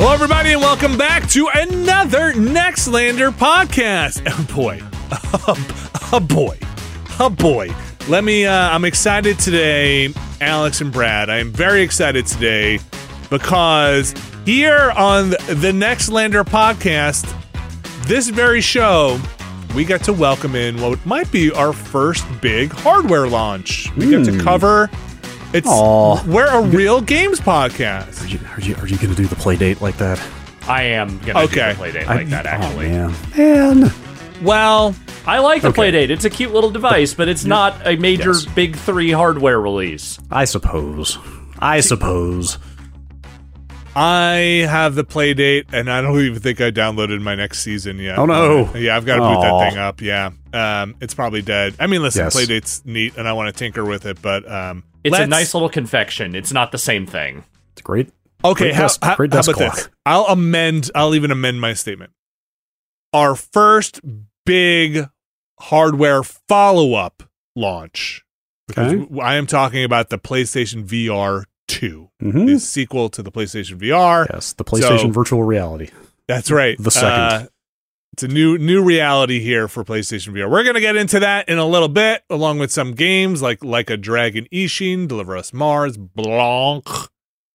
Hello, everybody, and welcome back to another Nextlander podcast. Oh boy, oh boy, oh boy. Let me. Uh, I'm excited today, Alex and Brad. I am very excited today because here on the Nextlander podcast, this very show, we got to welcome in what might be our first big hardware launch. We get to cover. It's Aw. we're a real games podcast. Are you, are you, are you going to do the Playdate like that? I am gonna Okay. do the Playdate like I- that. Oh, actually, Oh, man. Man. Well, I like the Okay. Playdate. It's a cute little device, but it's not a major Yes. big three hardware release. I suppose. I suppose. I have the Playdate, and I don't even think I downloaded my next season yet. Oh, no. Yeah, I've got to boot Aw. that thing up. Yeah, um, it's probably dead. I mean, listen, Yes. Playdate's neat, and I want to tinker with it, but um, It's a let's- nice little confection. It's not the same thing. It's great. Okay, great how, desk- how, great how desk about clock. this? I'll amend. I'll even amend my statement. Our first big hardware follow-up launch. Because Okay. I am talking about the PlayStation VR 2, hmm the sequel to the PlayStation VR. Yes, the PlayStation So- virtual reality. That's right. The second. Uh, it's a new new reality here for PlayStation VR. We're gonna get into that in a little bit, along with some games like like a Dragon Ishin, Deliver Us Mars, Blanc.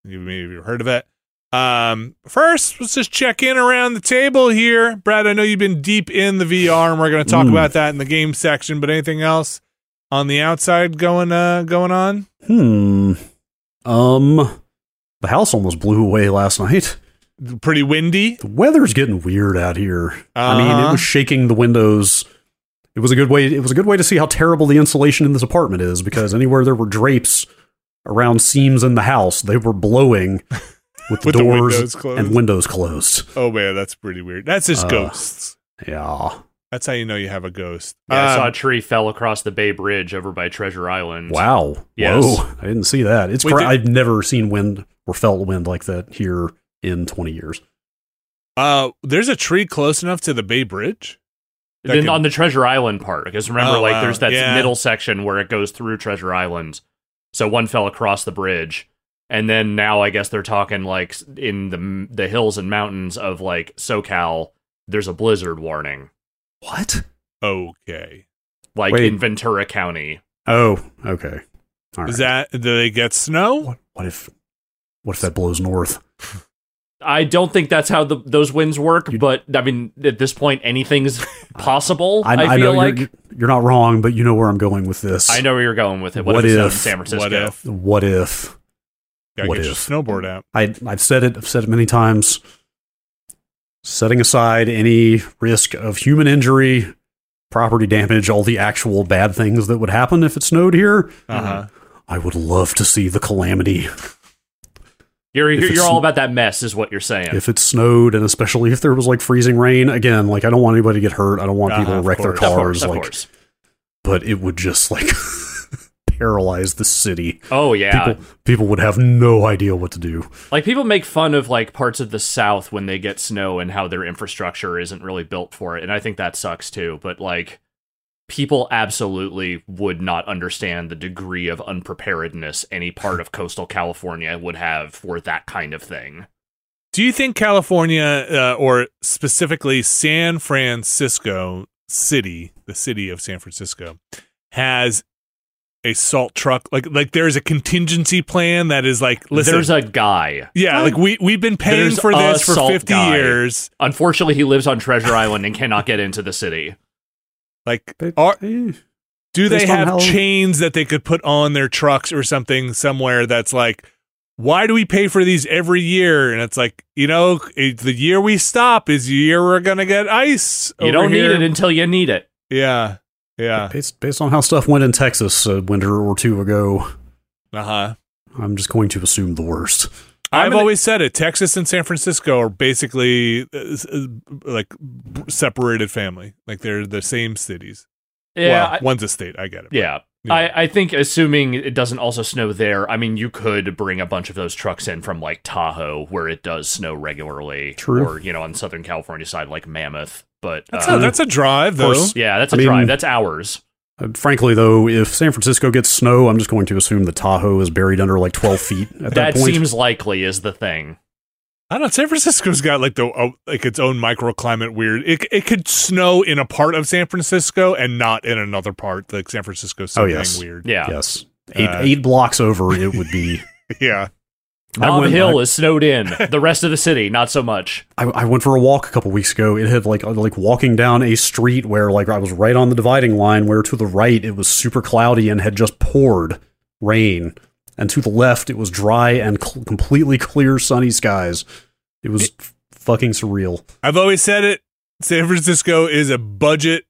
You maybe heard of it. Um, first, let's just check in around the table here, Brad. I know you've been deep in the VR, and we're gonna talk Mm. about that in the game section. But anything else on the outside going uh going on? Hmm. Um, the house almost blew away last night. Pretty windy. The weather's getting weird out here. I mean, Uh-huh. it was shaking the windows. It was a good way. It was a good way to see how terrible the insulation in this apartment is because anywhere there were drapes around seams in the house, they were blowing with the With the doors windows and windows closed. Oh man, that's pretty weird. That's just Uh, ghosts. Yeah. That's how you know you have a ghost. Yeah, I saw a Um, tree fell across the Bay Bridge over by Treasure Island. Wow. Yes. Whoa. I didn't see that. It's Wait, cra- did- I've never seen wind or felt wind like that here in 20 years. Uh, there's a tree close enough to the Bay Bridge. That then could- on the Treasure Island part, because remember, Oh, like wow. there's that Yeah. middle section where it goes through Treasure Island. So one fell across the bridge, and then now I guess they're talking like in the the hills and mountains of like SoCal. There's a blizzard warning, What? okay. like Wait. in Ventura County. Oh, okay. All right. Is that do they get snow? what, what if what if that blows north? I don't think that's how the, those winds work, but I mean, at this point, anything's possible. I, I, feel know like you're, you're not wrong, but you know where I'm going with this. I know where you're going with it. What, What if it's not in if- San Francisco? What if? What if? Gotta What get your if? snowboard out. I I've said it. I've said it many times. Setting aside any risk of human injury, property damage, all the actual bad things that would happen if it snowed here, Uh-huh. I would love to see the calamity You're you're, you're all about that mess, is what you're saying. if it snowed, and especially if there was like freezing rain. Again, like I don't want anybody to get hurt. I don't want Uh-huh, people to wreck their course. of cars. course, like, but it would just like paralyze the city. Oh yeah, People people would have no idea what to do. like people make fun of like parts of the South when they get snow and how their infrastructure isn't really built for it, and I think that sucks too. But like, people absolutely would not understand the degree of unpreparedness any part of coastal California would have for that kind of thing. Do you think California, uh, or specifically San Francisco City, the city of San Francisco, has a salt truck? Like, like there's a contingency plan that is like, listen, There's a guy. yeah, like we we've been paying There's for this for 50 guy. years. Unfortunately, he lives on Treasure Island and cannot get into the city. Like, They- are, eh, do they have how- chains that they could put on their trucks or something somewhere that's like? Why do we pay for these every year? And it's like, you know, the year we stop is the year we're gonna get ice. You don't here. need it until you need it. Yeah. Yeah. based based on how stuff went in Texas a winter or two ago, Uh huh. I'm just going to assume the worst. I'm I've gonna- always said it. Texas and San Francisco are basically uh, uh, like separated family. Like they're the same cities. Yeah, Well, I- one's a state. I get it. yeah. Yeah. I, I think assuming it doesn't also snow there, I mean, you could bring a bunch of those trucks in from like Tahoe, where it does snow regularly, True. or you know, on Southern California side, like Mammoth. But That's, uh, a, that's a drive, though. course. yeah, that's a I mean- drive. That's ours. Uh, frankly, though, if San Francisco gets snow, I'm just going to assume the Tahoe is buried under like 12 feet at that, That point. seems likely is the thing. I don't know. San Francisco's got like the uh, like its own microclimate. Weird. It it could snow in a part of San Francisco and not in another part. Like San Francisco's so Oh, yes. weird. Yeah. yes, eight Uh, eight blocks over, it would be. Yeah. I Nob went- Hill I- is snowed in. The rest of the city, not so much. I, I went for a walk a couple weeks ago. It had like uh, like walking down a street where like I was right on the dividing line, where to the right it was super cloudy and had just poured rain, and to the left it was dry and cl- completely clear sunny skies. It was f- fucking surreal. I've always said it. San Francisco is a budget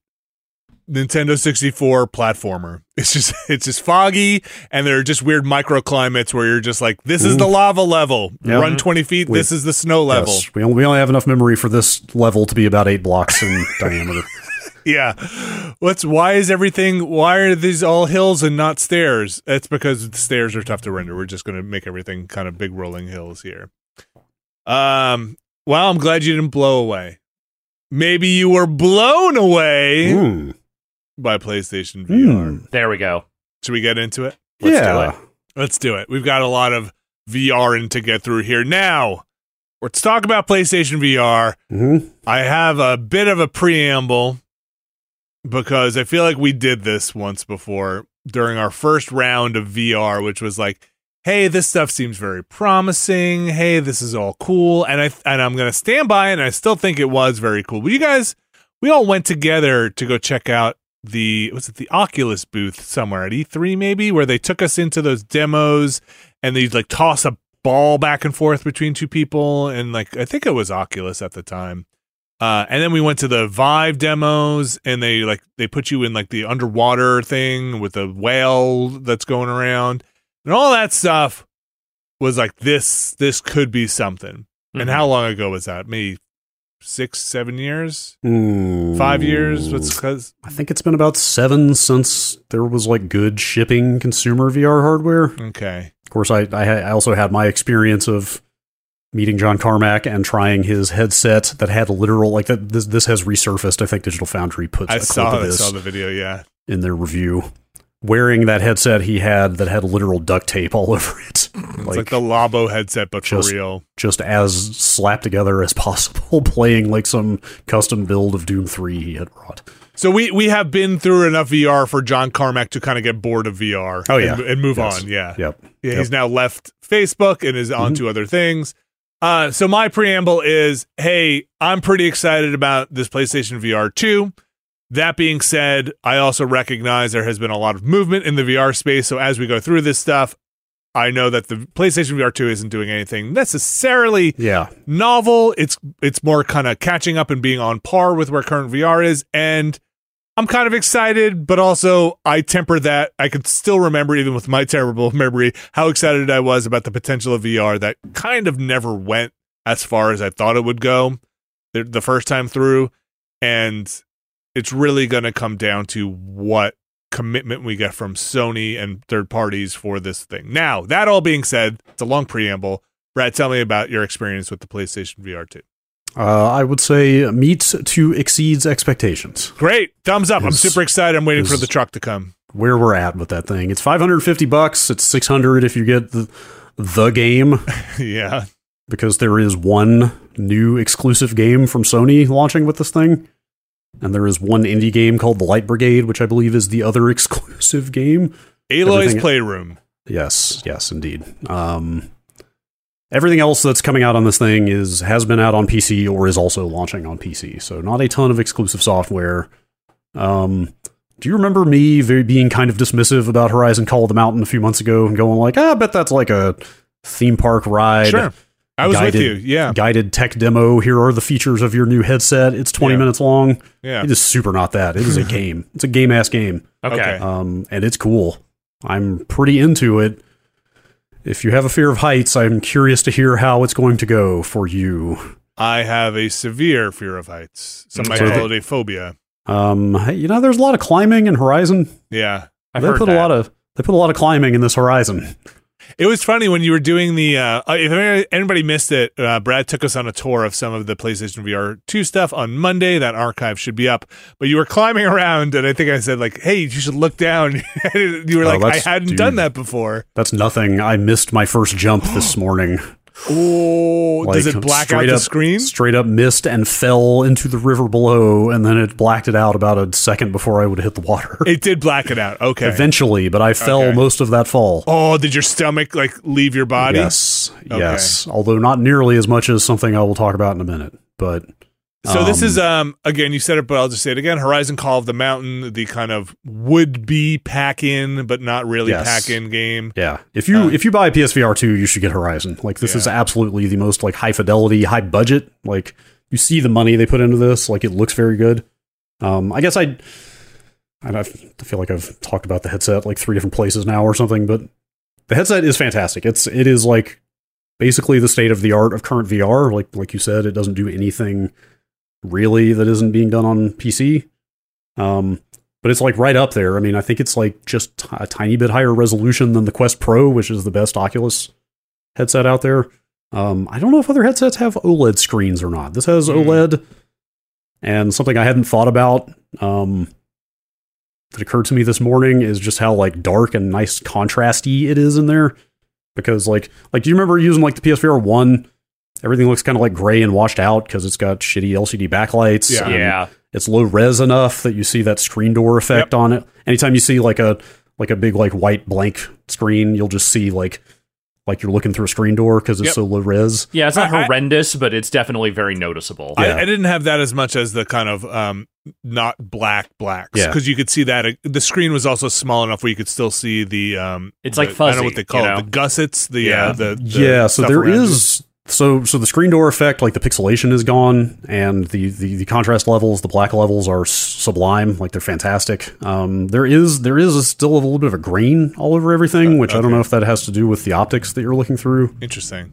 Nintendo 64 platformer. It's just it's just foggy and there are just weird microclimates where you're just like, this is Ooh. the lava level. Yeah. Run 20 feet, We- this is the snow level. Yes, we only, we only have enough memory for this level to be about eight blocks in diameter. Yeah. What's why is everything why are these all hills and not stairs? It's because the stairs are tough to render. We're just gonna make everything kind of big rolling hills here. Um well, I'm glad you didn't blow away. Maybe you were blown away Mm. By PlayStation VR. Mm. There we go. Should we get into it? Let's do yeah. it. Let's do it. We've got a lot of VR in to get through here. Now, let's talk about PlayStation VR. Mhm. I have a bit of a preamble because I feel like we did this once before during our first round of VR, which was like, "Hey, this stuff seems very promising. Hey, this is all cool." And I and I'm going to stand by it, and I still think it was very cool. But you guys, we all went together to go check out the was it the Oculus booth somewhere at E3 maybe where they took us into those demos and they'd like toss a ball back and forth between two people and like I think it was Oculus at the time. Uh, and then we went to the Vive demos, and they like they put you in like the underwater thing with the whale that's going around, and all that stuff was like this. This could be something. And Mhm. how long ago was that? Maybe six, seven years, Mm. five years. What's because I think it's been about seven since there was like good shipping consumer VR hardware. okay, Of course, I I, also had my experience of meeting John Carmack and trying his headset that had literal like that. This this has resurfaced. I think Digital Foundry put I a clip saw, I saw the video. Yeah. in their review. Wearing that headset he had that had literal duct tape all over it, It's like, the Labo headset, but just- for real. just as slapped together as possible, playing like some custom build of Doom Three he had brought. So we we have been through enough VR for John Carmack to kind of get bored of VR. Oh, yeah. and, and move Yes. on. Yeah. Yep. Yeah, Yep. Mm-hmm. he's now left Facebook and is on to other things. Uh, so my preamble is, hey, I'm pretty excited about this PlayStation VR 2. That being said, I also recognize there has been a lot of movement in the VR space. So as we go through this stuff, I know that the PlayStation VR 2 isn't doing anything necessarily Yeah. novel. It's it's more kind of catching up and being on par with where current VR is, and I'm kind of excited, but also I temper that. I could still remember, even with my terrible memory, how excited I was about the potential of VR that kind of never went as far as I thought it would go the, the first time through, and it's really going to come down to what commitment we get from Sony and third parties for this thing. Now, that all being said, it's a long preamble. Brad, tell me about your experience with the PlayStation VR 2. Uh, I would say meets to exceeds expectations. Great. Thumbs up. I'm super excited. I'm waiting for the truck to come. Where we're at with that thing, it's 550 bucks. It's 600 if you get the the game yeah. because there is one new exclusive game from Sony launching with this thing, and there is one indie game called The Light Brigade, which I believe is the other exclusive game. Aloy's Everything- Playroom. Yes, yes, indeed. Um, everything else that's coming out on this thing is has been out on PC or is also launching on PC. So not a ton of exclusive software. Um, do you remember me very, being kind of dismissive about Horizon Call of the Mountain a few months ago and going like, ah, I bet that's like a theme park ride. Sure. I was guided- with you. Yeah. Guided tech demo. Here are the features of your new headset. It's 20 Yeah. minutes long. Yeah. It is super not that. It is a game. It's a game ass game Okay. Okay. um, and it's cool. I'm pretty into it. If you have a fear of heights, I'm curious to hear how it's going to go for you. I have a severe fear of heights. Some might So call it a phobia. Um, you know, there's a lot of climbing in Horizon. Yeah. I've they heard put that. a lot of they put a lot of climbing in this Horizon. It was funny when you were doing the. Uh, if anybody missed it, uh, Brad took us on a tour of some of the PlayStation VR 2 stuff on Monday. That archive should be up. But you were climbing around, and I think I said, like, hey, you should look down. you were Oh, like, I hadn't dude. done that before. That's nothing. I missed my first jump this morning. Oh, does it black out the up- screen? Straight up missed and fell into the river below, and then it blacked it out about a second before I would hit the water. It did black it out. Okay. Eventually, but I fell Okay. most of that fall. Oh, did your stomach like leave your body? Yes, Okay. yes. Although not nearly as much as something I will talk about in a minute. But So this Um, is um again you said it, but I'll just say it again. Horizon Call of the Mountain, the kind of would be pack in, but not really Yes. pack in game. Yeah, if you Uh, if you buy PSVR two, you should get Horizon. Like this is absolutely the most like high fidelity, high budget. Like you see the money they put into this. Like it looks very good. Um, I guess I, I I feel like I've talked about the headset like three different places now or something, but the headset is fantastic. It's it is like basically the state of the art of current VR. Like like you said, it doesn't do anything really that isn't being done on PC. Um, but it's like right up there. I mean, I think it's like just t- a tiny bit higher resolution than the Quest Pro, which is the best Oculus headset out there. Um, I don't know if other headsets have OLED screens or not. This has Hmm. OLED, and something I hadn't thought about um, that occurred to me this morning is just how like dark and nice contrasty it is in there. Because like like do you remember using like the PSVR one? Everything looks kind of like gray and washed out because it's got shitty LCD backlights. Yeah. and Yeah. it's low res enough that you see that screen door effect on it. Anytime you see like a like a big like white blank screen, you'll just see like like you're looking through a screen door because it's Yep. so low res. Yeah, it's not I- I- horrendous, but it's definitely very noticeable. Yeah. I, I didn't have that as much as the kind of um not black blacks Yeah. because you could see that uh, the screen was also small enough where you could still see the um It's the- like I don't know what they call you it the gussets the Yeah. uh, the, the yeah, so there is there around it. is so so the screen door effect, like the pixelation is gone, and the the, the contrast levels, the black levels are sublime, like they're fantastic. Um, there is there is a, still a little bit of a grain all over everything, which I don't know if that has to do with the optics that you're looking through, interesting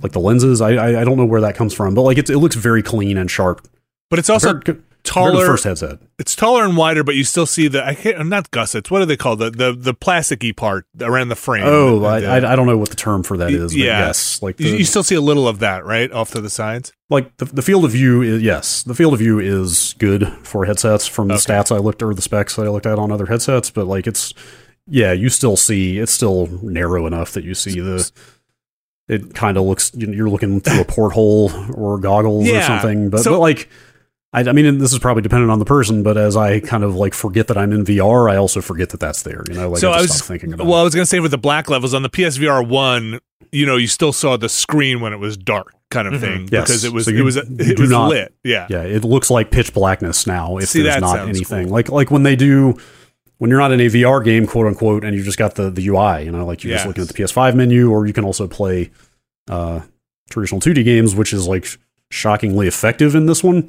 like the lenses. I I, I don't know where that comes from, but like it's, it looks very clean and sharp but it's also compared, Compared to taller. the first headset. it's taller and wider, but you still see the I can't not gussets. What are they called? The the the plasticky part around the frame. Oh, The- I, the- I, I don't know what the term for that is. But yeah. yes, like you, the, you still see a little of that, right, off to the sides. like the, the field of view is yes, the field of view is good for headsets from the Okay. stats I looked or the specs that I looked at on other headsets, but like it's yeah, you still see it's still narrow enough that you see the. It kind of looks you know, you're looking through a porthole or goggles or something, but, so- but like. I, I mean, and this is probably dependent on the person, but as I kind of like forget that I'm in VR, I also forget that that's there. You know, like so I I just was thinking about. well. I was gonna say with the black levels on the PSVR one, you know, you still saw the screen when it was dark, kind of Mhm. thing, Yes. because it was So it was it was not- lit. Yeah. Yeah, it looks like pitch blackness now if See, there's not anything. cool. Like like when they do when you're not in a VR game, quote unquote, and you just got the, the UI, you know, like you're Yes. just looking at the PS5 menu, or you can also play uh, traditional 2D games, which is like shockingly effective in this one.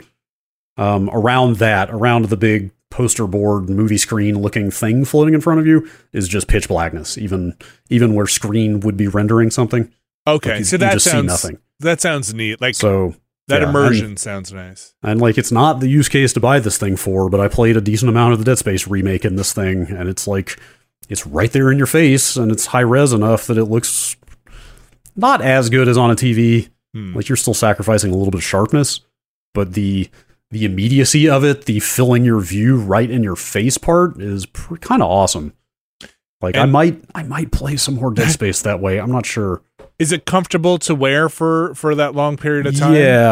Um, around that, around the big poster board movie screen looking thing floating in front of you is just pitch blackness, even even where screen would be rendering something. Okay, Like, you, so you that sounds nothing. that sounds neat. Like So that yeah, immersion sounds nice. And like it's not the use case to buy this thing for, but I played a decent amount of the Dead Space remake in this thing, and it's like it's right there in your face, and it's high res enough that it looks not as good as on a TV. Hmm. Like you're still sacrificing a little bit of sharpness, but the the immediacy of it, the filling your view right in your face part, is pr- kind of awesome. Like I might I might play some more Dead Space that way. I'm not sure. Is it comfortable to wear for for that long period of time? Yeah,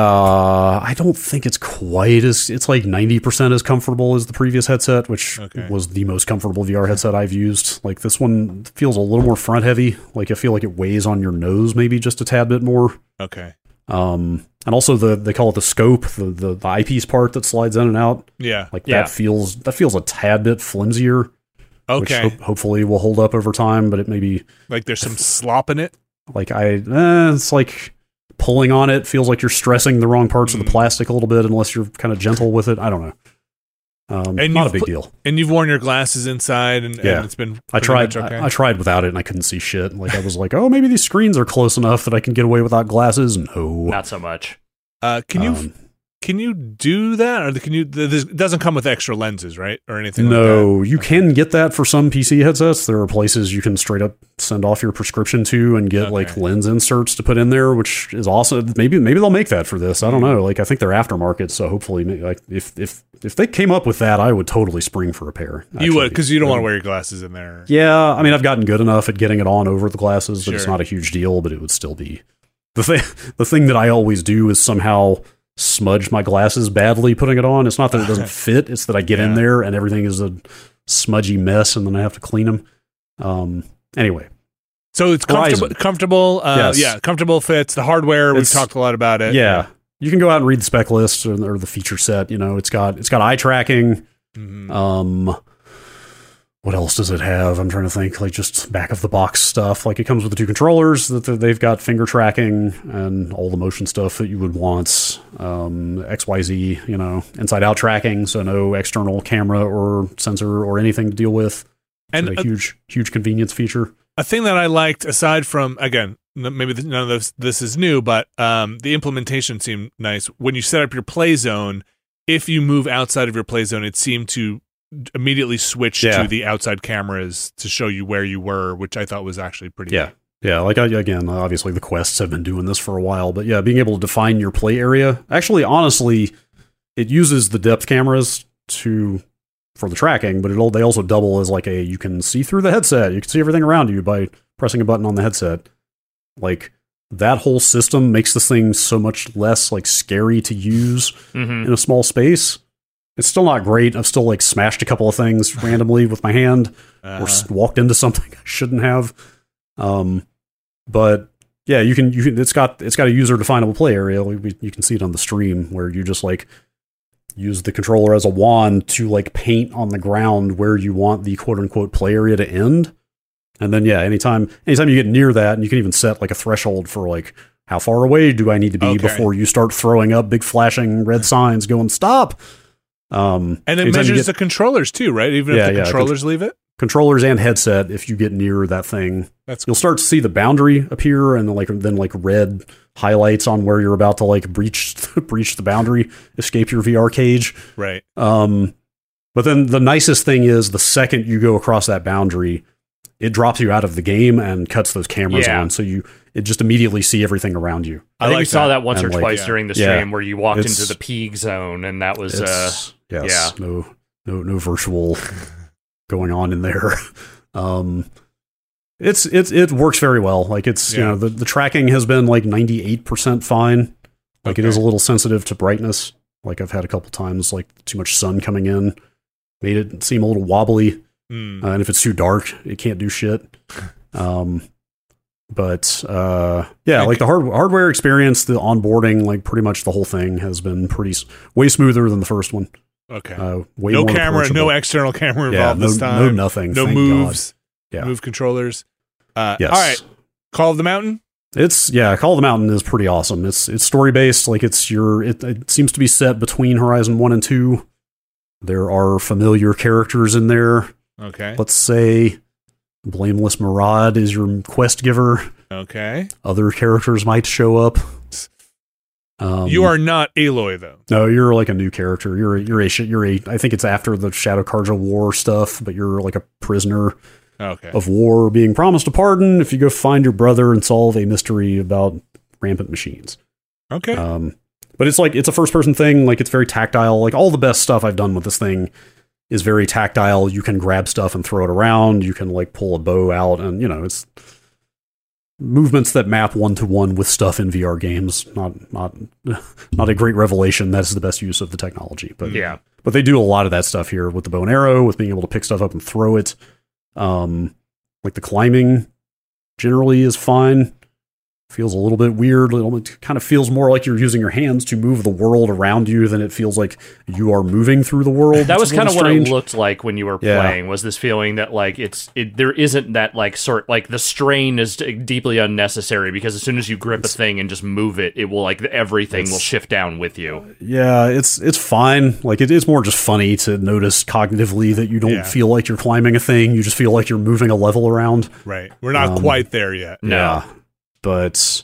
I don't think it's quite as it's like ninety percent as comfortable as the previous headset, which Okay. was the most comfortable VR headset I've used. Like this one feels a little more front heavy. Like I feel like it weighs on your nose maybe just a tad bit more. Okay. Um, and also the they call it the scope, the, the the eyepiece part that slides in and out. Yeah. Like Yeah. that feels that feels a tad bit flimsier, which Okay. ho- hopefully will hold up over time. But it may be like there's some slop in it. like I, eh, it's like pulling on it feels like you're stressing the wrong parts of Mm. the plastic a little bit unless you're kind of gentle with it. I don't know. Um, And not a big deal. And you've worn your glasses inside, and, Yeah. and it's been. I tried. much Okay. I, I tried without it, and I couldn't see shit. Like I was like, oh, maybe these screens are close enough that I can get away without glasses. No. Not so much. uh, can you Um, can you do that, or can you? This doesn't come with extra lenses, right, or anything? like no, you Okay. can get that for some PC headsets. There are places you can straight up send off your prescription to and get like lens inserts to put in there, which is awesome. Maybe maybe they'll make that for this. I don't Mm-hmm. know. Like I think they're aftermarket, so hopefully, like if if if they came up with that, I would totally spring for a pair. that? you would because you don't want to wear your glasses in there. Yeah, I mean, I've gotten good enough at getting it on over the glasses that it's not a huge deal, but it would still be the thing. The thing that I always do is somehow smudge my glasses badly putting it on. It's not that it doesn't fit; it's that I get in there and everything is a smudgy mess, and then I have to clean them. Um. Anyway, So it's comfortable. Comfortable. Uh, Yes. Yeah, comfortable fits. The hardware. We've talked a lot about it. yeah, you can go out and read the spec list or, or the feature set. You know, it's got it's got eye tracking. Mhm. Um, what else does it have? I'm trying to think. Like just back of the box stuff. Like it comes with the two controllers. That they've got finger tracking and all the motion stuff that you would want. Um, X Y Z. You know, inside out tracking. So no external camera or sensor or anything to deal with. And And a- a huge huge convenience feature. a thing that I liked, aside from again, maybe none of this this is new, but um, the implementation seemed nice. When you set up your play zone, if you move outside of your play zone, it seemed to immediately switch Yeah. to the outside cameras to show you where you were, which I thought was actually pretty. Yeah. Yeah, like I, again, obviously the quests have been doing this for a while, but yeah, being able to define your play area. Actually, honestly, it uses the depth cameras to for the tracking, but it all they also double as like a you can see through the headset. You can see everything around you by pressing a button on the headset. Like that whole system makes this thing so much less like scary to use hmm in a small space. It's still not great. I've still like smashed a couple of things randomly with my hand Uh-huh. or walked into something I shouldn't have. Um, but yeah, you can you can it's got it's got a user definable play area. We, we, you can see it on the stream where you just like use the controller as a wand to like paint on the ground where you want the quote unquote play area to end. And then yeah, anytime anytime you get near that, and you can even set like a threshold for like how far away do I need to be Okay. before you start throwing up big flashing red signs going stop. Um, and it measures get- the controllers too, right? Even Yeah, if the yeah, controllers leave it. controllers and headset. If you get near that thing, That's you'll start to see the boundary appear, and then like then like red highlights on where you're about to like breach breach the boundary, escape your VR cage. right. Um, but then the nicest thing is the second you go across that boundary, it drops you out of the game and cuts those cameras Yeah. on, so you it just immediately see everything around you. I, think we like saw that, once or like, twice yeah. during the Yeah. stream where you walked It's- into the peak zone, and that was uh, It's, yes, yeah. no, no, no virtual going on in there. Um, it's it's it works very well. Like it's you know the the tracking has been like ninety eight percent fine. Like it Okay. is a little sensitive to brightness. Like I've had a couple times like too much sun coming in made it seem a little wobbly. Hmm. Uh, and if it's too dark, it can't do shit. Um, but uh, yeah, like the hard, hardware experience, the onboarding, like pretty much the whole thing has been pretty way smoother than the first one. Okay. Uh, no camera, no external camera yeah, involved no, this time. no nothing, No moves. Yeah. Move controllers. Uh, Yes. All right. Call of the Mountain. It's yeah, Call of the Mountain is pretty awesome. It's it's story based, like it's your it, it seems to be set between Horizon One and Two. There are familiar characters in there. Okay. Let's say Blameless Marad is your quest giver. Okay. Other characters might show up. Um, you are not Aloy though. no, you're like a new character. You're a, you're a you're a. I think it's after the Shadow Carja War stuff, but you're like a prisoner Okay. of war, being promised a pardon if you go find your brother and solve a mystery about rampant machines. Okay. Um, but it's like it's a first person thing. Like it's very tactile. Like all the best stuff I've done with this thing is very tactile. You can grab stuff and throw it around. You can like pull a bow out, and you know it's movements that map one to one with stuff in VR games. Not not not a great revelation. That's the best use of the technology. But yeah. but they do a lot of that stuff here with the bow and arrow, with being able to pick stuff up and throw it. Um, like the climbing generally is fine. Feels a little bit weird. It kind of feels more like you're using your hands to move the world around you than it feels like you are moving through the world. That It's was kind of little what it looked like when you were Yeah. playing. Was this feeling that like it's it, there isn't that like sort like the strain is deeply unnecessary because as soon as you grip a thing and just move it, it will like everything will shift down with you. Yeah, it's it's fine. Like it is more just funny to notice cognitively that you don't Yeah. feel like you're climbing a thing. You just feel like you're moving a level around. right. We're not um, quite there yet. No. Yeah, but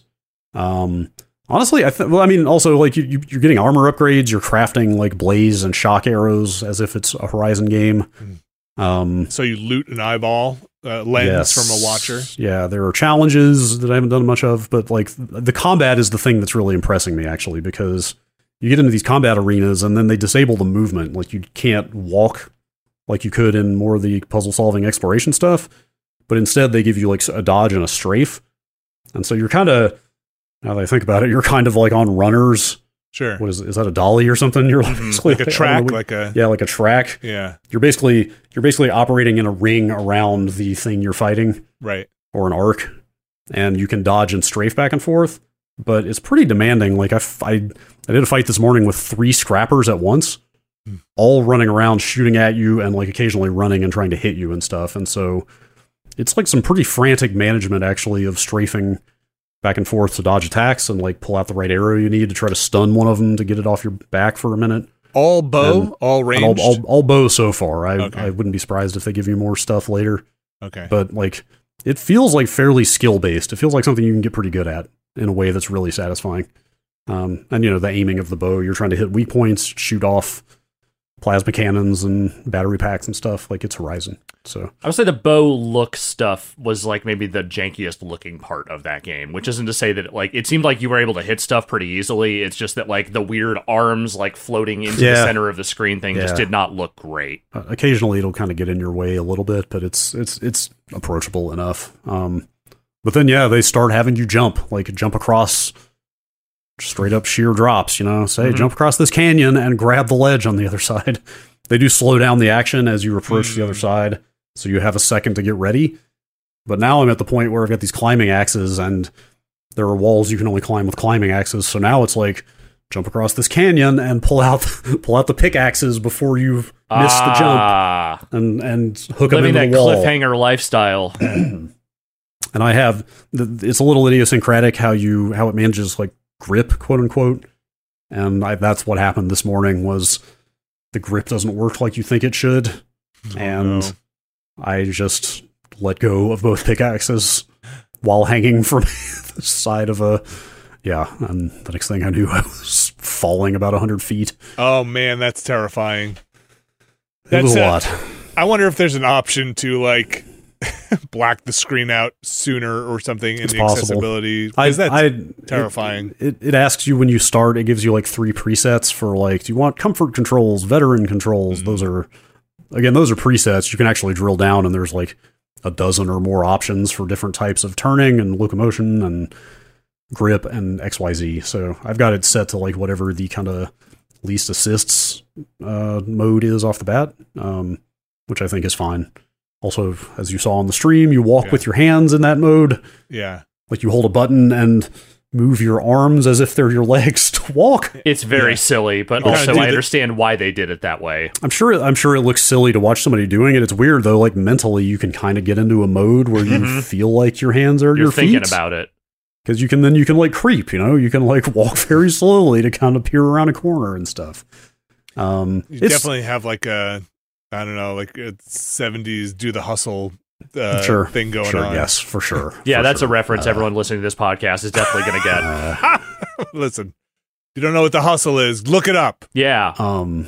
um, honestly, I. Well, I mean, also like you, you, you're getting armor upgrades. You're crafting like blaze and shock arrows as if it's a Horizon game. Um, So you loot an eyeball uh, lens yes. from a watcher. Yeah, there are challenges that I haven't done much of, but like the combat is the thing that's really impressing me actually because you get into these combat arenas and then they disable the movement. Like you can't walk like you could in more of the puzzle solving exploration stuff, but instead they give you like a dodge and a strafe. And so you're kind of now that I think about it, you're kind of like on runners. Sure. What is is that a dolly or something? You're Mhm. basically Like a track, know like a yeah, like a track. yeah. You're basically you're basically operating in a ring around the thing you're fighting Right. or an arc, and you can dodge and strafe back and forth. But it's pretty demanding. Like I, I, I did a fight this morning with three scrappers at once, Hmm. all running around shooting at you and like occasionally running and trying to hit you and stuff. And so it's like some pretty frantic management actually of strafing back and forth to dodge attacks and like pull out the right arrow you need to try to stun one of them to get it off your back for a minute. All bow, And- all ranged. all, all, all bow so far. I, Okay. I wouldn't be surprised if they give you more stuff later okay. but like it feels like fairly skill based. It feels like something you can get pretty good at in a way that's really satisfying. Um, and you know the aiming of the bow, you're trying to hit weak points, shoot off plasma cannons and battery packs and stuff. Like it's Horizon. So I would say the bow look stuff was like maybe the jankiest looking part of that game, which isn't to say that like it seemed like you were able to hit stuff pretty easily. It's just that like the weird arms like floating into the center of the screen thing just did not look great. uh, occasionally it'll kind of get in your way a little bit, but it's it's it's approachable enough. Um, but then yeah, they start having you jump, like jump across straight up sheer drops. You know, say Mhm. jump across this canyon and grab the ledge on the other side. They do slow down the action as you approach the other Mm. side, so you have a second to get ready. But now I'm at the point where I've got these climbing axes, and there are walls you can only climb with climbing axes. So now it's like jump across this canyon and pull out pull out the pickaxes before you miss the jump Ah, and and hook them living into that the wall. cliffhanger lifestyle. and I have it's a little idiosyncratic how you how it manages like grip quote unquote, and I, that's what happened this morning was the grip doesn't work like you think it should, Oh, and no. I just let go of both pickaxes while hanging from the side of a. Yeah, and the next thing I knew, I was falling about 100 feet. Oh man, that's terrifying. It was a That's, uh, lot. I wonder if there's an option to like black the screen out sooner or something in It's the possible. accessibility. I, that's I, terrifying. It, it, it asks you when you start, it gives you like three presets for like, do you want comfort controls, veteran controls? Those are, again, those are presets. You can actually drill down and there's like a dozen or more options for different types of turning and locomotion and grip and XYZ. So I've got it set to like whatever the kind of least assists uh, mode is off the bat, um, which I think is fine. Also, as you saw on the stream, you walk Yeah. with your hands in that mode yeah. like you hold a button and move your arms as if they're your legs to walk. It's very Yeah. silly, but You also I the- understand why they did it that way. I'm sure I'm sure it looks silly to watch somebody doing it. It's weird though, like mentally you can kind of get into a mode where you Mhm. feel like your hands are You're your thinking feet about it. cuz you can then you can like creep, you know? You can like walk very slowly to kind of peer around a corner and stuff. Um You definitely have like a I don't know, like a seventies do the hustle uh, sure thing going sure, on. yes, for sure. Yeah, for that's sure. a reference Uh, everyone listening to this podcast is definitely going to get. uh, Listen, you don't know what the hustle is, look it up. Yeah. um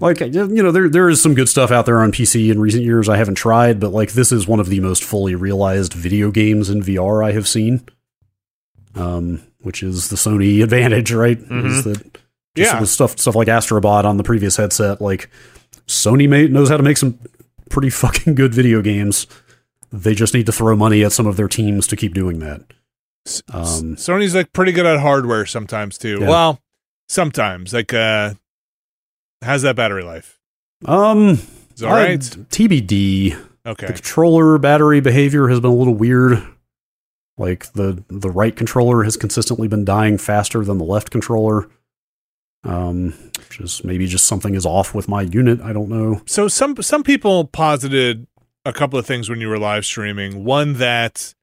like you know there there is some good stuff out there on PC in recent years I haven't tried but like this is one of the most fully realized video games in VR I have seen um which is the Sony advantage right is that just Yeah. with stuff stuff like Astrobot on the previous headset like Sony mate knows how to make some pretty fucking good video games they just need to throw money at some of their teams to keep doing that Um, Sony's like pretty good at hardware sometimes too. Yeah. Well, sometimes like uh, how's that battery life? um Is it all right? TBD Okay. the controller battery behavior has been a little weird. Like the the right controller has consistently been dying faster than the left controller. Um, is maybe just something is off with my unit. I don't know. So some some people posited a couple of things when you were live streaming. One that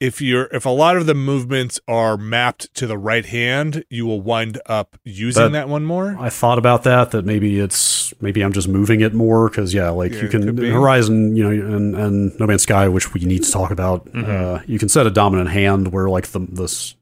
if you're if a lot of the movements are mapped to the right hand, you will wind up using That- that, one more. I thought about that. That maybe it's maybe I'm just moving it more because yeah, like Yeah, you can. Horizon, you know, and and No Man's Sky, which we need to talk about. Mm-hmm. Mhm. Uh, you can set a dominant hand where like the this.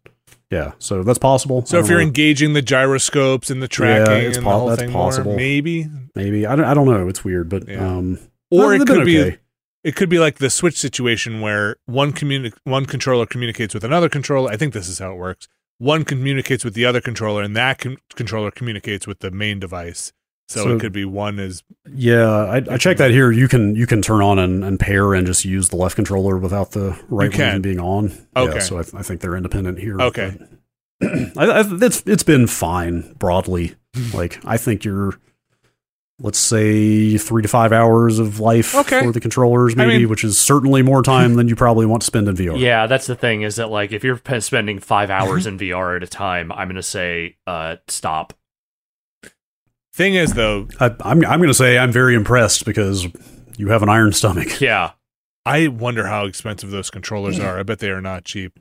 Yeah, so that's possible. So if you're know. engaging the gyroscopes and the tracking yeah, it's and the whole that's thing possible. more, maybe. maybe I don't I don't know. It's weird, but Yeah. um, Or it could been be okay. it could be like the switch situation where one communi- one controller communicates with another controller. I think this is how it works. One communicates with the other controller, and that con- controller communicates with the main device. So, So- it could be one is Yeah, I, I checked that here. You can you can turn on and, and pair and just use the left controller without the right one even being on. Okay. Yeah, so I, I think they're independent here. Okay. I, I, it's it's been fine broadly. like I think you're, let's say three to five hours of life Okay. for the controllers, I maybe, mean- which is certainly more time than you probably want to spend in VR. Yeah, that's the thing is that like if you're spending five hours in VR at a time, I'm gonna say uh stop. Thing is though. I, I'm I'm going to say I'm very impressed because you have an iron stomach. Yeah, I wonder how expensive those controllers are. I bet they are not cheap.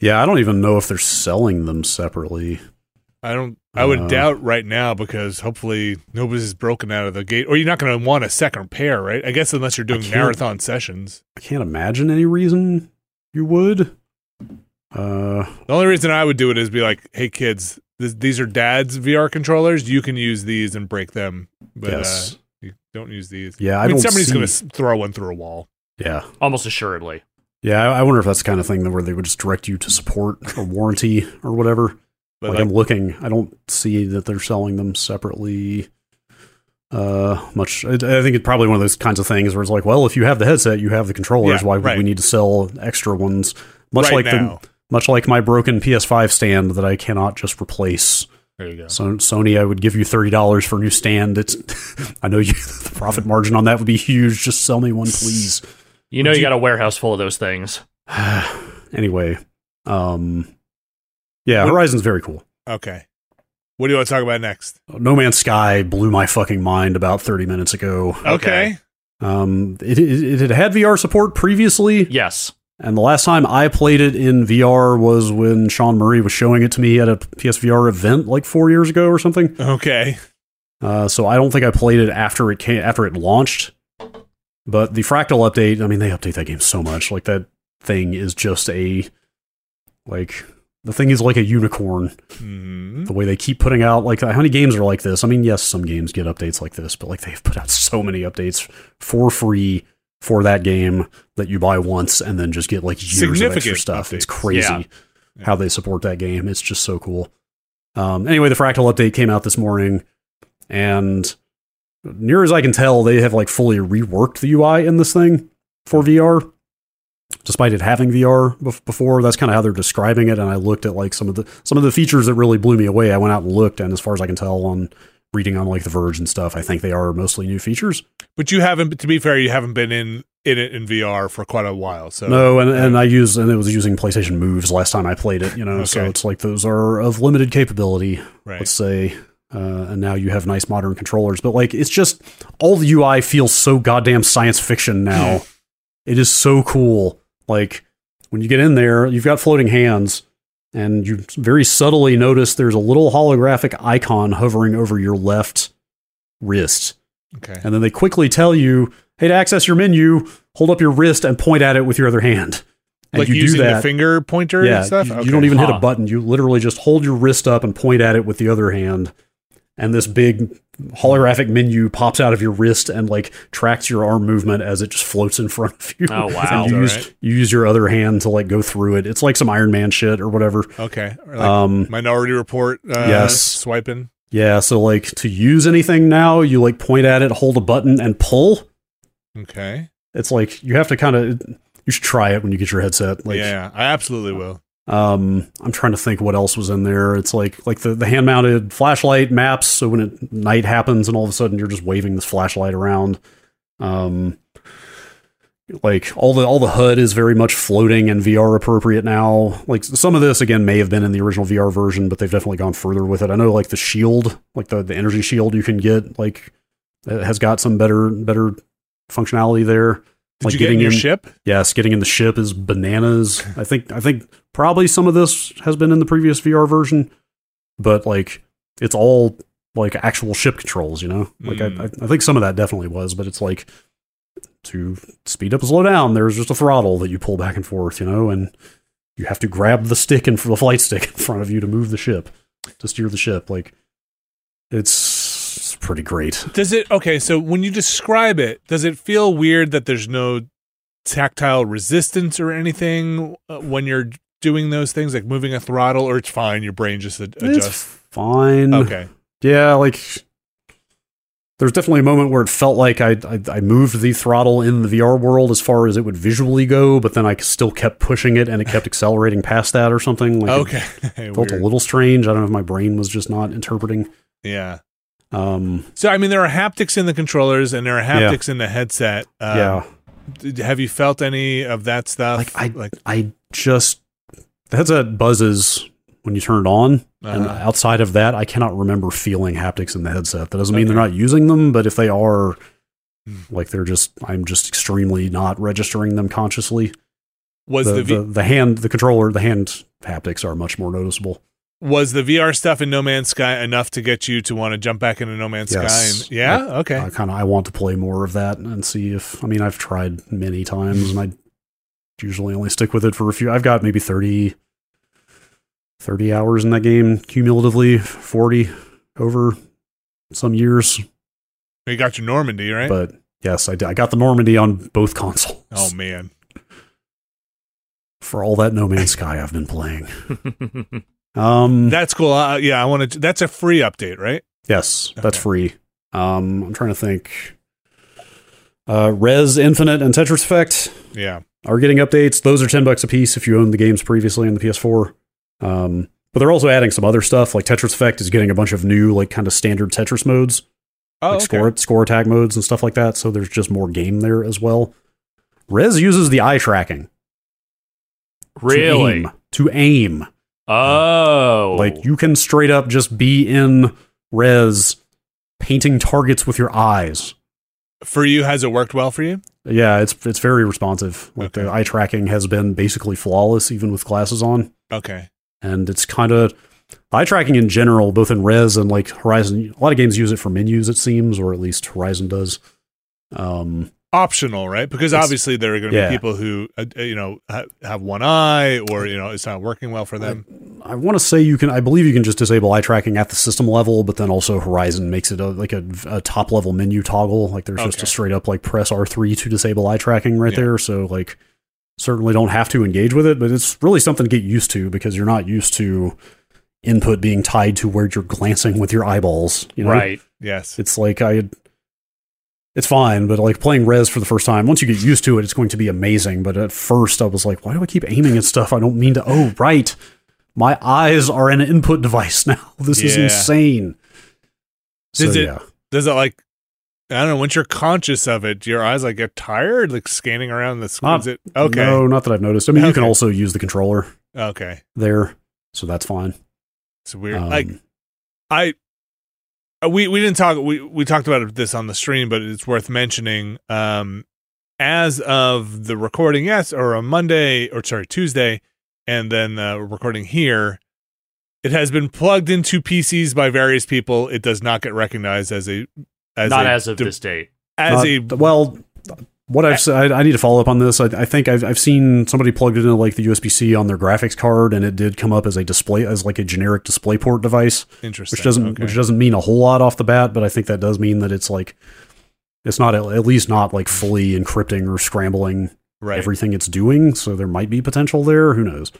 Yeah, I don't even know if they're selling them separately. I don't. I would Uh. doubt right now because hopefully nobody's broken out of the gate, or you're not going to want a second pair, right? I guess unless you're doing marathon sessions. I can't imagine any reason you would. Uh, The only reason I would do it is be like, "Hey kids, this, these are Dad's VR controllers. You can use these and break them, but yes. uh, you don't use these." Yeah, I, I, mean, don't somebody's see- going to throw one through a wall. Yeah, almost assuredly. yeah. I, I wonder if that's the kind of thing that where they would just direct you to support a warranty or whatever. But like, like, I'm looking, I don't see that they're selling them separately. Uh, much. I, I think it's probably one of those kinds of things where it's like, well, if you have the headset, you have the controllers. Yeah, Why would right. we need to sell extra ones? Much right like now, the much like my broken PS5 stand that I cannot just replace. there you go. So Sony, I would give you thirty dollars for a new stand. It's, I know you. The profit margin on that would be huge. Just sell me one, please. You know Would you, you- got a warehouse full of those things. anyway, um, yeah, What- Horizon's very cool. Okay, what do you want to talk about next? No Man's Sky blew my fucking mind about thirty minutes ago. Okay, Um, it, it, it had had VR support previously, Yes. And the last time I played it in VR was when Sean Murray was showing it to me at a PSVR event like four years ago or something. okay. Uh, so I don't think I played it after it came after it launched. But the Fractal update, I mean, they update that game so much. Like that thing is just a like the thing is like a unicorn. Mhm. The way they keep putting out like how many games are like this? I mean, yes, some games get updates like this, but like they've put out so many updates for free for that game that you buy once and then just get like years of extra stuff. It's crazy Yeah. how they support that game. It's just so cool. Um, anyway, the Fractal update came out this morning, and near as I can tell, they have like fully reworked the UI in this thing for VR. Despite it having VR before, that's kind of how they're describing it. And I looked at like some of the some of the features that really blew me away. I went out and looked, and as far as I can tell, on reading on like The Verge and stuff, I think they are mostly new features. But you haven't, to be fair, you haven't been in in it in VR for quite a while. So No, and, and I use and it was using PlayStation Moves last time I played it. You know, so it's like those are of limited capability. right. let's say uh, and now you have nice modern controllers but like it's just all the ui feels so goddamn science fiction now it is so cool like when you get in there you've got floating hands and you very subtly notice there's a little holographic icon hovering over your left wrist Okay. and then they quickly tell you hey to access your menu hold up your wrist and point at it with your other hand and like you do using that the finger pointer yeah, and stuff. You, Okay. you don't even hit a button. You literally just hold your wrist up and point at it with the other hand, and this big holographic menu pops out of your wrist and like tracks your arm movement as it just floats in front of you. Oh, wow. And you use Alright. you use your other hand to like go through it. It's like some Iron Man shit or whatever. Okay. Or like um, Minority Report. Uh, yes. Swiping. yeah. So like to use anything now, you like point at it, hold a button, and pull. Okay. It's like you have to kind of. You should try it when you get your headset. Like, yeah, I absolutely will. Um, I'm trying to think what else was in there. It's like like the, the hand mounted flashlight maps. So when it, night happens and all of a sudden you're just waving this flashlight around. Um, like all the all the HUD is very much floating and VR appropriate now. Like some of this again may have been in the original VR version, but they've definitely gone further with it. I know like the shield, like the the energy shield you can get, like has got some better better functionality there. Did Like you get in getting your in- ship? Yes, getting in the ship is bananas. I think I think probably some of this has been in the previous VR version, but like it's all like actual ship controls, you know. Like Mm. I, I think some of that definitely was, but it's like to speed up and slow down. There's just a throttle that you pull back and forth, you know, and you have to grab the stick and the flight stick in front of you to move the ship to steer the ship. Like it's pretty great. Does it okay? So when you describe it, does it feel weird that there's no tactile resistance or anything uh, when you're doing those things, like moving a throttle, or it's fine? Your brain just ad- It's adjusts. fine. Okay. Yeah, like there's definitely a moment where it felt like I, I I moved the throttle in the VR world as far as it would visually go, but then I still kept pushing it and it kept accelerating past that or something. Like Okay. it felt a little strange. I don't know if my brain was just not interpreting. Yeah. Um, So I mean, there are haptics in the controllers and there are Yeah. haptics in the headset. Uh, yeah, d- Have you felt any of that stuff? like I like I just the headset buzzes when you turn it on, and Uh-huh. outside of that, I cannot remember feeling haptics in the headset. That doesn't mean they're not using them, but if they are, Hmm. like they're just I'm just extremely not registering them consciously. was the, the, v- the, the hand the controller the hand haptics are much more noticeable was the VR stuff in No Man's Sky enough to get you to want to jump back into No Man's Yes. Sky? And, yeah. okay. i kind of i want to play more of that and see if i mean i've tried many times and i usually only stick with it for a few i've got maybe 30 30 hours in that game cumulatively 40 over some years you got your Normandy right. but yes I, did- I got the normandy on both consoles oh man. for all that no man's sky i've been playing um That's cool. Uh, yeah, I want to. That's a free update, right? Yes, that's free. Um, I'm trying to think. Uh, Rez Infinite and Tetris Effect Yeah. are getting updates. Those are ten bucks a piece if you own the games previously on the PS4. Um, but they're also adding some other stuff. Like Tetris Effect is getting a bunch of new, like kind of standard Tetris modes, Oh, like okay. score score attack modes and stuff like that. So there's just more game there as well. Rez uses the eye tracking. to really? aim- to aim. Oh, Like you can straight up just be in rez painting targets with your eyes. For you, has it worked well for you? Yeah, it's it's very responsive. Like the eye tracking has been basically flawless even with glasses on. Okay. And it's kind of eye tracking in general, both in rez and like Horizon. A lot of games use it for menus, it seems, or at least Horizon does. Um, optional, right? Because It's- obviously there are going to yeah. be people who uh, you know ha- have one eye or you know it's not working well for them. I want to say you can. I believe you can just disable eye tracking at the system level, but then also Horizon makes it a, like a, a top level menu toggle. Like there's just a straight up like press R three to disable eye tracking right Yeah. there. So like certainly don't have to engage with it, but it's really something to get used to because you're not used to input being tied to where you're glancing with your eyeballs. You know? Right. Yes. It's like I. It's fine, but like playing Rez for the first time, once you get used to it, it's going to be amazing. But at first, I was like, why do I keep aiming at stuff? I don't mean to. Oh, right. My eyes are an input device now. This is Yeah. insane. Does it- yeah. Does it like I don't know, once you're conscious of it, do your eyes like get tired, like scanning around the screen? Not- Is it okay? No, not that I've noticed. I mean, you can also use the controller Okay. there, so that's fine. It's weird. Um, like I we we didn't talk we we talked about this on the stream, but it's worth mentioning. Um, as of the recording, yes, or on Monday or sorry Tuesday, and then uh, recording here. It has been plugged into PCs by various people. It does not get recognized as a as Not a as of de- this date. as Not- a well, what I've said, I, I need to follow up on this. I, I think I've, I've seen somebody plugged it into like the USB C on their graphics card, and it did come up as a display as like a generic DisplayPort device. interesting. which doesn't okay. which doesn't mean a whole lot off the bat, but I think that does mean that it's like it's not at least not like fully encrypting or scrambling right, everything it's doing. So there might be potential there. Who knows?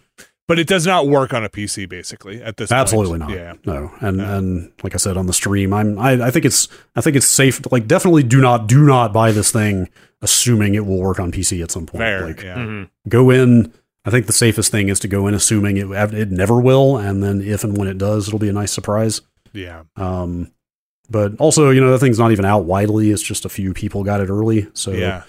but it does not work on a PC basically at this. point. Absolutely not. Yeah. No. And No. and like I said on the stream, I'm I, I think it's I think it's safe. Like definitely do not do not buy this thing assuming it will work on PC at some point. Fair. Like yeah. Mhm. go in. I think the safest thing is to go in assuming it it never will, and then if and when it does, it'll be a nice surprise. Yeah. Um, but also, you know, that thing's not even out widely. It's just a few people got it early. So Yeah.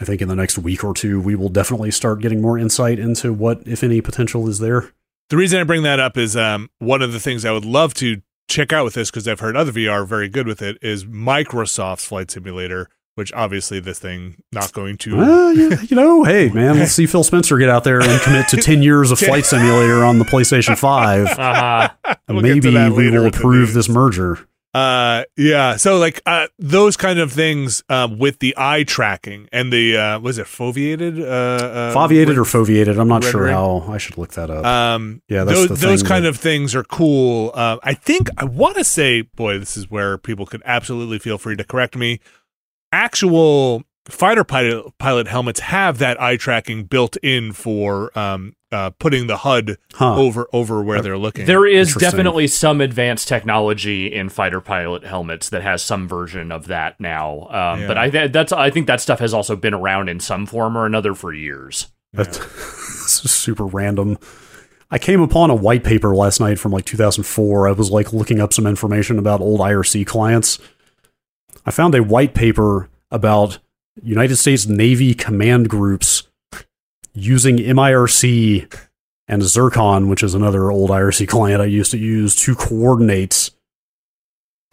I think in the next week or two, we will definitely start getting more insight into what, if any, potential is there. The reason I bring that up is um, one of the things I would love to check out with this because I've heard other VR are very good with it is Microsoft's Flight Simulator, which obviously this thing not going to. Well, you, you know, hey, man, let's see Phil Spencer get out there and commit to 10 years of Flight Simulator on the PlayStation 5. Uh-huh. We'll maybe we will approve this merger. Uh, yeah. So like uh, those kind of things um, with the eye tracking and the uh, was it foveated? Uh, uh, Foveated or foveated? I'm not sure rendering? how. I should look that up. Um, Yeah, that's those, the those kind that- of things are cool. Uh, I think I want to say, boy, this is where people could absolutely feel free to correct me. Actual fighter pilot pilot helmets have that eye tracking built in for um, uh, putting the HUD huh. over over where they're looking. There is definitely some advanced technology in fighter pilot helmets that has some version of that now. Um, Yeah. But I th- that's I think that stuff has also been around in some form or another for years. That's this super random. I came upon a white paper last night from like 2004. I was like looking up some information about old IRC clients. I found a white paper about United States Navy command groups using MIRC and Zircon, which is another old IRC client I used to use to coordinate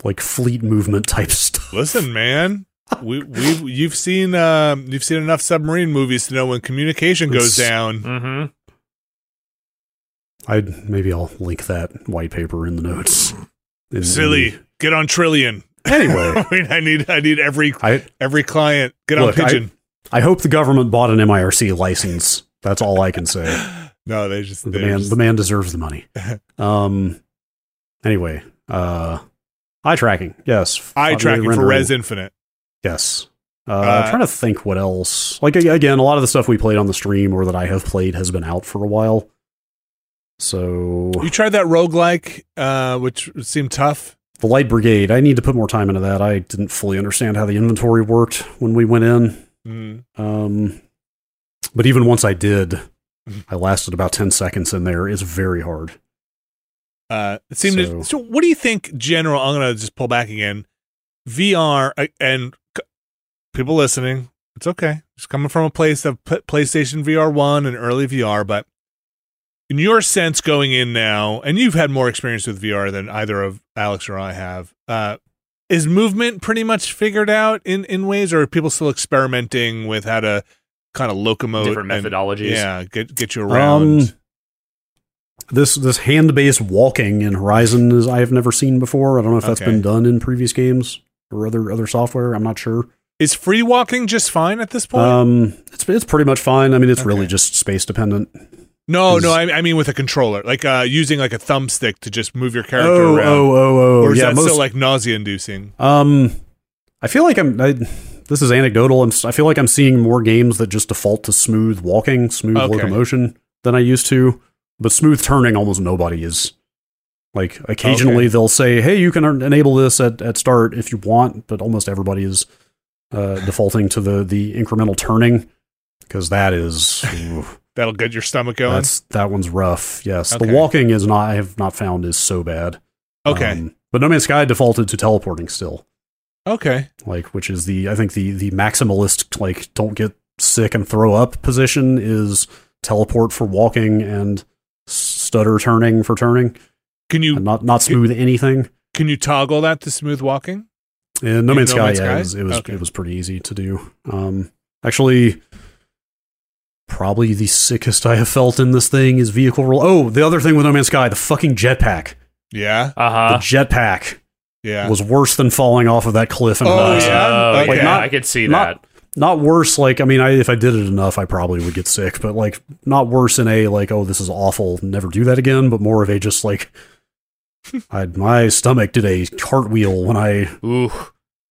like fleet movement type stuff. Listen, man. We we you've seen um you've seen enough submarine movies to know when communication goes It's- down. Mm-hmm. I'd maybe I'll link that white paper in the notes. In- in Silly, the- get on Trillian. Anyway, I mean, I need I need every I every client get Look, on Pidgin. I hope the government bought an MIRC license. That's all I can say. no, they just The man, just- the man deserves the money. Um. Anyway, uh, eye tracking. Yes, eye tracking for rendering. Rez Infinite. Yes. Uh, Uh, I'm trying to think what else. Like again, a lot of the stuff we played on the stream or that I have played has been out for a while. So You tried that roguelike, uh, which seemed tough. The Light Brigade, I need to put more time into that. I didn't fully understand how the inventory worked when we went in. Mm. Um, but even once I did, I lasted about 10 seconds in there. It's very hard. Uh, it seemed. So- To, so, what do you think, general? I'm gonna just pull back again. VR uh, and people listening, it's okay. It's coming from a place of PlayStation VR One and early VR, but in your sense, going in now, and you've had more experience with VR than either of Alex or I have. Uh, is movement pretty much figured out in in ways, or are people still experimenting with how to kind of locomote Different and- methodologies. Yeah, get get you around. Um, This this hand based walking in Horizon is I have never seen before. I don't know if that's Okay. been done in previous games or other other software. I'm not sure. Is free walking just fine at this point? Um, it's it's pretty much fine. I mean, it's really just space dependent. No, no. I, I mean with a controller, like uh, using like a thumbstick to just move your character Oh, around. oh, oh, oh. or is yeah, that most, still like nausea-inducing? Um, I feel like I'm. I, this is anecdotal. I'm, I feel like I'm seeing more games that just default to smooth walking, smooth Okay. locomotion than I used to. But smooth turning, almost nobody is. Like occasionally they'll say, "Hey, you can enable this at, at start if you want," but almost everybody is uh, defaulting to the the incremental turning because that is That'll get your stomach going. that's that one's rough. Yes, Okay. the walking is not. I have not found is so bad. okay, Um, but No Man's Sky defaulted to teleporting still okay. like which is the I think the the maximalist like don't get sick and throw up position is teleport for walking and stutter turning for turning Can you and not not smooth anything. can you toggle that to smooth walking? In No In Man's No Sky, Man's yeah, Sky? it was it was, Okay. it was pretty easy to do. Um, actually, probably the sickest I have felt in this thing is vehicle roll. Oh, the other thing with No Man's Sky, the fucking jetpack. Yeah, Uh huh. The jetpack yeah. was worse than falling off of that cliff in Oh, Horizon. yeah? Oh, Okay. yeah, Not- I could see not- that. not worse like i mean I, if i did it enough i probably would get sick but like not worse in a like oh this is awful never do that again but more of a just like I, my stomach did a cartwheel when i Ooh.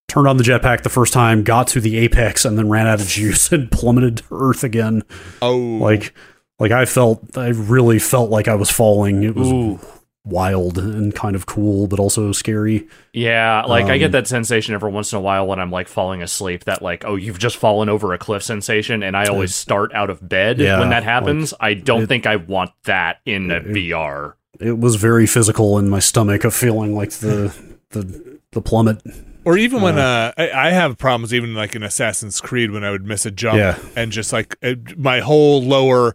Turned on the jetpack the first time got to the apex and then ran out of juice and plummeted to earth again oh, like like i felt i really felt like i was falling it was Ooh. wild and kind of cool but also scary Yeah, like I Um, get that sensation every once in a while when I'm like falling asleep. That like, oh, you've just fallen over a cliff sensation, and I always start out of bed Yeah, when that happens. I don't it- think I want that in a it- VR. it was very physical in my stomach of feeling like the the the plummet or even when uh, I, I have problems even like in Assassin's Creed when I would miss a jump Yeah. and just like uh, my whole lower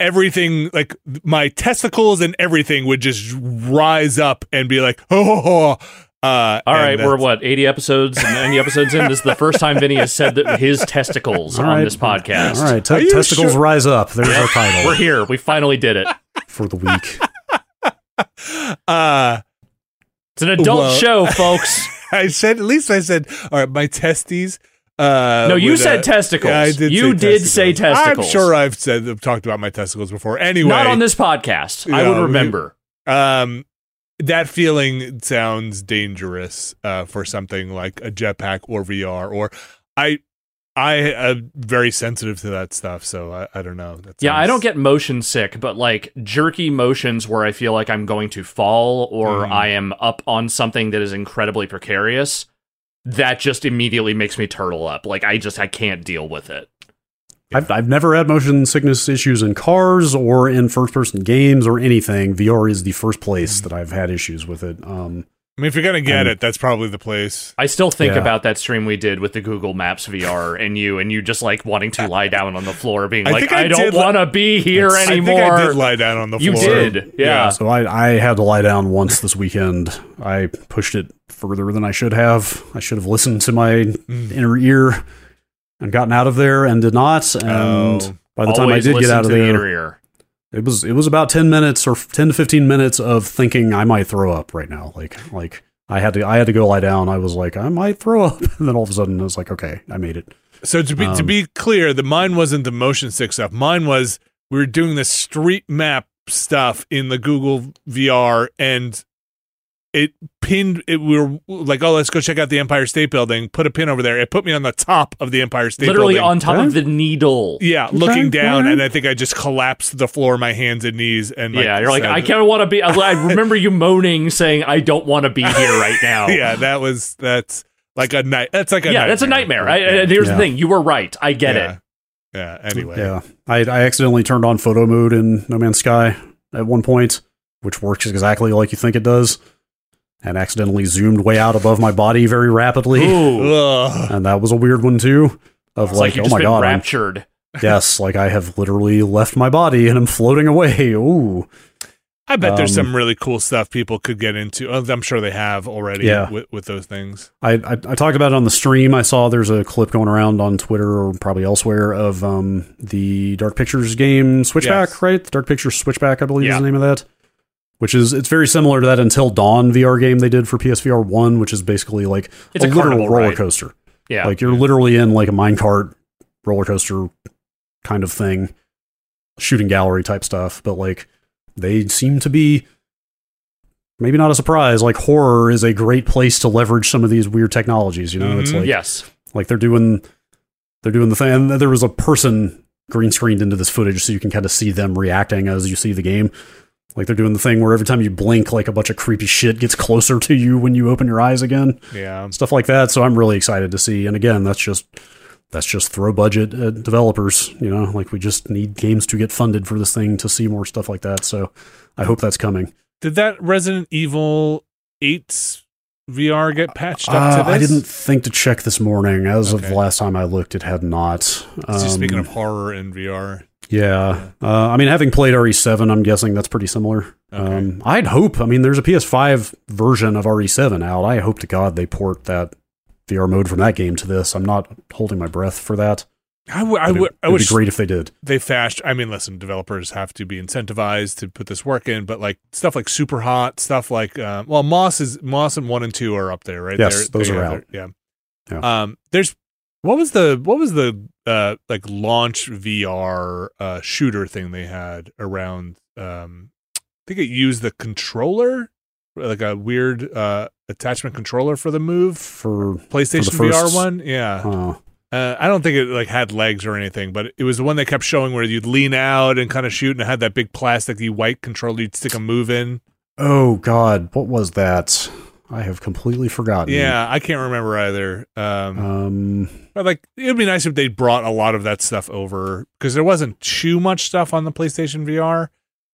everything like my testicles and everything would just rise up and be like oh. Uh, All and right, we're that's- what eighty episodes, ninety episodes in. This is the first time Vinny has said that his testicles All on this podcast. all right te- testicles sure? rise up there's our title We're here. We finally did it. for the week Uh, It's an adult Well- show, folks. I said at least I said all right. My testes. Uh, No, you said uh, testicles. yeah, I did You say did say testicles. I'm sure I've said I've talked about my testicles before. Anyway, Not on this podcast. I Yeah, would remember. Um, that feeling sounds dangerous uh, for something like a jetpack or VR. Or I, I am very sensitive to that stuff, so I, I don't know. That Yeah, I don't get motion sick, but like jerky motions where I feel like I'm going to fall or Mhm. I am up on something that is incredibly precarious, that just immediately makes me turtle up. Like I just I can't deal with it. I've, I've never had motion sickness issues in cars or in first person games or anything. VR is the first place that I've had issues with it. Um, I mean, if you're gonna get Um, it, that's probably the place. I still think Yeah. about that stream we did with the Google Maps VR and you and you just like wanting to lie down on the floor being I like I I, don't want to be here I think anymore. I did lie down on the You floor. You did, yeah. so I, I had to lie down once this weekend. I pushed it further than I should have. I should have listened to my Mm. inner ear and gotten out of there and did not. And Oh. by the time I did get out of the there, inner ear. It was it was about 10 minutes or 10 to 15 minutes of thinking I might throw up right now. Like like I had to I had to go lie down. I was like I might throw up. And then all of a sudden I was like okay, I made it. So to be to Um, be clear, the mine wasn't the motion sick stuff. Mine was we were doing the street map stuff in the Google VR, and it pinned. It we were like, oh, let's go check out the Empire State Building. Put a pin over there. It put me on the top of the Empire State Literally Building. on top Huh? of the needle. yeah, looking down, and I think I just collapsed the floor, my hands and knees, and like, yeah, you're like, said- I can't want to be. I I remember you moaning, saying, "I don't want to be here right now." Yeah, that was that's like a night. That's like a yeah, that's a nightmare. I, Yeah. and here's Yeah. the thing: you were right. I get yeah. it. Yeah. Anyway. Yeah. I I accidentally turned on photo mode in No Man's Sky at one point, which works exactly like you think it does. And accidentally zoomed way out above my body very rapidly. Ooh, And that was a weird one too. Of it's like, like, you oh just my been god, I'm- raptured. yes, like I have literally left my body and I'm floating away. Ooh. I bet there's Um, some really cool stuff people could get into. Oh, I'm sure they have already Yeah. with, with those things. I, I I talked about it on the stream. I saw there's a clip going around on Twitter or probably elsewhere of um the Dark Pictures game Switchback, Yes. right? The Dark Pictures Switchback, I believe Yeah. is the name of that. Which is it's very similar to that Until Dawn VR game they did for PSVR one, which is basically like It's a literal roller ride. coaster. Yeah. Like you're literally in like a minecart roller coaster kind of thing, shooting gallery type stuff. But like they seem to be maybe not a surprise. Like horror is a great place to leverage some of these weird technologies. You know, it's Mhm. like yes. like they're doing they're doing the thing. And there was a person green screened into this footage so you can kind of see them reacting as you see the game. Like they're doing the thing where every time you blink, like a bunch of creepy shit gets closer to you when you open your eyes again Yeah. stuff like that. So I'm really excited to see. And again, that's just that's just throw budget at developers. You know, like we just need games to get funded for this thing to see more stuff like that. So I hope that's coming. Did that Resident Evil 8 VR get patched up Uh, to this? I didn't think to check this morning. As of Okay. the last time I looked, it had not. Just speaking Um, of horror and VR. Yeah, uh, I mean, having played RE7, I'm guessing that's pretty similar. Okay. Um, I'd hope. I mean, there's a PS5 version of RE7 out. I hope to God they port that VR mode from that game to this. I'm not holding my breath for that. I, w- I, But it- w- I it'd be great if they did. they fast. I mean, listen, developers have to be incentivized to put this work in, but like stuff like Super Hot, stuff like uh, well, Moss is Moss and one and two are up there, right? Yes, They're- those they are out. their- yeah. Um, there's what was the what was the uh like launch VR uh shooter thing they had around? Um, I think it used the controller, like a weird uh attachment controller for the move. For PlayStation first- VR one, yeah. uh, Uh, I don't think it like had legs or anything, but it was the one they kept showing where you'd lean out and kind of shoot, and it had that big plasticky white controller you'd stick a move in. oh God, what was that? I have completely forgotten. Yeah, I can't remember either. Um, Um, but like it would be nice if they brought a lot of that stuff over because there wasn't too much stuff on the PlayStation VR.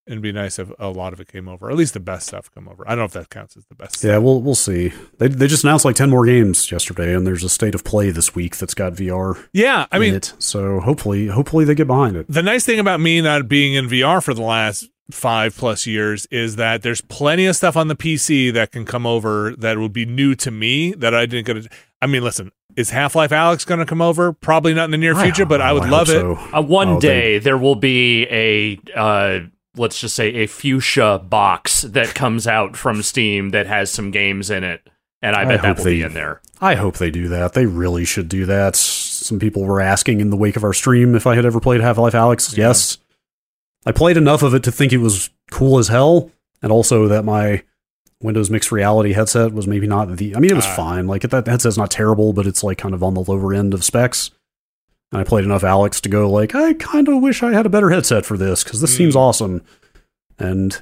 It'd be nice if a lot of it came over, at least the best stuff come over. I don't know if that counts as the best. yeah, we'll we'll see. They they just announced like ten more games yesterday, and there's a state of play this week that's got VR. yeah. I in mean, it. so hopefully hopefully they get behind it. the nice thing about me not being in VR for the last five plus years is that there's plenty of stuff on the PC that can come over that would be new to me that I didn't get. To, I mean, listen, is Half Life Alyx going to come over? Probably not in the near future, but I would hope love it. so. Uh, one Oh, they- day there will be a uh, let's just say a fuchsia box that comes out from Steam that has some games in it, and I I bet that hope will be they- in there. I hope they do that. They really should do that. Some people were asking in the wake of our stream if I had ever played Half Life Alyx. Yeah. Yes. I played enough of it to think it was cool as hell, and also that my Windows Mixed Reality headset was maybe not the. I mean, it was Ah. fine. Like, that headset's not terrible, but it's like kind of on the lower end of specs. And I played enough Alyx to go, like, I kind of wish I had a better headset for this because this Mm. seems awesome. And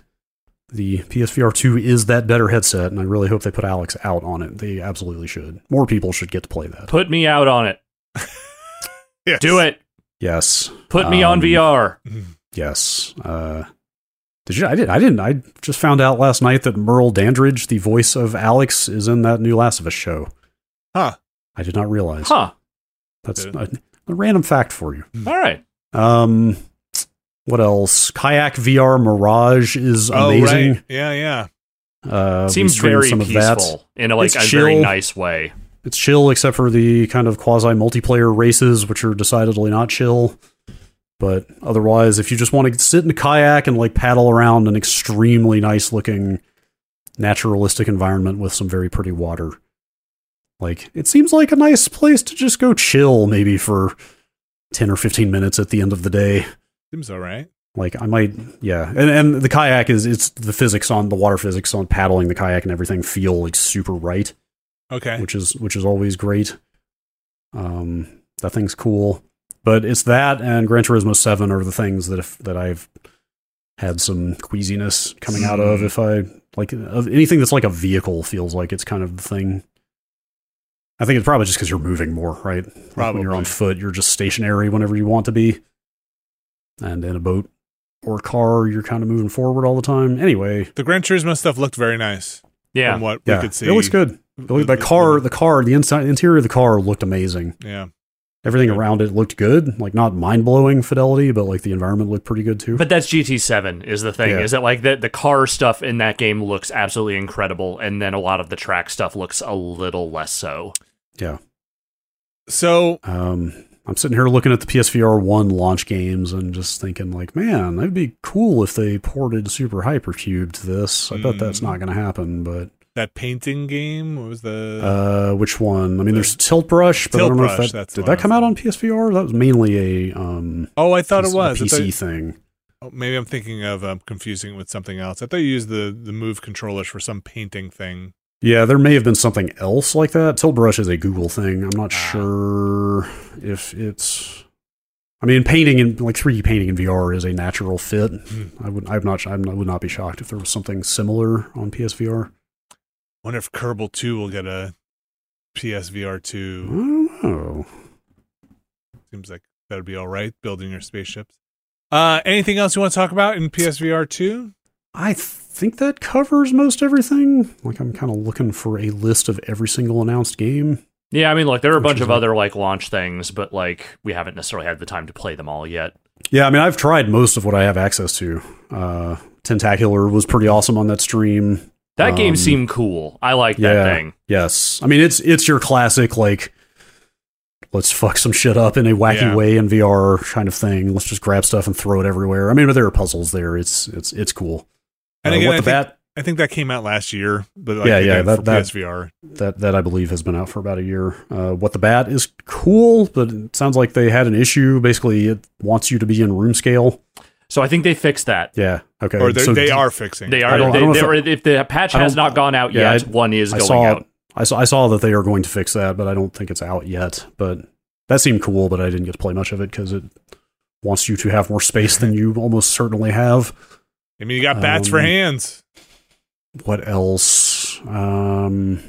the PSVR 2 is that better headset, and I really hope they put Alyx out on it. They absolutely should. More people should get to play that. Put me out on it. Yes. Do it. Yes. Put me on Um, VR. Yes. Uh, did you? I did. I didn't. I just found out last night that Merle Dandridge, the voice of Alyx, is in that new Last of Us show. Huh. I did not realize. Huh. That's a, a random fact for you. All right. Um, what else? Kayak VR Mirage is Oh, amazing. right. Yeah, yeah. Uh, Seems very some of peaceful that. in a like It's a very nice way. It's chill, except for the kind of quasi multiplayer races, which are decidedly not chill. But otherwise, if you just want to sit in a kayak and like paddle around an extremely nice looking naturalistic environment with some very pretty water, like it seems like a nice place to just go chill maybe for 10 or 15 minutes at the end of the day. Seems all right. Like I might, yeah, and and the kayak is it's the physics on the water physics on paddling the kayak and everything feel like super right Okay. which is which is always great. Um, that thing's cool, but it's that and Gran Turismo Seven are the things that if, that I've had some queasiness coming out of. Hmm. If I like of anything that's like a vehicle feels like it's kind of the thing. I think it's probably just because you're moving more, right? Like when you're on foot, you're just stationary whenever you want to be, and in a boat or a car, you're kind of moving forward all the time. Anyway, The Gran Turismo stuff looked very nice Yeah. from what yeah, we could see. it looks good. The, the car, the car, the inside interior of the car looked amazing. Yeah. Everything around it looked good, like not mind blowing fidelity, but like the environment looked pretty good too. But that's GT7 is the thing. Yeah. Is that like the the car stuff in that game looks absolutely incredible, and then a lot of the track stuff looks a little less so. yeah, So um, I'm sitting here looking at the PSVR one launch games and just thinking, like, man, that'd be cool if they ported Super Hypercube to this. I bet that's Mm. not going to happen, but that painting game. What was the? Uh, which one? I mean, there's Tilt Brush, but I don't know Tilt Brush, if that that's did that come out on PSVR. That was mainly a um oh, I thought it was. a PC thought- thing. oh, maybe I'm thinking of um, confusing it with something else. I thought you used the the Move controllers for some painting thing. Yeah, there may have been something else like that. Tilt Brush is a Google thing. I'm not Ah. sure if it's. I mean, painting in like 3D painting in VR is a natural fit. Hmm. I would, I'm not, I'm, I would not be shocked if there was something similar on PSVR. Wonder if Kerbal Two will get a PSVR I two. don't know. Seems like that'd be all right. Building your spaceships. Uh, anything else you want to talk about in PSVR two? I think that covers most everything. Like, I'm kind of looking for a list of every single announced game. Yeah, I mean, look, there are a bunch of what- other like launch things, but like we haven't necessarily had the time to play them all yet. Yeah, I mean, I've tried most of what I have access to. Uh, Tentacular was pretty awesome on that stream. That game Um, seemed cool. I like yeah. that thing. Yes, I mean it's it's your classic like let's fuck some shit up in a wacky Yeah. way in VR kind of thing. Let's just grab stuff and throw it everywhere. I mean, but there are puzzles there. It's it's it's cool. And Uh, again, what I the think, bat I think that came out last year, but like, Yeah, yeah, again, that- for that- PSVR. that that I believe has been out for about a year. Uh, what the bat is cool, but it sounds like they had an issue. Basically, it wants you to be in room scale. So I think they fixed that. Yeah. Okay. Or they're- so they are fixing. They it. are. I don't- they, I don't know they if if the patch has don't- gone out yeah, yet, I- one is I going saw, out. I saw I saw that they are going to fix that, but I don't think it's out yet. But that seemed cool, but I didn't get to play much of it because it wants you to have more space than you almost certainly have. I mean, you got bats for Um, hands. What else? Um,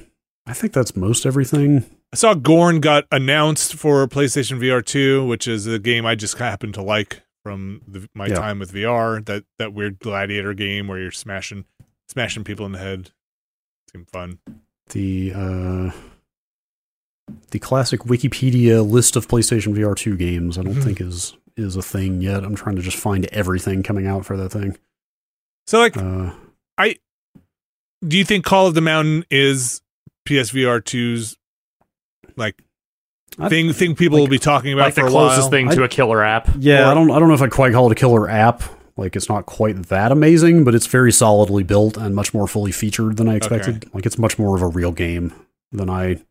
I think that's most everything. I saw Gorn got announced for PlayStation VR 2, which is a game I just happen to like from the, my Yeah. time with VR. That that weird gladiator game where you're smashing smashing people in the head. Seemed fun. The uh, the classic Wikipedia list of PlayStation VR two games. I don't Mhm. think is is a thing yet. I'm trying to just find everything coming out for that thing. So, like, Uh, do you think Call of the Mountain is PSVR 2's like I- thing thing people will be talking about Like for the a closest while? thing to a killer app. Yeah, Or- I don't I don't know if I'd quite call it a killer app. Like it's not quite that amazing, but it's very solidly built and much more fully featured than I expected. Like it's much more of a real game than I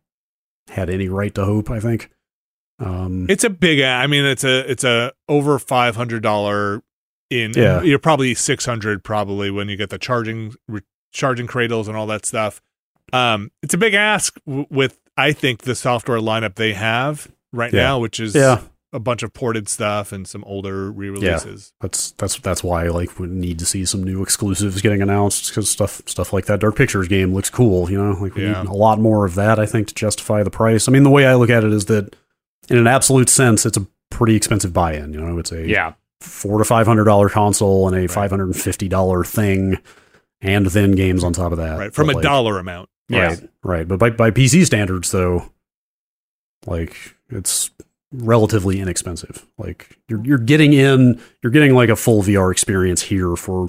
had any right to hope, I think. Um It's a big. I mean, it's a it's a over five hundred dollar in. Yeah. you're probably six hundred probably when you get the charging re- charging cradles and all that stuff. Um, it's a big ask w- with I think the software lineup they have right Yeah. now, which is yeah, a bunch of ported stuff and some older re-releases. that's that's that's why I like would need to see some new exclusives getting announced because stuff stuff like that Dark Pictures game looks cool. You know, like we Yeah. need a lot more of that. I think to justify the price. I mean, the way I look at it is that in an absolute sense, it's a pretty expensive buy-in. You know, it's a Yeah. four to five hundred dollar console and a five hundred and fifty dollar thing, and then games on top of that. right from But, a like, dollar amount. Yeah. Right, right. But by by PC standards, though, like it's relatively inexpensive. Like you're you're getting in, you're getting like a full VR experience here for.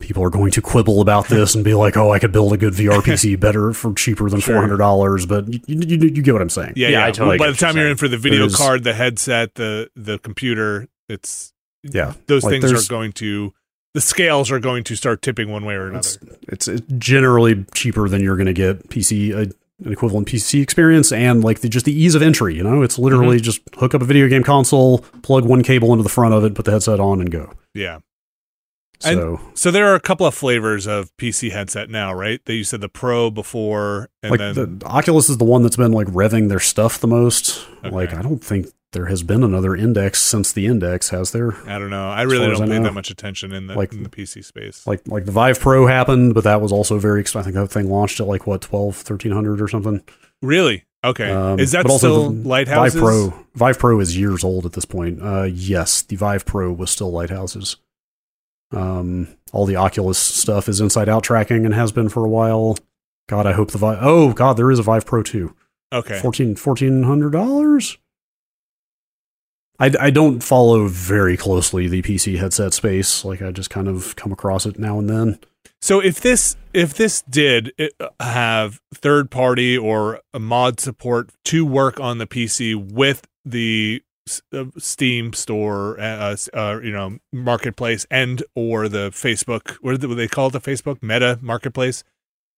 People are going to quibble about this and be like, "Oh, I could build a good VR PC better for cheaper than Sure. four hundred dollars." But you, you, you, you get what I'm saying. Yeah, Yeah, yeah. I totally By get the time you're saying. in for the video There's- card, the headset, the the computer, it's Yeah, those Like, things are going to the scales are going to start tipping one way or another. It's, it's generally cheaper than you're going to get PC a, an equivalent PC experience, and like the, just the ease of entry. You know, it's literally mm-hmm. just hook up a video game console, plug one cable into the front of it, put the headset on, and go. yeah. And- So So there are a couple of flavors of PC headset now, right? That you said the Pro before, and like then the Oculus is the one that's been like revving their stuff the most. Okay. Like I don't think there has been another index since the index, has there? I don't know. I really don't pay that much attention in the Like- in the PC space. Like like the Vive Pro happened, but that was also very expensive. I think that thing launched at like what 12, 1300 or something. really? Okay. Um, Is that but also still Lighthouses? Vive Pro, Vive Pro is years old at this point. Uh, yes, the Vive Pro was still Lighthouses. Um, all the Oculus stuff is inside out tracking and has been for a while. God, I hope the Vive. Oh God, there is a Vive Pro too. Okay. Fourteen fourteen hundred dollars. I, I don't follow very closely the PC headset space. Like I just kind of come across it now and then. So if this if this did uh, have third party or a mod support to work on the PC with the uh, Steam store, uh, uh, you know, marketplace, and or the Facebook, what do they call it? The Facebook Meta Marketplace.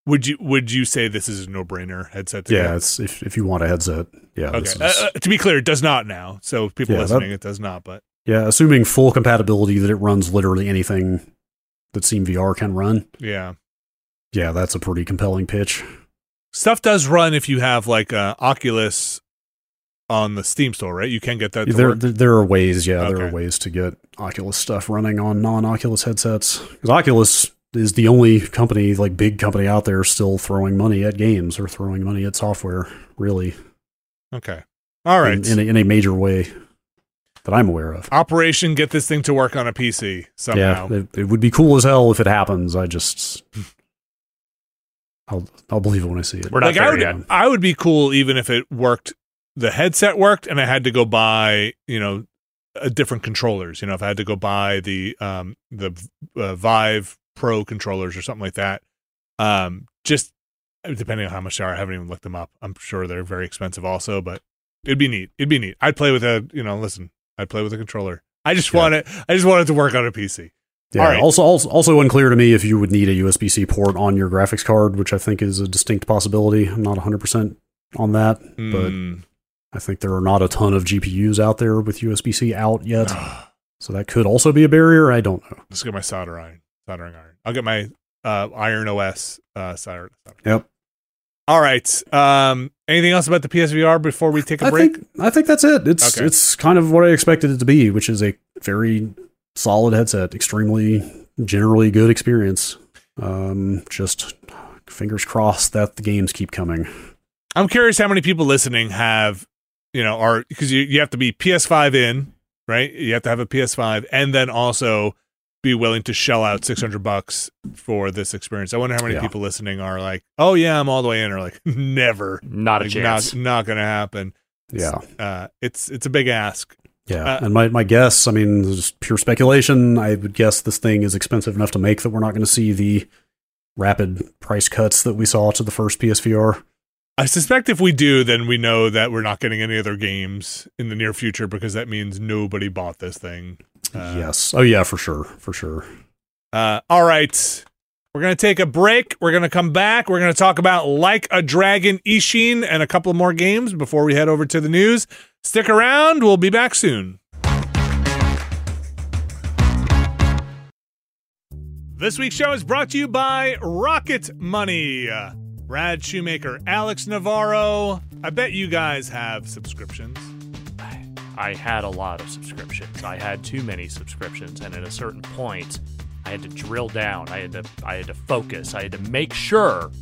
Would you would you say this is a no brainer headset? To Yeah, it's if if you want a headset. Yeah. Okay. this Uh, is- uh, to be clear, it does not now. So people Yeah, that- listening, it does not. But yeah, assuming full compatibility that it runs literally anything that Steam VR can run. yeah, Yeah, that's a pretty compelling pitch. stuff does run if you have like uh, Oculus on the Steam store, right? You can get that. There, there, there are ways, yeah, there are ways to get Oculus stuff running on non-Oculus headsets. Because Oculus is the only company, like big company out there, still throwing money at games or throwing money at software, really, Okay. All right. in, in, a, in a major way that I'm aware of. Operation get this thing to work on a PC somehow. Yeah, it, it would be cool as hell if it happens. I just, I'll, I'll believe it when I see it. We're not like I would, yet. I would be cool even if it worked. The headset worked, and I had to go buy, you know, a different controllers. You know, if I had to go buy the um the uh, Vive Pro controllers or something like that. Um, just depending on how much they are, I haven't even looked them up. I'm sure they're very expensive, also, but it'd be neat. It'd be neat. I'd play with a, you know, listen, I'd play with a controller. I just Yeah. want it. I just want it to work on a PC. Yeah. All right. Also, also, also unclear to me if you would need a USB C port on your graphics card, which I think is a distinct possibility. I'm not 100 percent on that, but Mm. I think there are not a ton of GPUs out there with USB C out yet, so that could also be a barrier. I don't know. Let's get my solder iron, soldering iron. I'll get my uh, Iron OS uh, solder. solder. Yep. All right. Um, anything else about the PSVR before we take a I break? think I think that's it. It's Okay. it's kind of what I expected it to be, which is a very solid headset, extremely generally good experience. Um, just fingers crossed that the games keep coming. I'm curious how many people listening have, you know, are because you, you have to be PS5 in, right? You have to have a PS5 and then also be willing to shell out 600 bucks for this experience. I wonder how many Yeah. people listening are like, oh, yeah, I'm all the way in, or like, never. Not a Like, chance. Not, not going to happen. Yeah. Uh, it's, it's a big ask. Yeah, Uh, and my, my guess, I mean, just pure speculation. I would guess this thing is expensive enough to make that we're not going to see the rapid price cuts that we saw to the first PSVR. I suspect if we do, then we know that we're not getting any other games in the near future because that means nobody bought this thing. Uh, yes. Oh yeah, for sure, for sure. Uh, all right. We're going to take a break. We're going to come back. We're going to talk about Like a Dragon Ishin and a couple more games before we head over to the news. Stick around. We'll be back soon. This week's show is brought to you by Rocket Money. Brad Shoemaker, Alex Navarro. I bet you guys have subscriptions. I had a lot of subscriptions. I had too many subscriptions, and at a certain point, I had to drill down. I had to I had to focus. I had to make sure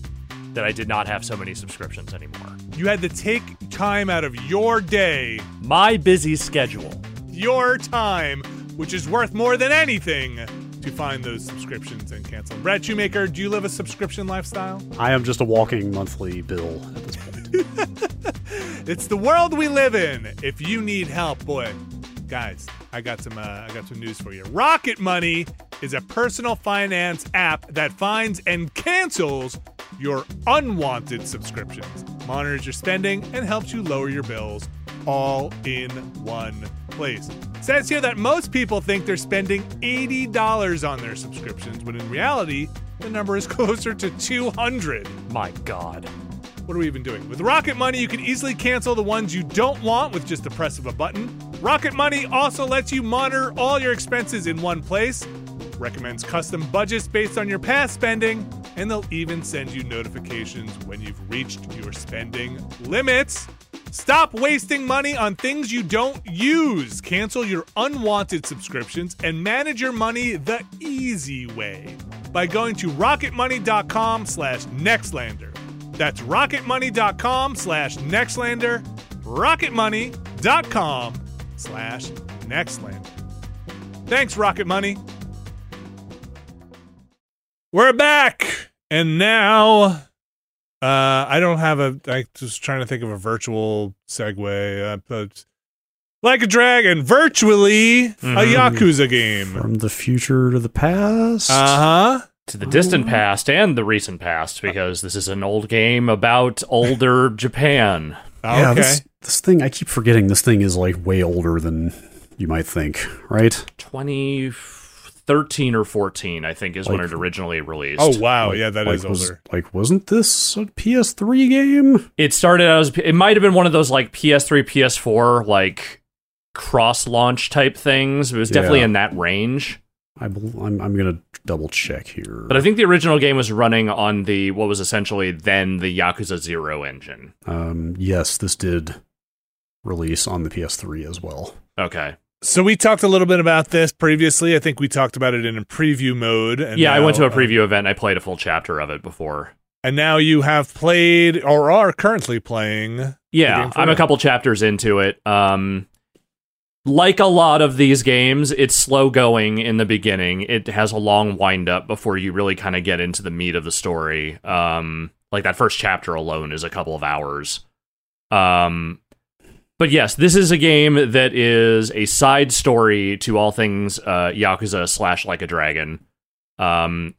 that I did not have so many subscriptions anymore. You had to take time out of your day My busy schedule. your time, which is worth more than anything, to find those subscriptions and cancel. them. Brad Shoemaker, do you live a subscription lifestyle? I am just a walking monthly bill at this point. It's the world we live in. If you need help, boy, guys, I got some. Uh, I got some news for you. Rocket Money is a personal finance app that finds and cancels your unwanted subscriptions, monitors your spending, and helps you lower your bills all in one place. It says here that most people think they're spending $80 on their subscriptions, when in reality, the number is closer to 200. My God. What are we even doing? With Rocket Money, you can easily cancel the ones you don't want with just the press of a button. Rocket Money also lets you monitor all your expenses in one place, recommends custom budgets based on your past spending, and they'll even send you notifications when you've reached your spending limits. Stop wasting money on things you don't use. Cancel your unwanted subscriptions and manage your money the easy way by going to rocketmoney.com slash nextlander. That's rocketmoney.com slash nextlander, rocketmoney.com slash nextlander. Thanks, Rocket Money. We're back. And now, uh, I don't have a, I was trying to think of a virtual segue. Uh, but like a dragon, virtually a Mhm. Yakuza game. From the future to the past. Uh huh. To the distant past and the recent past, because this is an old game about older Japan. Yeah, okay. this this thing I keep forgetting this thing is like way older than you might think, right? 2013 or 14, I think, is when Like- it originally released. Oh wow, yeah, that like, is was- older. like wasn't this a PS3 game? It started out as it might have been one of those like PS3, PS4 like cross launch type things. It was definitely Yeah. in that range. I bel I'm I'm gonna double check here. But I think the original game was running on the what was essentially then the Yakuza Zero engine. um, yes, this did release on the PS3 as well. Okay. So we talked a little bit about this previously. I think we talked about it in a preview mode. And yeah, I went to a preview event. I played a full chapter of it before. uh, and now you have played or are currently playing. Yeah, I'm a couple chapters into it. Um, like a lot of these games, it's slow going in the beginning. It has a long wind up before you really kind of get into the meat of the story. Um, like that first chapter alone is a couple of hours. Um, but yes, this is a game that is a side story to all things uh, Yakuza slash Like a Dragon. Um,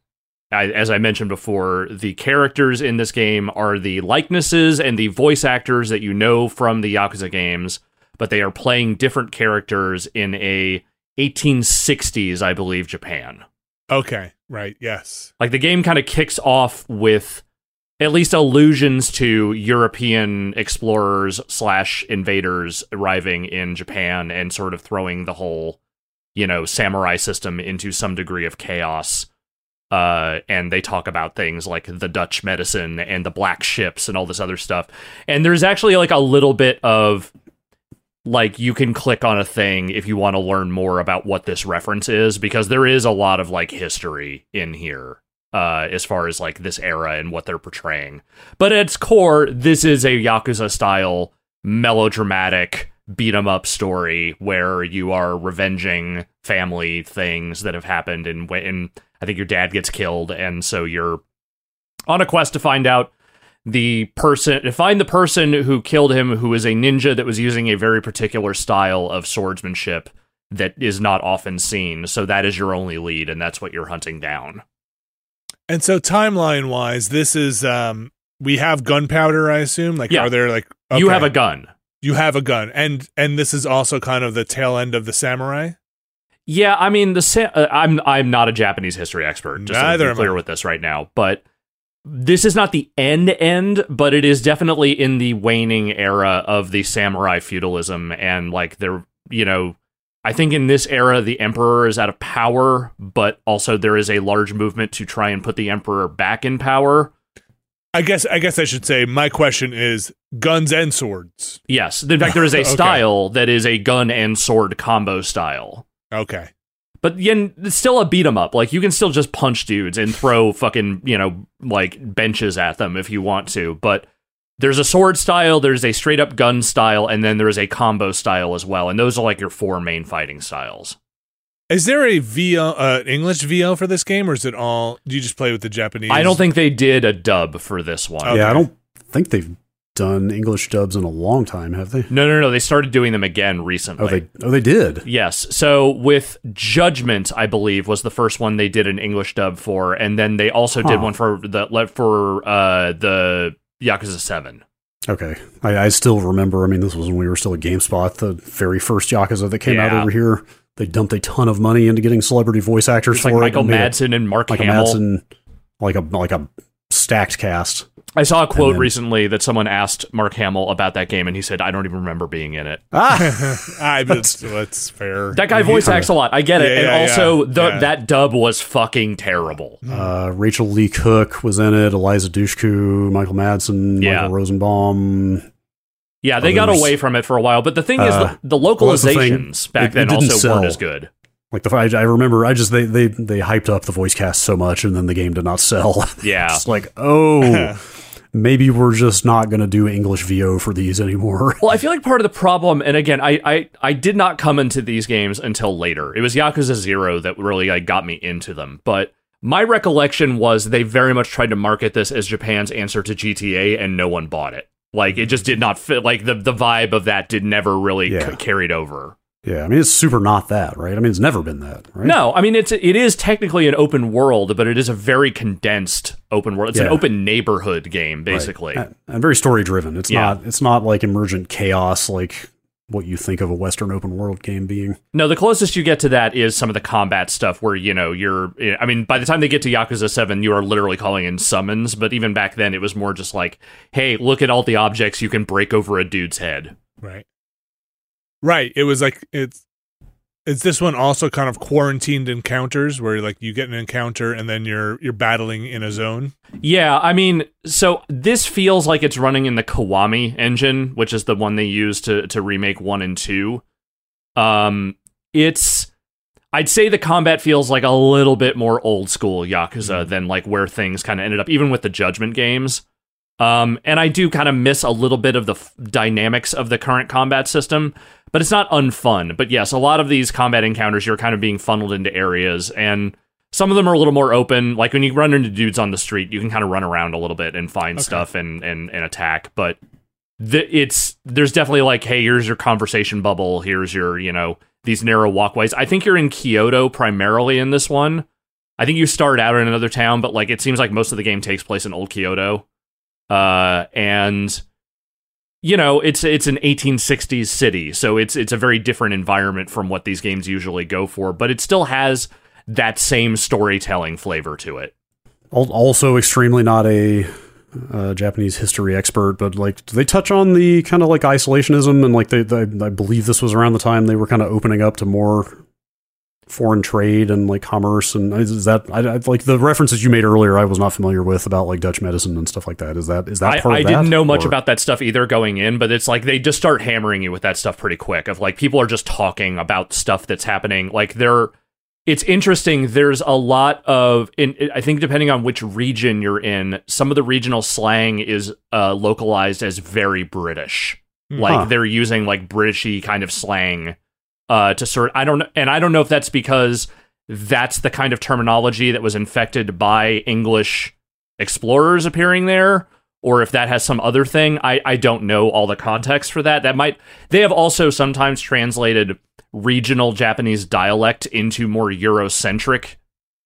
I, as I mentioned before, the characters in this game are the likenesses and the voice actors that you know from the Yakuza games, but they are playing different characters in a 1860s, I believe, Japan. Okay, right. Yes. Like the game kind of kicks off with at least allusions to European explorers slash invaders arriving in Japan and sort of throwing the whole, you know, samurai system into some degree of chaos. Uh, and they talk about things like the Dutch medicine and the black ships and all this other stuff. And there's actually like a little bit of like you can click on a thing if you want to learn more about what this reference is because there is a lot of like history in here uh as far as like this era and what they're portraying. But at its core this is a yakuza style melodramatic beat 'em up story where you are revenging family things that have happened and when i think your dad gets killed and so you're on a quest to find out the person to find the person who killed him who is a ninja that was using a very particular style of swordsmanship that is not often seen. So that is your only lead and that's what you're hunting down And so timeline wise, this is um we have gunpowder, I assume. Like Yeah. are there like you have a gun you have a gun. And and this is also kind of the tail end of the samurai. yeah i mean the sa- uh, i'm i'm not a japanese history expert just Neither to be clear with this right now but this is not the end end but it is definitely in the waning era of the samurai feudalism and like they're you know I think in this era, the emperor is out of power, but also there is a large movement to try and put the emperor back in power. I guess I guess I should say my question is guns and swords. Yes, in fact, there is a Okay. style that is a gun and sword combo style. Okay. But yen, it's still a beat 'em up. Like you can still just punch dudes and throw fucking you know like benches at them if you want to. But there's a sword style, there's a straight up gun style, and then there's a combo style as well. And those are like your four main fighting styles. Is there a VO uh English VO for this game or is it all do you just play with the Japanese? I don't think they did a dub for this one. Okay. Yeah, I don't think they've done English dubs in a long time, have they? No, no, no. They started doing them again recently. Oh, they oh they did. Yes. So with Judgment, I believe was the first one they did an English dub for, and then they also did one for the for uh, the Yakuza Seven. Okay, I, I still remember. I mean, this was when we were still at GameSpot. The very first Yakuza that came out over here. They dumped a ton of money into getting celebrity voice actors It's for like it. Michael it Madsen and Mark a Hamill. Madsen, like a like a stacked cast. I saw a quote then- recently that someone asked Mark Hamill about that game, and he said, "I don't even remember being in it." Ah, I that's, that's fair. That guy voice acts a lot. I get it, Yeah, and yeah, also yeah, the, yeah. that dub was fucking terrible. uh, Rachael Leigh Cook was in it. Eliza Dushku, Michael Madsen, Yeah. Michael Rosenbaum. Yeah, they got away from it for a while, but the thing is, Uh, the, the well, that's the localizations back It- then it didn't also weren't as good. Like the I, I remember, I just they they they hyped up the voice cast so much, and then the game did not sell. Yeah. it's like oh, maybe we're just not gonna do English VO for these anymore. Well, I feel like part of the problem, and again, I, I I did not come into these games until later. It was Yakuza Zero that really like got me into them. But my recollection was they very much tried to market this as Japan's answer to GTA, and no one bought it. Like it just did not fit. Like the the vibe of that did never really Yeah. c- carried over. Yeah, I mean it's super not that, right? I mean it's never been that, right? No, I mean it's it is technically an open world, but it is a very condensed open world. It's an open neighborhood game, Right. basically. and, and very story driven. It's Yeah. not it's not like emergent chaos like what you think of a Western open world game being. No, the closest you get to that is some of the combat stuff where, you know, you're. I mean, by the time they get to Yakuza 7, you are literally calling in summons, but even back then, it was more just like, hey, look at all the objects you can break over a dude's head. Right. Right. It was like it's is this one also kind of quarantined encounters where like you get an encounter and then you're you're battling in a zone? Yeah, I mean, so this feels like it's running in the Kiwami engine, which is the one they use to to remake 1 and 2. Um it's I'd say the combat feels like a little bit more old school Yakuza than like where things kind of ended up even with the Judgment games. Um and I do kind of miss a little bit of the f- dynamics of the current combat system, but it's not unfun. But yes, a lot of these combat encounters you're kind of being funneled into areas and some of them are a little more open. Like when you run into dudes on the street, you can kind of run around a little bit and find Okay. stuff and, and and attack. But the, it's there's definitely like, hey, here's your conversation bubble. Here's your you know these narrow walkways. I think you're in Kyoto primarily in this one. I think you start out in another town, but like it seems like most of the game takes place in old Kyoto. Uh, and you know it's it's an 1860s city, so it's it's a very different environment from what these games usually go for. But it still has that same storytelling flavor to it. Also, extremely not a uh, Japanese history expert, but like, do they touch on the kind of like isolationism and like they, they, I believe this was around the time they were kind of opening up to more foreign trade and like commerce and is that I, I like the references you made earlier I was not familiar with about like Dutch medicine and stuff like that is that is that I, part I of didn't that, know much or- about that stuff either going in, but it's like they just start hammering you with that stuff pretty quick. Of like people are just talking about stuff that's happening. Like they're, it's interesting. There's a lot of, in I think depending on which region you're in, some of the regional slang is uh, localized as very British. Like Huh. they're using like Britishy kind of slang uh, to sort. I don't and I don't know if that's because that's the kind of terminology that was infected by English explorers appearing there, or if that has some other thing. I I don't know all the context for that. That might they have also sometimes translated regional Japanese dialect into more Eurocentric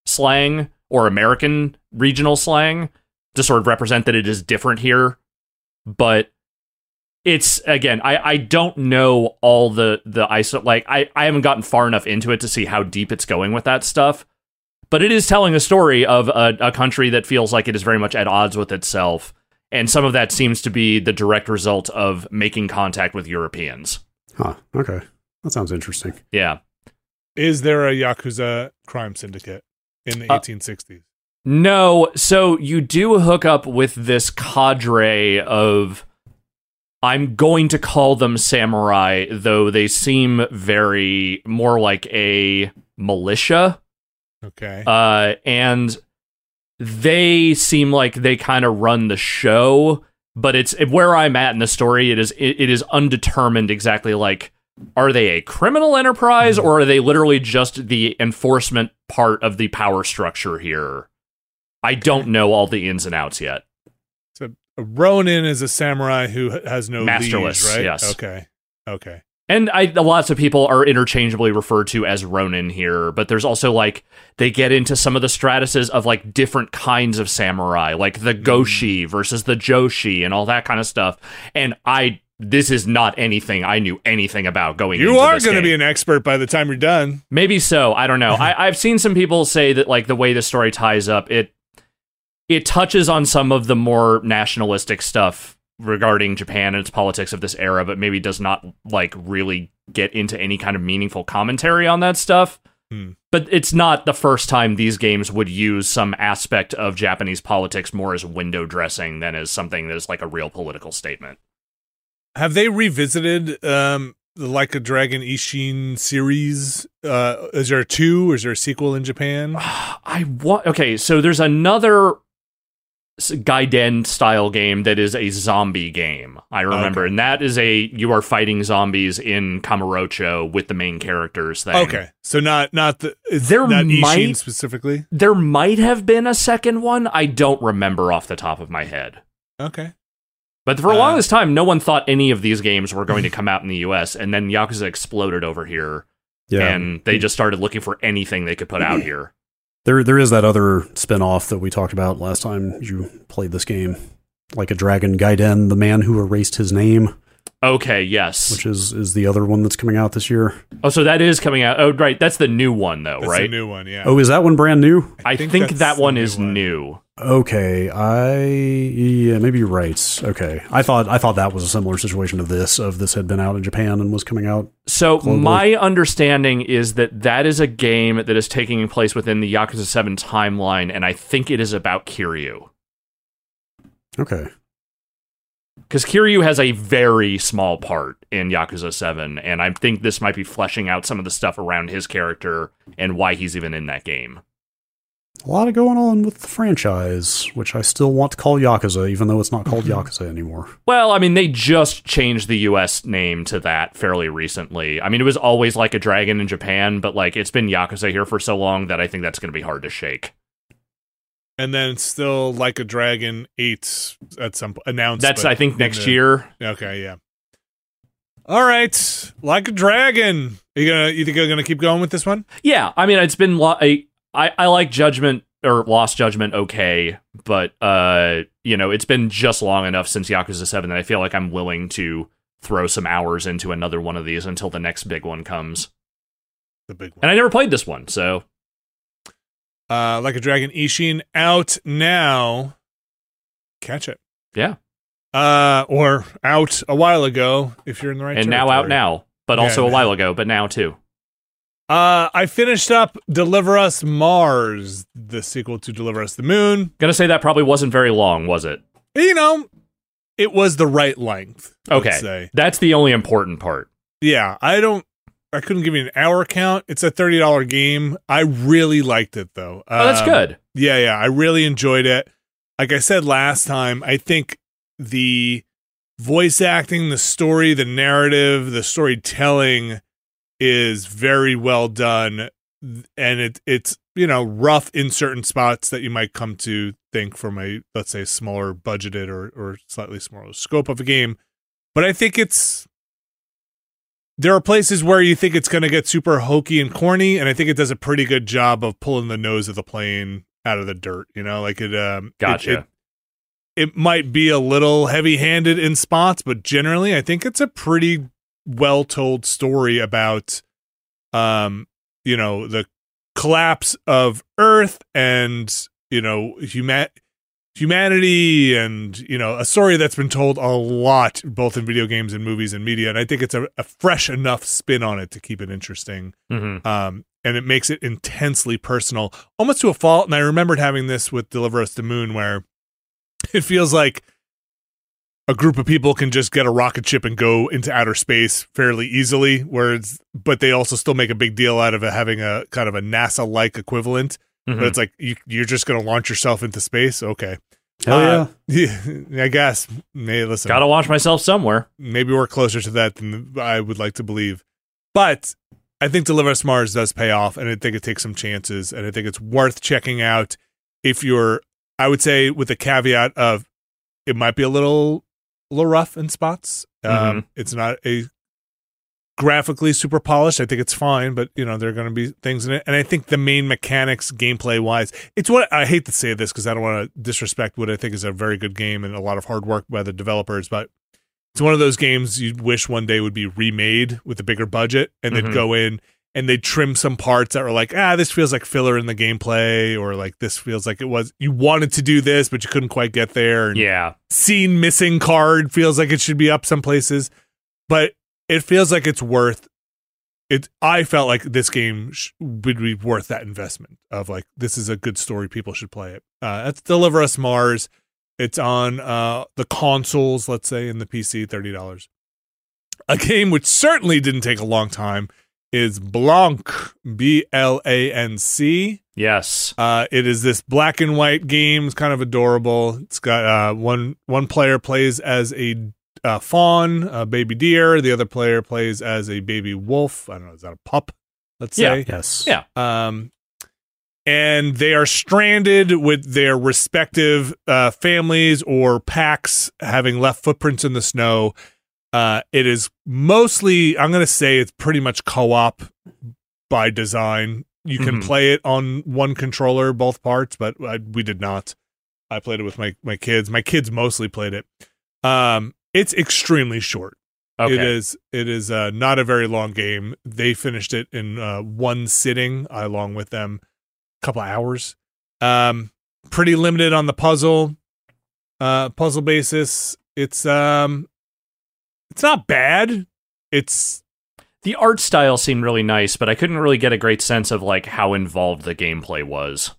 slang or American regional slang to sort of represent that it is different here, but it's again I, I don't know all the the iso like I, I haven't gotten far enough into it to see how deep it's going with that stuff but it is telling a story of a, a country that feels like it is very much at odds with itself and some of that seems to be the direct result of making contact with europeans. Huh. Okay. That sounds interesting. Yeah. Is there a Yakuza crime syndicate in the Uh, 1860s? No, so you do hook up with this cadre of I'm going to call them samurai, though they seem very more like a militia. Okay. Uh and they seem like they kind of run the show, but it's where I'm at in the story, it is it, it is undetermined exactly like are they a criminal enterprise or are they literally just the enforcement part of the power structure here? I don't know all the ins and outs yet. Ronin is a samurai who has no Masterless, liege, right? yes. Okay. Okay. And I lots of people are interchangeably referred to as Ronin here, but there's also like they get into some of the stratuses of like different kinds of samurai, like the hmm. Goshi versus the Joshi and all that kind of stuff. And I this is not anything I knew anything about going You are going to be an expert by the time you're done. Maybe so. I don't know. I, I've seen some people say that like the way the story ties up, it it touches on some of the more nationalistic stuff regarding Japan and its politics of this era, but maybe does not like really get into any kind of meaningful commentary on that stuff. Hmm. But it's not the first time these games would use some aspect of Japanese politics more as window dressing than as something that is like a real political statement. Have they revisited um, the Like a Dragon Ishin series? Uh, is there a two? Or is there a sequel in Japan? I want. Okay, so there's another Gaiden style game that is a zombie game. I remember, Okay. and that is a you are fighting zombies in Kamurocho with the main characters thing. Okay, so not not the it's There not Ishin specifically. There might have been a second one. I don't remember off the top of my head. Okay, But for a Uh, longest time, no one thought any of these games were going to come out in the US. And then Yakuza exploded over here. Yeah. And they just started looking for anything they could put out here. There, there is that other spin-off that we talked about last time you played this game, like a Dragon Gaiden, the man who erased his name, Okay, yes. which is is the other one that's coming out this year. oh, so that is coming out. Oh, right. That's the new one, though, That's right? a new one, yeah. Oh, is that one brand new? I think think, that the one new is one. Okay, I yeah, maybe you're right. Okay, I thought I thought that was a similar situation to this. Of this had been out in Japan and was coming out. So Globally. my understanding is that that is a game that is taking place within the Yakuza 7 timeline, and I think it is about Kiryu. Okay, Because Kiryu has a very small part in Yakuza 7, and I think this might be fleshing out some of the stuff around his character and why he's even in that game. A lot of going on with the franchise, which I still want to call Yakuza, even though it's not called mm-hmm. Yakuza anymore. Well, I mean, they just changed the US name to that fairly recently. I mean, it was always like a dragon in Japan, but like it's been Yakuza here for so long that I think that's going to be hard to shake. and then still like a dragon 8 at some announced. That's, I think, next the- year. Okay, yeah. All right, like a dragon. Are you gonna? You think you're gonna keep going with this one? Yeah, I mean, it's been lo- I, I like Judgment or Lost Judgment okay, but uh, you know, it's been just long enough since Yakuza Seven that I feel like I'm willing to throw some hours into another one of these until the next big one comes. The big one. And I never played this one, so Uh, like a dragon Ishin out now. Catch it. Yeah. Uh, or out a while ago if you're in the right. and now out now, but Yeah, also a while ago, but now too. Uh, I finished up Deliver Us Mars, the sequel to Deliver Us the Moon. Gonna say that probably wasn't very long, was it? You know, it was the right length. Okay. say. That's the only important part. Yeah, I don't. I couldn't give you an hour count. It's a thirty dollar game. I really liked it though. Oh, that's Um, good. Yeah, yeah, I really enjoyed it. Like I said last time, I think the voice acting, the story, the narrative, the storytelling is very well done and it it's, you know, rough in certain spots that you might come to think from a let's say smaller budgeted or or slightly smaller scope of a game. But I think it's there are places where you think it's going to get super hokey and corny and I think it does a pretty good job of pulling the nose of the plane out of the dirt, you know, like it um it- Gotcha. it, it might be a little heavy-handed in spots, but generally I think it's a pretty well-told story about um you know the collapse of earth and you know human humanity and you know a story that's been told a lot both in video games and movies and media and I think it's a, a fresh enough spin on it to keep it interesting hmm um, and it makes it intensely personal, almost to a fault. And I remembered having this with Deliver Us the Moon, where it feels like a group of people can just get a rocket ship and go into outer space fairly easily. Whereas, but they also still make a big deal out of it having a kind of a NASA-like equivalent. Mhm. But it's like you, you're just going to launch yourself into space. Okay, Hell Uh, yeah! yeah, I guess. May listen Gotta watch myself somewhere. maybe we're closer to that than I would like to believe. But I think Deliver Us Mars does pay off, and I think it takes some chances, and I think it's worth checking out if you're. I would say with the caveat of it might be a little rough in spots. Um, it's not a graphically super polished. I think it's fine, but you know there are going to be things in it, and I think the main mechanics, gameplay wise, it's what I hate to say this because I don't want to disrespect what I think is a very good game and a lot of hard work by the developers, but it's one of those games you wish one day would be remade with a bigger budget, and they'd Mhm. go in and they'd trim some parts that were like, ah, this feels like filler in the gameplay, or like this feels like it was you wanted to do this but you couldn't quite get there. And Yeah. scene missing card feels like it should be up some places, but it feels like it's worth it. I felt like this game sh- would be worth that investment of like this is a good story. People should play it. Uh, that's Deliver Us Mars. It's on uh, the consoles, let's say, in the PC, thirty dollars. A game which certainly didn't take a long time is Blanc, B L A N C. Yes. Uh, it is this black and white game. It's kind of adorable. It's got uh, one one player plays as a uh, fawn, a baby deer. The other player plays as a baby wolf. I don't know. Is that a pup? Let's Yeah. say. Yes. Yeah. Um, and they are stranded with their respective uh, families or packs having left footprints in the snow. Uh, it is mostly, I'm going to say, it's pretty much co-op by design. You can Mhm. play it on one controller, both parts, but I, we did not. I played it with my my kids. My kids mostly played it. Um, it's extremely short. Okay. It is. It is uh, not a very long game. They finished it in uh, one sitting, along with them, a couple hours. Um, pretty limited on the puzzle, uh, puzzle basis. It's um, it's not bad. It's The art style seemed really nice, but I couldn't really get a great sense of like how involved the gameplay was.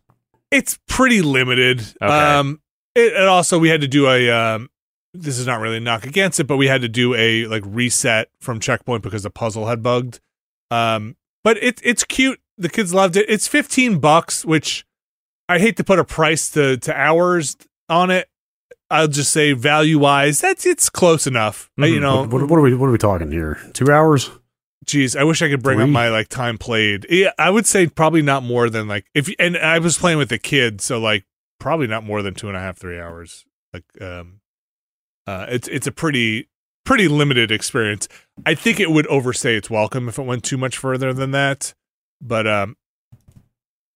it's pretty limited. Okay. Um, it, and also we had to do a um, this is not really a knock against it, but we had to do a like reset from checkpoint because the puzzle had bugged. Um, but it's it's cute. The kids loved it. It's fifteen bucks, which I hate to put a price to to hours on it. I'll just say value wise, that's it's close enough. Uh, You Mhm. know, What, what, are we what are we talking here? Two hours? Jeez, I wish I could bring up my like time played. Yeah, I would say probably not more than like if and I was playing with the kid, so like probably not more than two and a half, three hours. Like um uh it's it's a pretty pretty limited experience. I think it would overstay its welcome if it went too much further than that. But um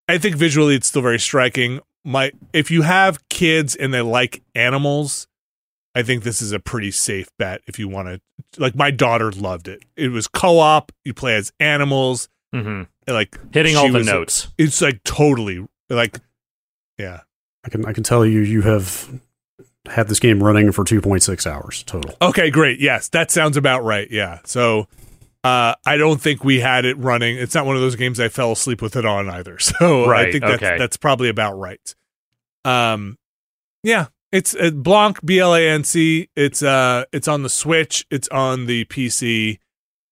I think visually it's still very striking. My if you have kids and they like animals, I think this is a pretty safe bet if you want to like my daughter loved it. It was co-op, you play as animals, hmm and, like Hitting all the was- notes. It's like totally like yeah. I can I can tell you you have had this game running for 2.6 hours total. Okay, great. Yes, that sounds about right. Yeah. So uh I don't think we had it running. It's not one of those games I fell asleep with it on either. So I think that's okay. that's probably about right. Um yeah, it's uh, Blanc B L A N C. It's uh it's on the Switch, it's on the PC.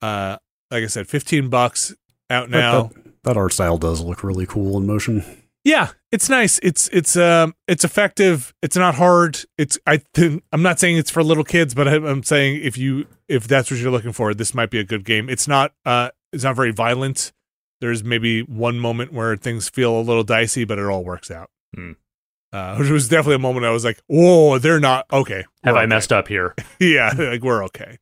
Uh like I said 15 bucks out That- now. That, that art style does look really cool in motion. Yeah, it's nice. It's it's um it's effective. It's not hard. It's I think I'm not saying it's for little kids, but I'm, I'm saying if you if that's what you're looking for, this might be a good game. It's not uh it's not very violent. There's maybe one moment where things feel a little dicey, but it all works out. Hmm. Uh, which was definitely a moment I was like, "Whoa, they're not okay." Have I okay. messed up here? yeah, like we're okay.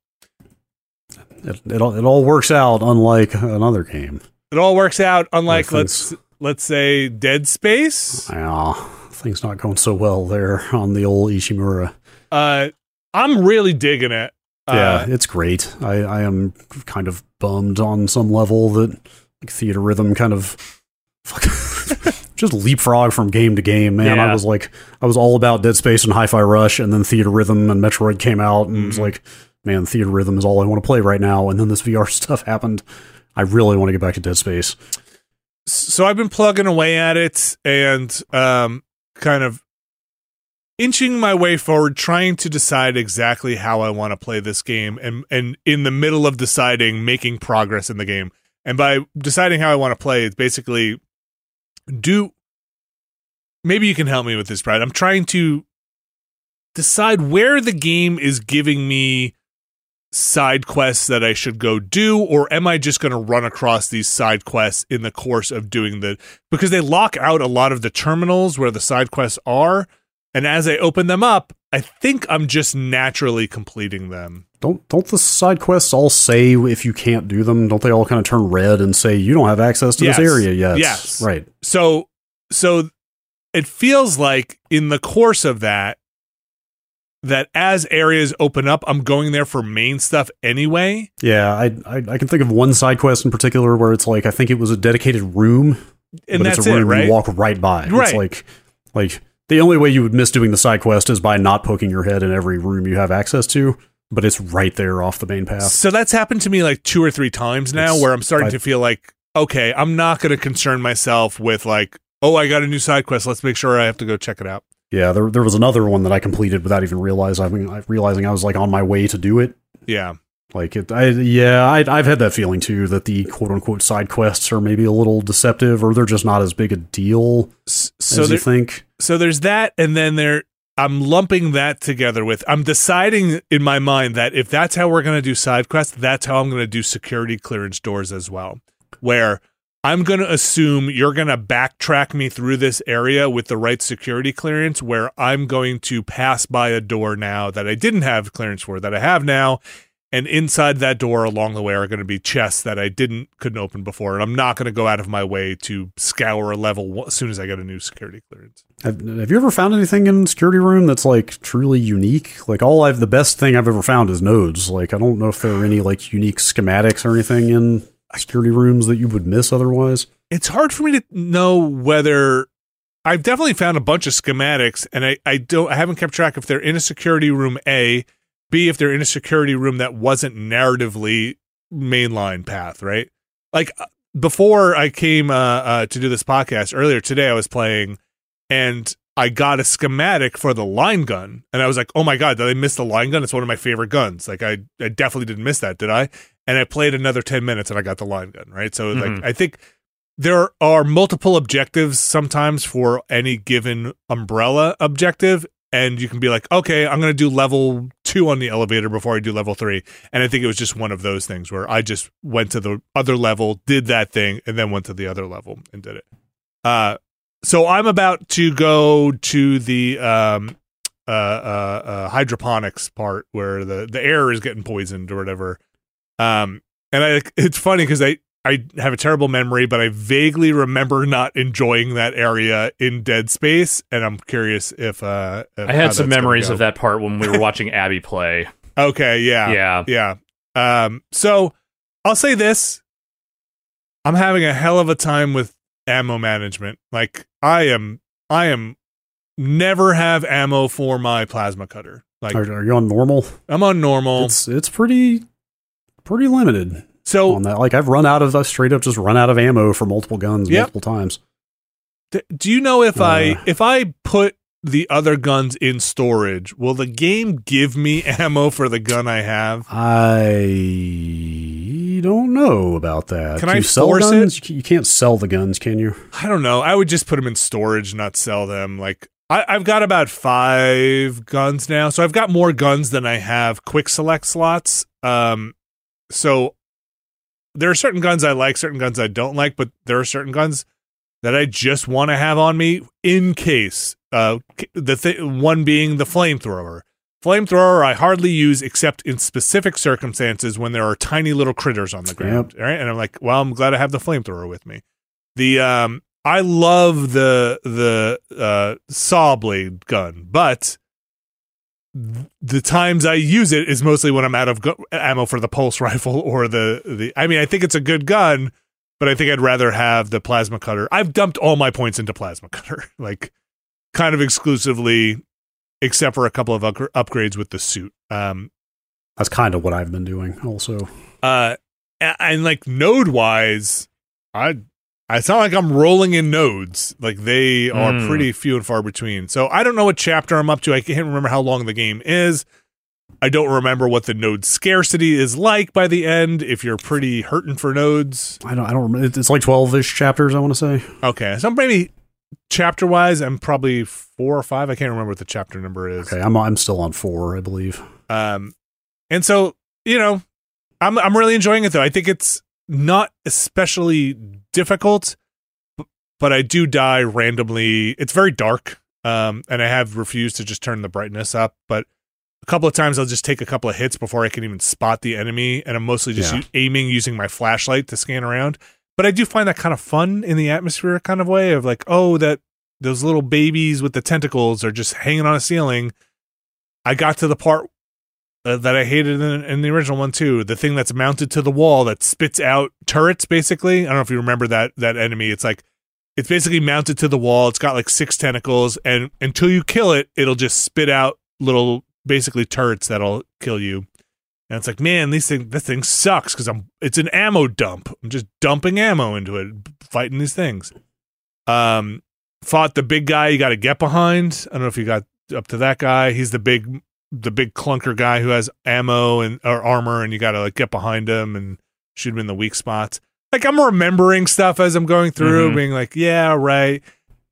It, it, all, it all works out, unlike another game. It all works out. Unlike let's let's say Dead Space. Yeah, things not going so well there on the old Ishimura. Uh, I'm really digging it. yeah, Uh, it's great. I, I am kind of bummed on some level that like Theatrhythm kind of just leapfrog from game to game. Man, I was like, I was all about Dead Space and Hi-Fi Rush, and then Theatrhythm and Metroid came out, and it was like, man, Theatrhythm is all I want to play right now. And then this VR stuff happened. I really want to get back to Dead Space. So I've been plugging away at it and um, kind of inching my way forward, trying to decide exactly how I want to play this game, and and in the middle of deciding, making progress in the game. And by deciding how I want to play, it's basically do. Maybe you can help me with this, Brad. I'm trying to decide where the game is giving me side quests that I should go do, or am I just going to run across these side quests in the course of doing the because they lock out a lot of the terminals where the side quests are, and as I open them up, I think I'm just naturally completing them. Don't don't the side quests all say if you can't do them? Don't they all kind of turn red and say you don't have access to Yes. this area yet? Yes. right. So so it feels like in the course of that that as areas open up, I'm going there for main stuff anyway. Yeah, I, I I can think of one side quest in particular where it's like I think it was a dedicated room, And but that's it's a it, room right? you walk right by. Right. It's like like the only way you would miss doing the side quest is by not poking your head in every room you have access to, but it's right there off the main path. So that's happened to me like two or three times now It's- where I'm starting I- to feel like, okay, I'm not going to concern myself with like, oh, I got a new side quest. Let's make sure I have to go check it out. Yeah, there there was another one that I completed without even realize I mean, realizing I was like on my way to do it. Yeah. Like it, I yeah, I, I've had that feeling too that the quote unquote side quests are maybe a little deceptive or they're just not as big a deal So as there, you think. so there's that, and then there. I'm lumping that together with. I'm deciding in my mind that if that's how we're going to do side quests, that's how I'm going to do security clearance doors as well. Where I'm going to assume you're going to backtrack me through this area with the right security clearance where I'm going to pass by a door now that I didn't have clearance for that I have now and inside that door along the way are going to be chests that I didn't couldn't open before and I'm not going to go out of my way to scour a level as soon as I get a new security clearance. Have, have you ever found anything in security room that's like truly unique? Like all I've the best thing I've ever found is nodes. Like I don't know if there are any like unique schematics or anything in security rooms that you would miss otherwise. It's hard for me to know whether I've definitely found a bunch of schematics and I, I don't I haven't kept track if they're in a security room A B, if they're in a security room that wasn't narratively mainline path, right? Like uh, before I came uh, uh, to do this podcast earlier today, I was playing and I got a schematic for the line gun, and I was like, "Oh my god, did I miss the line gun? It's one of my favorite guns. Like I, I definitely didn't miss that, did I?" And I played another ten minutes, and I got the line gun. Right, so Mhm. like I think there are multiple objectives sometimes for any given umbrella objective, and you can be like, "Okay, I'm going to do level two on the elevator before I do level three. And I think it was just one of those things where I just went to the other level, did that thing, and then went to the other level and did it. Uh, so I'm about to go to the um, uh, uh, uh, hydroponics part where the, the air is getting poisoned or whatever. Um, and I, it's funny because I, I have a terrible memory, but I vaguely remember not enjoying that area in Dead Space, and I'm curious if uh, if I had some memories go. of that part when we were watching Abby play. Okay, yeah, Yeah. yeah. Um, so I'll say this: I'm having a hell of a time with ammo management. Like I am, I am never have ammo for my plasma cutter. Like Are, are you on normal? I'm on normal. It's it's pretty pretty limited So on that. Like I've run out of I've straight up just run out of ammo for multiple guns Yep. multiple times. D- do you know if I Uh. if I put the other guns in storage, will the game give me ammo for the gun I have? I don't know about that. Can you I sell force guns? You You can't sell the guns, can you? I don't know. I would just put them in storage, not sell them. Like I, I've got about five guns now, so I've got more guns than I have quick select slots. Um, so there are certain guns I like, certain guns I don't like, but there are certain guns that I just want to have on me in case. Uh, the th- one being the flamethrower. Flamethrower I hardly use except in specific circumstances when there are tiny little critters on the ground. All right, and I'm like, well, I'm glad I have the flamethrower with me. The um, I love the the uh, saw blade gun, but the times I use it is mostly when I'm out of gu- ammo for the pulse rifle or the the. I mean, I think it's a good gun, but I think I'd rather have the plasma cutter. I've dumped all my points into plasma cutter, like kind of exclusively, except for a couple of up- upgrades with the suit. Um, That's kind of what I've been doing. Also, uh, and, and like node wise, I. It's not like I'm rolling in nodes. Like they are Mm. pretty few and far between. So I don't know what chapter I'm up to. I can't remember how long the game is. I don't remember what the node scarcity is like by the end. If you're pretty hurting for nodes, I don't I don't remember. It's like twelve ish chapters. I want to say. okay. So maybe chapter wise, I'm probably four or five. I can't remember what the chapter number is. Okay, I'm I'm still on four, I believe. Um, and so you know, I'm I'm really enjoying it though. I think it's not especially difficult, but I do die randomly. It's very dark, um, and I have refused to just turn the brightness up. But a couple of times I'll just take a couple of hits before I can even spot the enemy, and I'm mostly just Yeah. u- aiming using my flashlight to scan around. But I do find that kind of fun in the atmosphere kind of way of like, oh, that those little babies with the tentacles are just hanging on a ceiling. I got to the part uh, that I hated in, in the original one too. The thing that's mounted to the wall that spits out turrets. Basically, I don't know if you remember that that enemy. It's like it's basically mounted to the wall. It's got like six tentacles, and until you kill it, it'll just spit out little basically turrets that'll kill you. And it's like, man, these thing this thing sucks because I'm it's an ammo dump. I'm just dumping ammo into it, fighting these things. Um, fought the big guy you got to get behind. I don't know if you got up to that guy. He's the big the big clunker guy who has ammo and or armor, and you got to like get behind him and shoot him in the weak spots. Like I'm remembering stuff as I'm going through, Mhm. being like, yeah, right.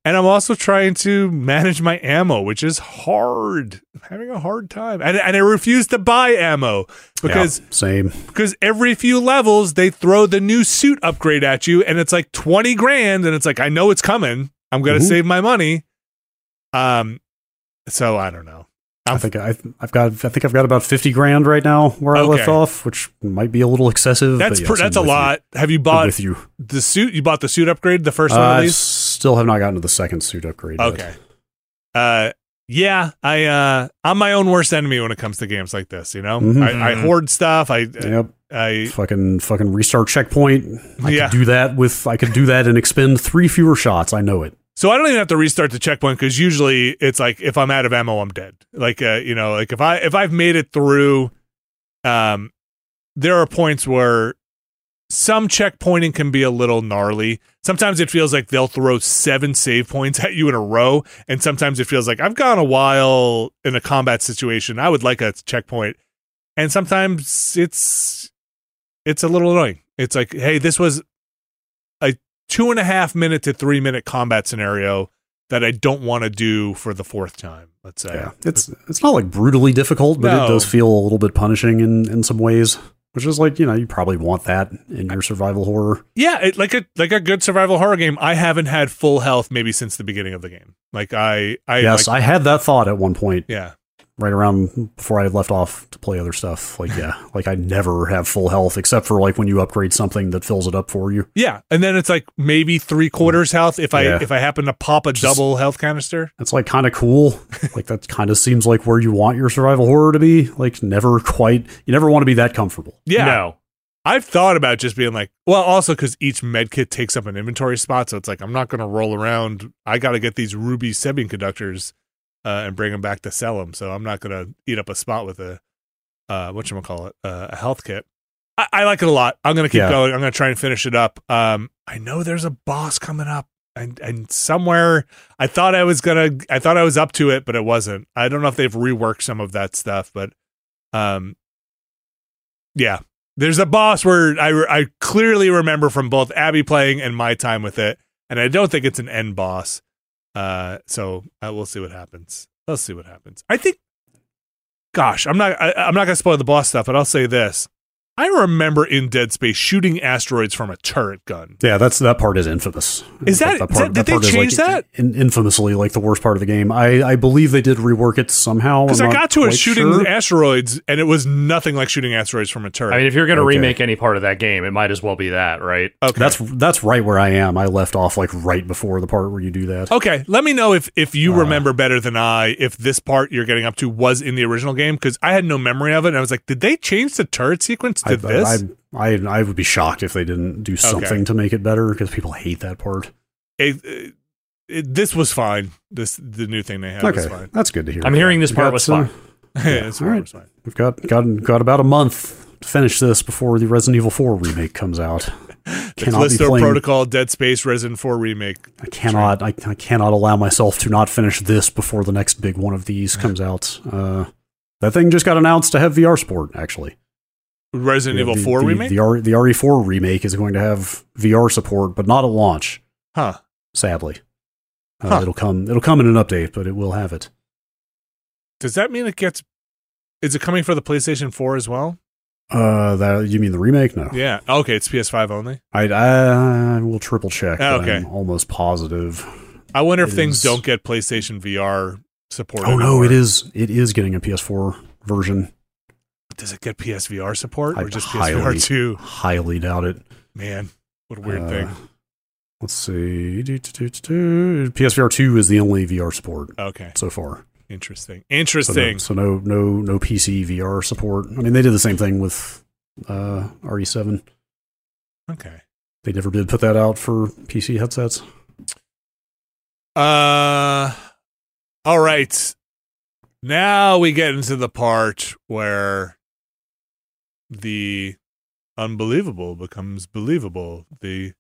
and I'm also trying to manage my ammo, which is hard. I'm having a hard time, and and I refuse to buy ammo because Yeah, same. because every few levels they throw the new suit upgrade at you, and it's like twenty grand, and it's like I know it's coming. I'm gonna Mhm. save my money. Um, so I don't know. I think I, I've got. I think I've got about fifty grand right now where I left off, which might be a little excessive. That's but pr- that's a with you. lot. Have you I'm bought with you. the suit? You bought the suit upgrade, the first Uh, one of I these? still have not gotten to the second suit upgrade. yet. Okay. Uh yeah, I uh I'm my own worst enemy when it comes to games like this, you know? Mhm. I, I Mhm. hoard stuff. I Yep. I Fucking fucking restart checkpoint. I Yeah. could do that with. I could do that and expend three fewer shots. I know it. So I don't even have to restart the checkpoint because usually it's like if I'm out of ammo, I'm dead. Like uh, you know, like if I if I've made it through um there are points where some checkpointing can be a little gnarly. Sometimes it feels like they'll throw seven save points at you in a row, and sometimes it feels like I've gone a while in a combat situation. I would like a checkpoint, and sometimes it's it's a little annoying. It's like, hey, this was a two and a half minute to three minute combat scenario that I don't want to do for the fourth time. Let's say, Yeah, it's it's not like brutally difficult, but No. it does feel a little bit punishing in in some ways. Which is like you know you probably want that in your survival horror. Yeah, it, like a like a good survival horror game. I haven't had full health maybe since the beginning of the game. Like I, I yes, like- I had that thought at one point, yeah, right around before I left off to play other stuff. Like yeah, like I never have full health except for like when you upgrade something that fills it up for you. yeah, and then it's like maybe three quarters mm. health if I Yeah. if I happen to pop a Just- double health canister. That's like kind of cool. like that kind of seems like where you want your survival horror to be. Like never quite. You never want to be that comfortable. Yeah, No. I've thought about just being like, well, also because each med kit takes up an inventory spot, so it's like I'm not going to roll around. I got to get these ruby semiconductors uh, and bring them back to sell them. So I'm not going to eat up a spot with a uh, what you call it, uh, a health kit. I, I like it a lot. I'm going to keep Yeah. going. I'm going to try and finish it up. Um, I know there's a boss coming up. And, and somewhere I thought I was gonna I thought I was up to it, but it wasn't. I don't know if they've reworked some of that stuff, but um yeah, there's a boss where I, I clearly remember from both Abby playing and my time with it, and I don't think it's an end boss. Uh, so uh, we'll see what happens. Let's see what happens. I think, gosh, I'm not I, I'm not gonna spoil the boss stuff, but I'll say this: I remember in Dead Space shooting asteroids from a turret gun. Yeah, that's that part is infamous. Is that- is that- did they part is, change that? in- infamously, like the worst part of the game. I, I believe they did rework it somehow. Because I'm I not got to a shooting sure. asteroids, and it was nothing like shooting asteroids from a turret. I mean, if you're going to Okay. remake any part of that game, it might as well be that, right? okay. That's that's right where I am. I left off like right before the part where you do that. Okay, let me know if if you Uh. remember better than I if this part you're getting up to was in the original game because I had no memory of it and I was like, did they change the turret sequence to I, this? I, I I would be shocked if they didn't do something to make it better because people hate that part. It- it- it- this was fine. This the new thing they had was okay, fine. that's good to hear. I'm hearing this part got, was uh, fine. This all part was fine. We've got got got about a month to finish this before the Resident Evil 4 remake comes out. The Cannot Callisto Protocol, Dead Space, Resident 4 remake. I cannot I, I cannot allow myself to not finish this before the next big one of these comes out. Uh, that thing just got announced to have VR support. Actually, Resident Evil 4 the, remake. The, R, the RE4 remake is going to have VR support, but not at launch. huh. Sadly, uh, Huh. it'll come. It'll come in an update, but it will have it. Does that mean it gets? Is it coming for the PlayStation 4 as well? Uh, that you mean the remake? No, Yeah. Okay, it's PS5 only. I, I will triple check. Okay. I'm almost positive. I wonder if It things is- don't get PlayStation VR support. Oh no, it is. It is getting a PS4 version. Does it get PSVR support or I just highly- PSVR 2? Highly doubt it. Man, what a weird Uh, thing. Let's see. PSVR two is the only VR support Okay, so far. interesting. So no, Interesting. so no, no, no PC VR support. I mean, they did the same thing with uh, RE7. Okay. They never did put that out for PC headsets. Uh, all right. Now we get into the part where the unbelievable becomes believable. The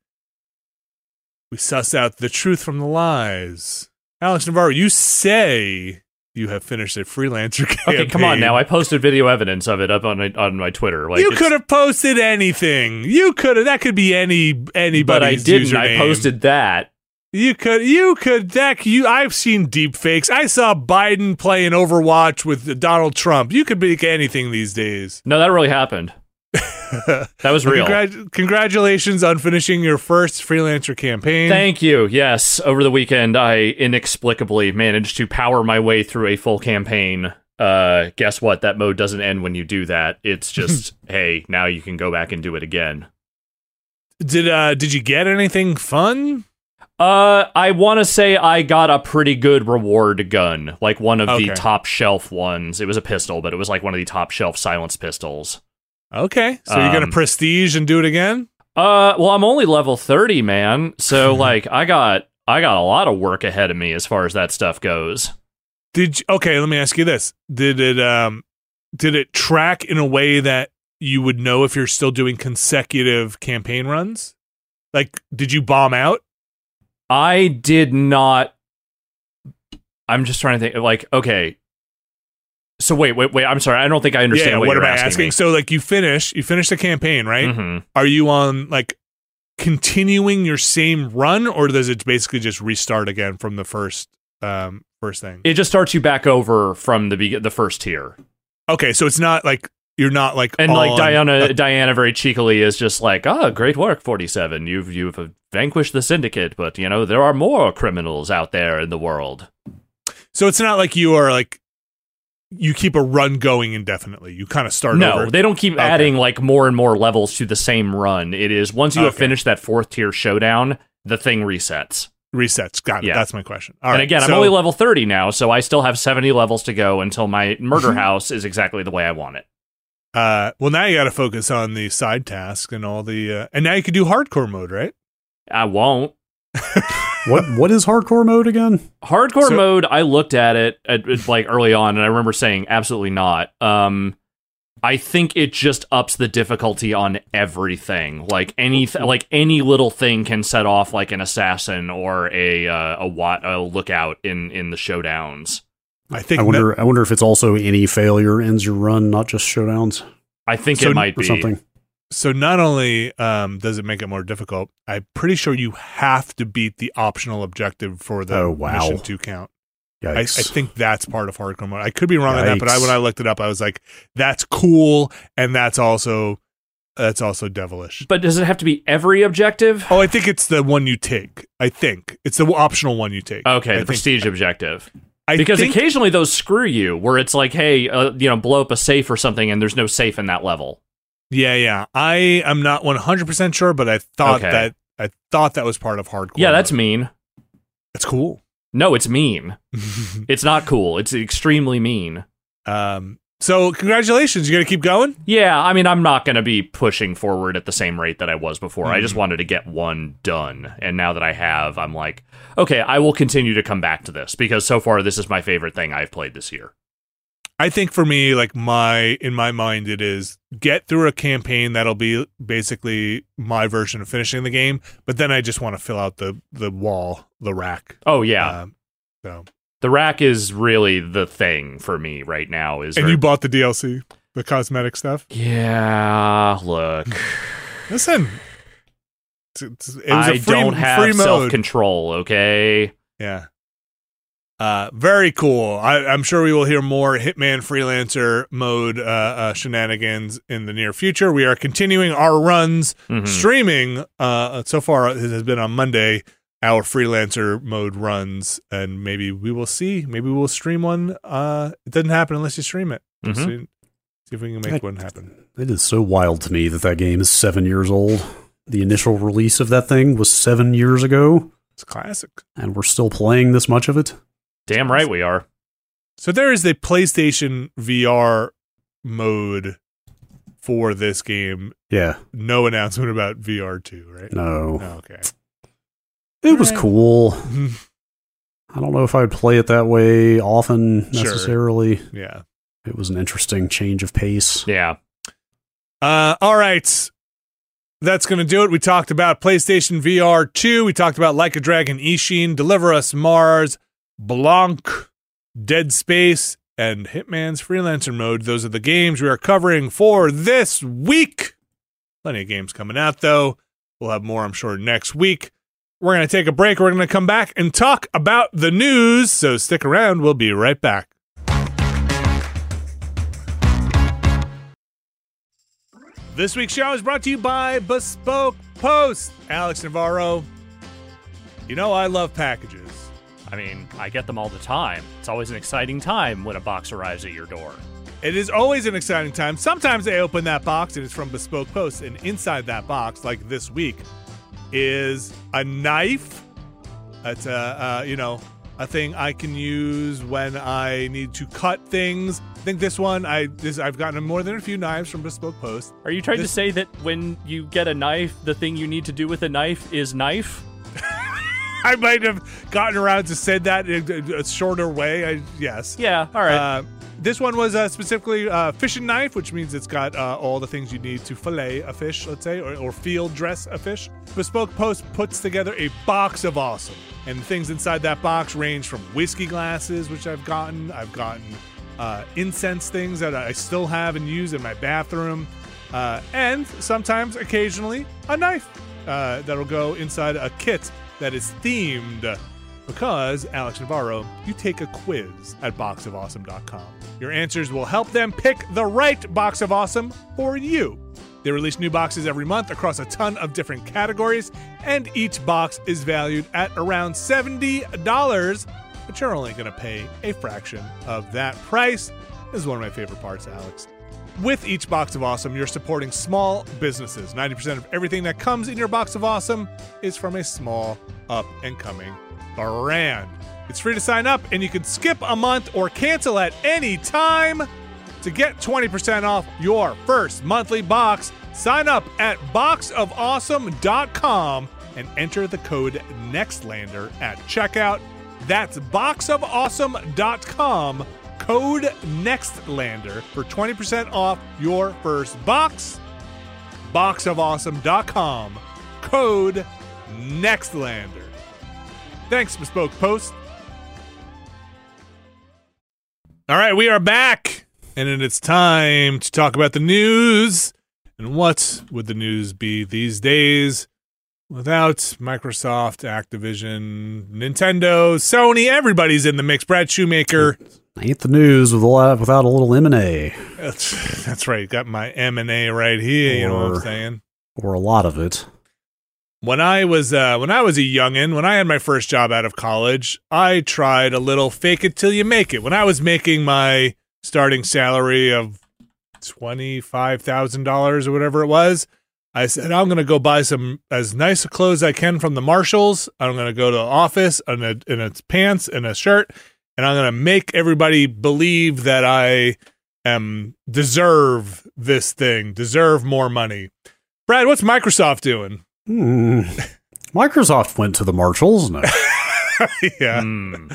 we suss out the truth from the lies. Alex Navarro, you say you have finished a freelancer campaign. Okay, come on now. I posted video evidence of it up on my, on my Twitter. Like you could have posted anything. You could have. That could be any anybody. but I didn't. I posted that. You could, you could, Deck. You, I've seen deep fakes. I saw Biden playing Overwatch with Donald Trump. You could make anything these days. No, that really happened. that was real. Congrat- congratulations on finishing your first freelancer campaign. Thank you. Yes, over the weekend, I inexplicably managed to power my way through a full campaign. Uh, guess what? That mode doesn't end when you do that. It's just, hey, now you can go back and do it again. Did uh, did you get anything fun? Uh, I want to say I got a pretty good reward gun, like one of Okay. the top shelf ones. It was a pistol, but it was like one of the top shelf silence pistols. Okay, so you're gonna Um, prestige and do it again. Uh, well, I'm only level 30, man. So like, I got I got a lot of work ahead of me as far as that stuff goes. Did you, okay? Let me ask you this: Did it um, did it track in a way that you would know if you're still doing consecutive campaign runs? Like, did you bomb out? I did not. I'm just trying to think. Like, okay. So wait, wait, wait. I'm sorry. I don't think I understand yeah. what, What, you're am I asking. So, like, you finish, you finish the campaign, right? Mhm. Are you on like continuing your same run, or does it basically just restart again from the first um first thing? It just starts you back over from the be- the first tier, okay, so it's not like you're not like and like Diana, uh, Diana very cheekily is just like, "Oh, great work, forty seven. You've you've vanquished the syndicate, but you know there are more criminals out there in the world." so it's not like you are like you keep a run going indefinitely. You kind of start No, over. they don't keep Okay. adding like more and more levels to the same run. It is once you have finished that fourth tier showdown, the thing resets. resets. Got it. Yeah. That's my question. All and right, again, I'm only level 30 now, so I still have 70 levels to go until my murder house is exactly the way I want it. Uh, well, now you got to focus on the side tasks and all the, uh, and now you can do hardcore mode, right? I won't. What what is hardcore mode again? Hardcore So- mode, I looked at it at, at, like early on, and I remember saying absolutely not. Um, I think it just ups the difficulty on everything. Like any like any little thing can set off like an assassin or a uh, a wat a lookout in in the showdowns. I think. I wonder I wonder if it's also any failure ends your run, not just showdowns I think So- it might or be something. so not only um, does it make it more difficult, I'm pretty sure you have to beat the optional objective for the Oh, wow. mission to count. I, I think that's part of hardcore mode. I could be wrong on that, but I, when I looked it up, I was like, "That's cool," and that's also that's also devilish. But does it have to be every objective? Oh, I think it's the one you take. I think it's the optional one you take. Okay, I the think- prestige objective. I Because think, occasionally those screw you, where it's like, hey, uh, you know, blow up a safe or something, and there's no safe in that level. yeah, yeah. I am not 100 percent sure, but I thought Okay. that I thought that was part of hardcore. Yeah, that's mean. that's cool. No, it's mean. It's not cool. It's extremely mean. um. So congratulations. you're gonna keep going? Yeah, I mean, I'm not going to be pushing forward at the same rate that I was before. I just Mhm. wanted to get one done. And now that I have, I'm like, okay, I will continue to come back to this because so far this is my favorite thing I've played this year. I think for me, like my in my mind, it is get through a campaign that'll be basically my version of finishing the game, but then I just want to fill out the the wall, the rack. Oh, yeah. Um, so the rack is really the thing for me right now. Is and you bought the DLC, the cosmetic stuff. Yeah, look. Listen, it was I a free, don't have self control, okay? Yeah. Uh, very cool. I, I'm sure we will hear more Hitman Freelancer mode uh, uh, shenanigans in the near future. We are continuing our runs Mhm. streaming. Uh, so far, it has been on Monday. Our freelancer mode runs, and maybe we will see. Maybe we'll stream one. Uh, it doesn't happen unless you stream it. Mhm. See, see if we can make Heck. one happen. It is so wild to me that that game is seven years old. The initial release of that thing was seven years ago, It's classic. and we're still playing this much of it. Damn right we are. So there is the PlayStation VR mode for this game. Yeah, No announcement about VR two, right? no, Oh, okay. It was Alright. cool. I don't know if I'd play it that way often Sure. necessarily. yeah. It was an interesting change of pace. Yeah. Uh, all right. That's going to do it. We talked about PlayStation VR 2. We talked about Like a Dragon Ishin, Deliver Us Mars, Blanc, Dead Space, and Hitman's Freelancer Mode. Those are the games we are covering for this week. Plenty of games coming out, though. We'll have more, I'm sure, next week. We're going to take a break. We're going to come back and talk about the news. So stick around. We'll be right back. This week's show is brought to you by Bespoke Post. Alex Navarro, you know I love packages. I mean, I get them all the time. It's always an exciting time when a box arrives at your door. It is always an exciting time. Sometimes they open that box and it's from Bespoke Post, and inside that box, like this week, is a knife. It's a uh, you know a thing I can use when I need to cut things. I think this one I this I've gotten more than a few knives from Bespoke Post. Are you trying This- to say that when you get a knife, the thing you need to do with a knife is knife? I might have gotten around to said that in a, a shorter way. I, yes. Yeah, all right. Uh, this one was uh, specifically uh, fishing knife, which means it's got uh, all the things you need to fillet a fish, let's say, or, or field dress a fish. Bespoke Post puts together a box of awesome, and the things inside that box range from whiskey glasses, which I've gotten. I've gotten uh, incense things that I still have and use in my bathroom, uh, and sometimes, occasionally, a knife uh, that'll go inside a kit that is themed because, Alex Navarro, you take a quiz at boxofawesome.com. Your answers will help them pick the right box of awesome for you. They release new boxes every month across a ton of different categories, and each box is valued at around $70, but you're only going to pay a fraction of that price. This is one of my favorite parts, Alex. With each box of awesome, you're supporting small businesses. 90% of everything that comes in your box of awesome is from a small, up and coming brand. It's free to sign up, and you can skip a month or cancel at any time. To get 20% off your first monthly box, sign up at boxofawesome.com and enter the code NEXTLANDER at checkout. That's boxofawesome.com, code NEXTLANDER for 20% off your first box. Boxofawesome.com, code NEXTLANDER. Thanks, Bespoke Post. All right, we are back, and then it's time to talk about the news. And what would the news be these days without Microsoft, Activision, Nintendo, Sony? Everybody's in the mix. Brad Shoemaker. Ain't the news with a lot, without a little M and A That's, that's right. Got my M and A right here. You know what I'm saying? or a lot of it. When I was uh, when I was a youngin, when I had my first job out of college, I tried a little fake it till you make it. When I was making my starting salary of twenty five thousand dollars or whatever it was, I said I'm gonna go buy some as nice clothes I can from the Marshalls. I'm gonna go to the office in a in a pants and a shirt, and I'm gonna make everybody believe that I am deserve this thing, deserve more money. Brad, what's Microsoft doing? Hmm. Microsoft went to the Marshalls. No. yeah. Hmm.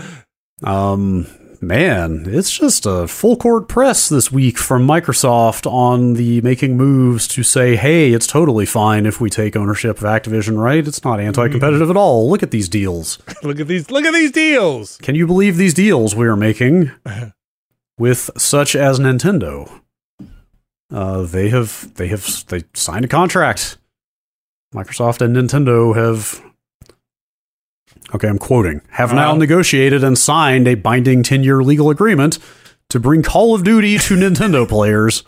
Um, man, it's just a full court press this week from Microsoft on the making moves to say, hey, it's totally fine if we take ownership of Activision, right? It's not anti competitive at all. Look at these deals. Look at these look at these deals. Can you believe these deals we are making with such as Nintendo? Uh, they have they have they signed a contract. Microsoft and Nintendo have okay, I'm quoting, have now negotiated and signed a binding 10-year legal agreement to bring Call of Duty to Nintendo players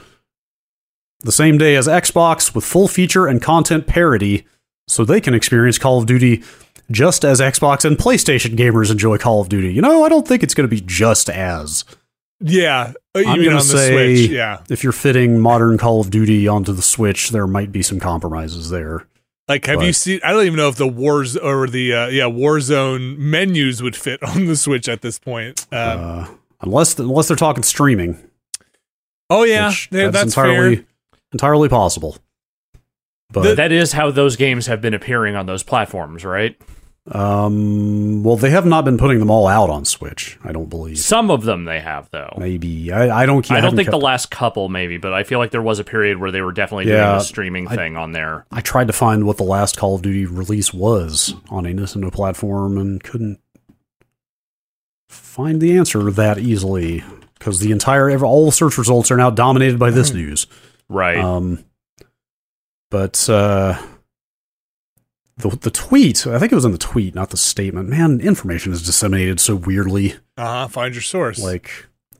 the same day as Xbox with full feature and content parity so they can experience Call of Duty just as Xbox and PlayStation gamers enjoy Call of Duty. You know, I don't think it's going to be just as. Yeah. Uh, You I'm on the say- Switch. Yeah. If you're fitting modern Call of Duty onto the Switch, there might be some compromises there. Like have you seen I don't even know if the Wars or the uh, yeah, Warzone menus would fit on the Switch at this point. Um, Uh, unless unless they're talking streaming, oh yeah, which yeah, that's, that's, entirely fair. entirely possible. But that is how those games have been appearing on those platforms, right? Um, well, they have not been putting them all out on Switch. I don't believe. Some of them they have though. Maybe I, I don't. I don't haven't think the last couple maybe, but I feel like there was a period where they were definitely doing Yeah, the streaming I- thing on there. I tried to find what the last Call of Duty release was on a Nintendo platform and couldn't find the answer that easily because the entire all the search results are now dominated by this news. Right. Um, but uh, the the tweet. I think it was in the tweet, not the statement. Man, information is disseminated so weirdly. Uh huh. Find your source. Like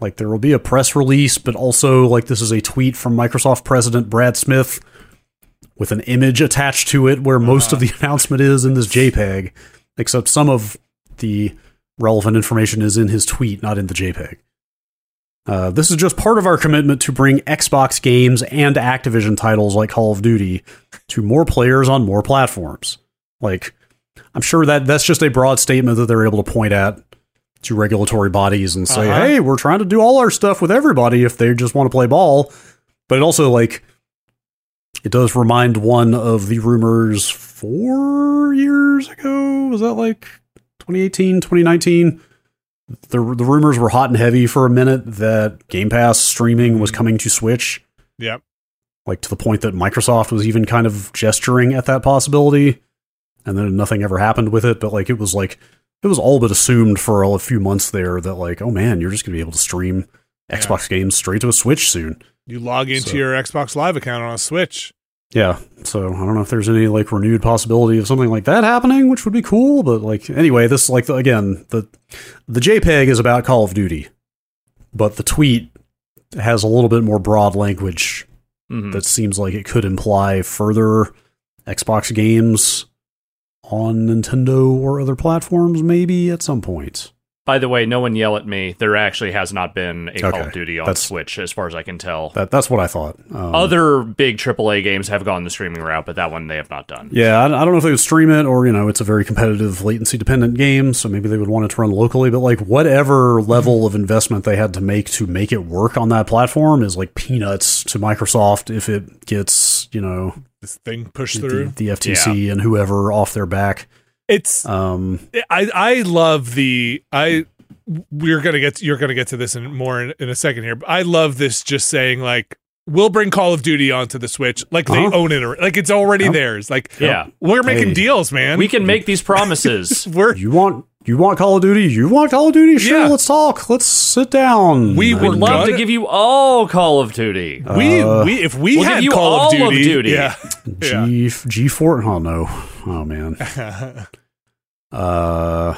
like there will be a press release, but also like this is a tweet from Microsoft President Brad Smith with an image attached to it where most of the announcement is in this JPEG, except some of the relevant information is in his tweet, not in the JPEG. Uh, this is just part of our commitment to bring Xbox games and Activision titles like Call of Duty to more players on more platforms. Like, I'm sure that that's just a broad statement that they're able to point at to regulatory bodies and say, Uh-huh. "Hey, we're trying to do all our stuff with everybody if they just want to play ball." But it also like it does remind one of the rumors 4 years ago. Was that like 2018, 2019? The the rumors were hot and heavy for a minute that Game Pass streaming was coming to Switch yep. like to the point that Microsoft was even kind of gesturing at that possibility, and then nothing ever happened with it. But like it was like it was all but assumed for a few months there that like oh man, you're just gonna be able to stream Xbox games straight to a Switch soon. You log into So- your Xbox Live account on a Switch. Yeah, so I don't know if there's any like renewed possibility of something like that happening, which would be cool. But like anyway, this like again the the JPEG is about Call of Duty, but the tweet has a little bit more broad language Mhm. that seems like it could imply further Xbox games on Nintendo or other platforms, maybe at some point. By the way, no one yell at me. There actually has not been a Call of Duty on that's- Switch, as far as I can tell. That that's what I thought. Um, Other big AAA games have gone the streaming route, but that one they have not done. yeah, I, I don't know if they would stream it or you know it's a very competitive latency dependent game, so maybe they would want it to run locally. But like whatever level of investment they had to make to make it work on that platform is like peanuts to Microsoft if it gets you know This thing pushed the, through. the FTC and whoever off their back. It's Um, I I love the I we're gonna get you're gonna get to this in more in, in a second here. But I love this just saying like we'll bring Call of Duty onto the Switch like they Uh-huh. own it or like it's already Yep. theirs. Like Yeah. we're making Hey. deals, man. We can make these promises. we're You want you want Call of Duty? You want Call of Duty? Sure, Yeah. let's talk. Let's sit down. We Would love to gonna- give you all Call of Duty. we Uh, we if we we'll give had you Call all of of Duty, Duty. yeah. yeah. G G four. Oh no. Oh man. Uh,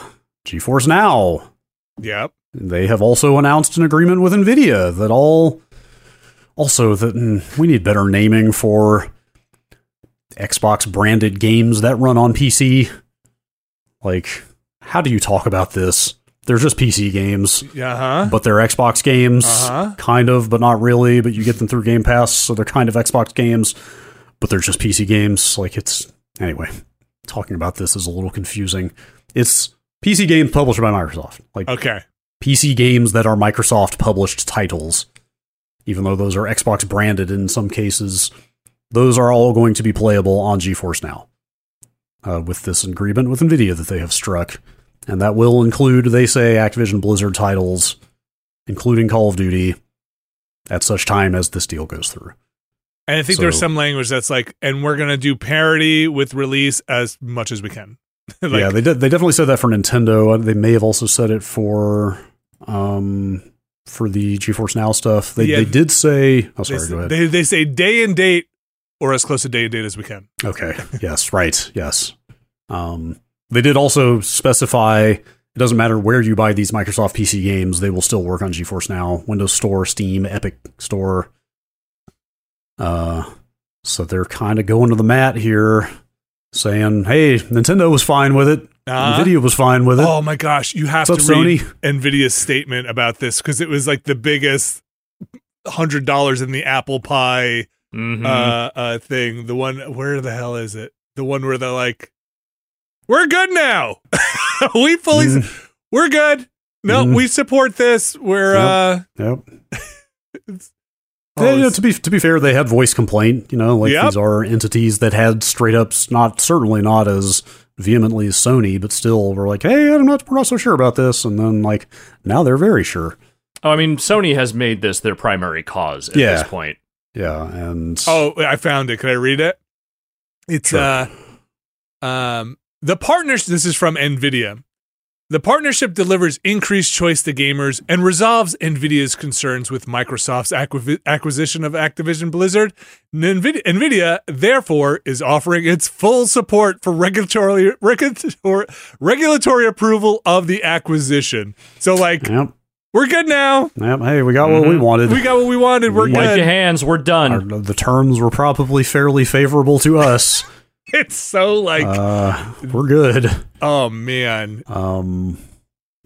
GeForce Now. yep. They have also announced an agreement with Nvidia that all. Also, that mm, we need better naming for Xbox branded games that run on PC. Like, how do you talk about this? They're just PC games. Uh huh. but they're Xbox games, Uh-huh. kind of, but not really. But you get them through Game Pass, so they're kind of Xbox games, but they're just PC games. Like it's anyway. Talking about this is a little confusing. It's PC games published by Microsoft, like Okay. PC games that are Microsoft published titles, even though those are Xbox branded in some cases. Those are all going to be playable on GeForce Now uh, with this agreement with NVIDIA that they have struck. And that will include, they say, Activision Blizzard titles, including Call of Duty, at such time as this deal goes through. And I think there's some language that's like, and we're gonna do parody with release as much as we can. like, yeah, they did, they definitely said that for Nintendo. Uh, They may have also said it for um, for the GeForce Now stuff. They, Yeah. they did say. Oh, sorry. say, Go ahead. they they say day and date or as close to day and date as we can. Okay. yes. Right. Yes. Um, they did also specify it doesn't matter where you buy these Microsoft PC games; they will still work on GeForce Now, Windows Store, Steam, Epic Store. Uh, so they're kind of going to the mat here, saying, "Hey, Nintendo was fine with it. Uh, Nvidia was fine with it. Oh my gosh, you have What's to up, read Sony? Nvidia's statement about this because it was like the biggest hundred dollars in the apple pie Mhm. uh uh thing. The one where the hell is it? The one where they're like, We're good now. we fully Mm, we're good. No, Mm. we support this. We're uh yep. it's- Yeah, you know, to be to be fair, they had voice complaint. You know, like Yep. these are entities that had straight ups, not certainly not as vehemently as Sony, but still were like, "Hey, I'm not, we're not so sure about this," and then like now they're very sure. Oh, I mean, Sony has made this their primary cause at Yeah. this point. Yeah, and Oh, I found it. Can I read it? It's Sure. uh um the partners this is from Nvidia. The partnership delivers increased choice to gamers and resolves Nvidia's concerns with Microsoft's acqui- acquisition of Activision Blizzard. Nvidia, Nvidia, therefore, is offering its full support for regulatory regulatory, regulatory approval of the acquisition. So, like, Yep. we're good now. Yep. Hey, we got what we mm-hmm. wanted. We got what we wanted. We're Wipe your hands. We're done. Our- the terms were probably fairly favorable to us. It's so like, Uh, we're good. oh man. Um,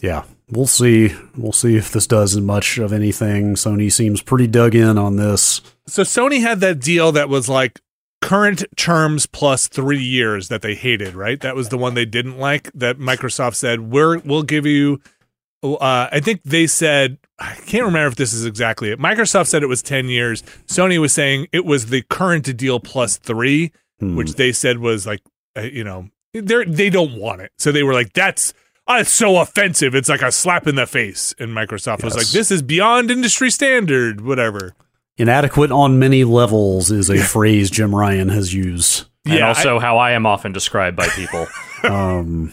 yeah, we'll see. We'll see if this does much of anything. Sony seems pretty dug in on this. So Sony had that deal that was like current terms plus three years that they hated, right? That was the one they didn't like. That Microsoft said we're we'll give you. Uh, I think they said I can't remember if this is exactly it. Microsoft said it was ten years. Sony was saying it was the current deal plus three, Hmm. which they said was like uh, you know they they don't want it. So they were like that's. Oh, it's so offensive. It's like a slap in the face. And Microsoft was like, "This is beyond industry standard." Whatever. Inadequate on many levels is a phrase Jim Ryan has used. and I- also how I am often described by people. Um,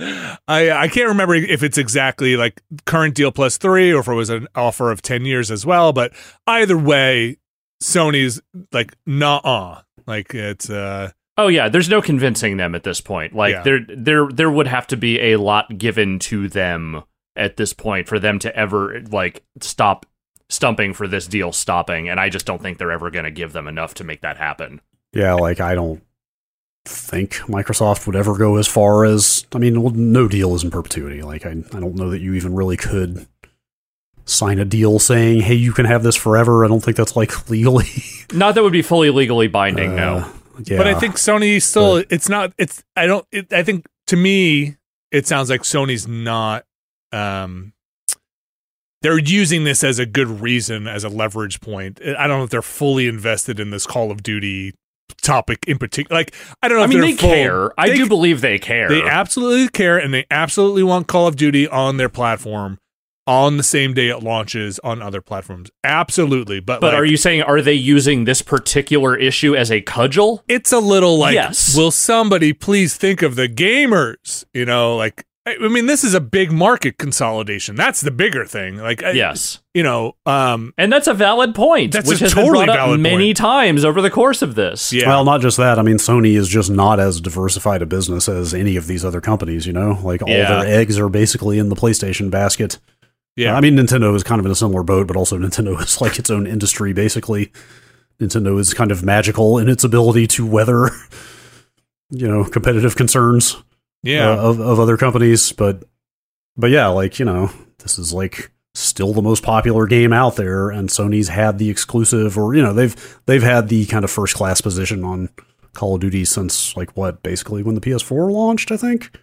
I I can't remember if it's exactly like current deal plus three or if it was an offer of ten years as well. But either way, Sony's like nah, like it's uh oh yeah, there's no convincing them at this point. Like Yeah. there there there would have to be a lot given to them at this point for them to ever like stop stumping for this deal stopping and I just don't think they're ever going to give them enough to make that happen. yeah, like I don't think Microsoft would ever go as far as. I mean, well, no deal is in perpetuity. Like I, I don't know that you even really could sign a deal saying, "Hey, you can have this forever." I don't think that's like legally. Not that would be fully legally binding, Uh, no. Yeah, but I think Sony still it's not it's I don't it, I think to me it sounds like Sony's not um they're using this as a good reason as a leverage point. I don't know if they're fully invested in this Call of Duty topic in particular. Like I don't know I if mean they're they full- care. I do believe they care. They absolutely care and they absolutely want Call of Duty on their platform on the same day it launches on other platforms. Absolutely. But but like, are you saying are they using this particular issue as a cudgel? it's a little like Yes. will somebody please think of the gamers you know like I I mean, this is a big market consolidation. That's the bigger thing. Like, I- Yes. you know, um, And that's a valid point, That's which a has totally been brought up valid many point. times over the course of this. yeah, Well, not just that. I mean, Sony is just not as diversified a business as any of these other companies. You know, like all Yeah. their eggs are basically in the PlayStation basket. Yeah. I mean, Nintendo is kind of in a similar boat, but also Nintendo is like its own industry. Basically, Nintendo is kind of magical in its ability to weather, you know, competitive concerns yeah. uh, of of other companies. But, but yeah, like you know, this is like still the most popular game out there, and Sony's had the exclusive, or you know, they've they've had the kind of first class position on Call of Duty since like what, basically when the PS4 launched, I think.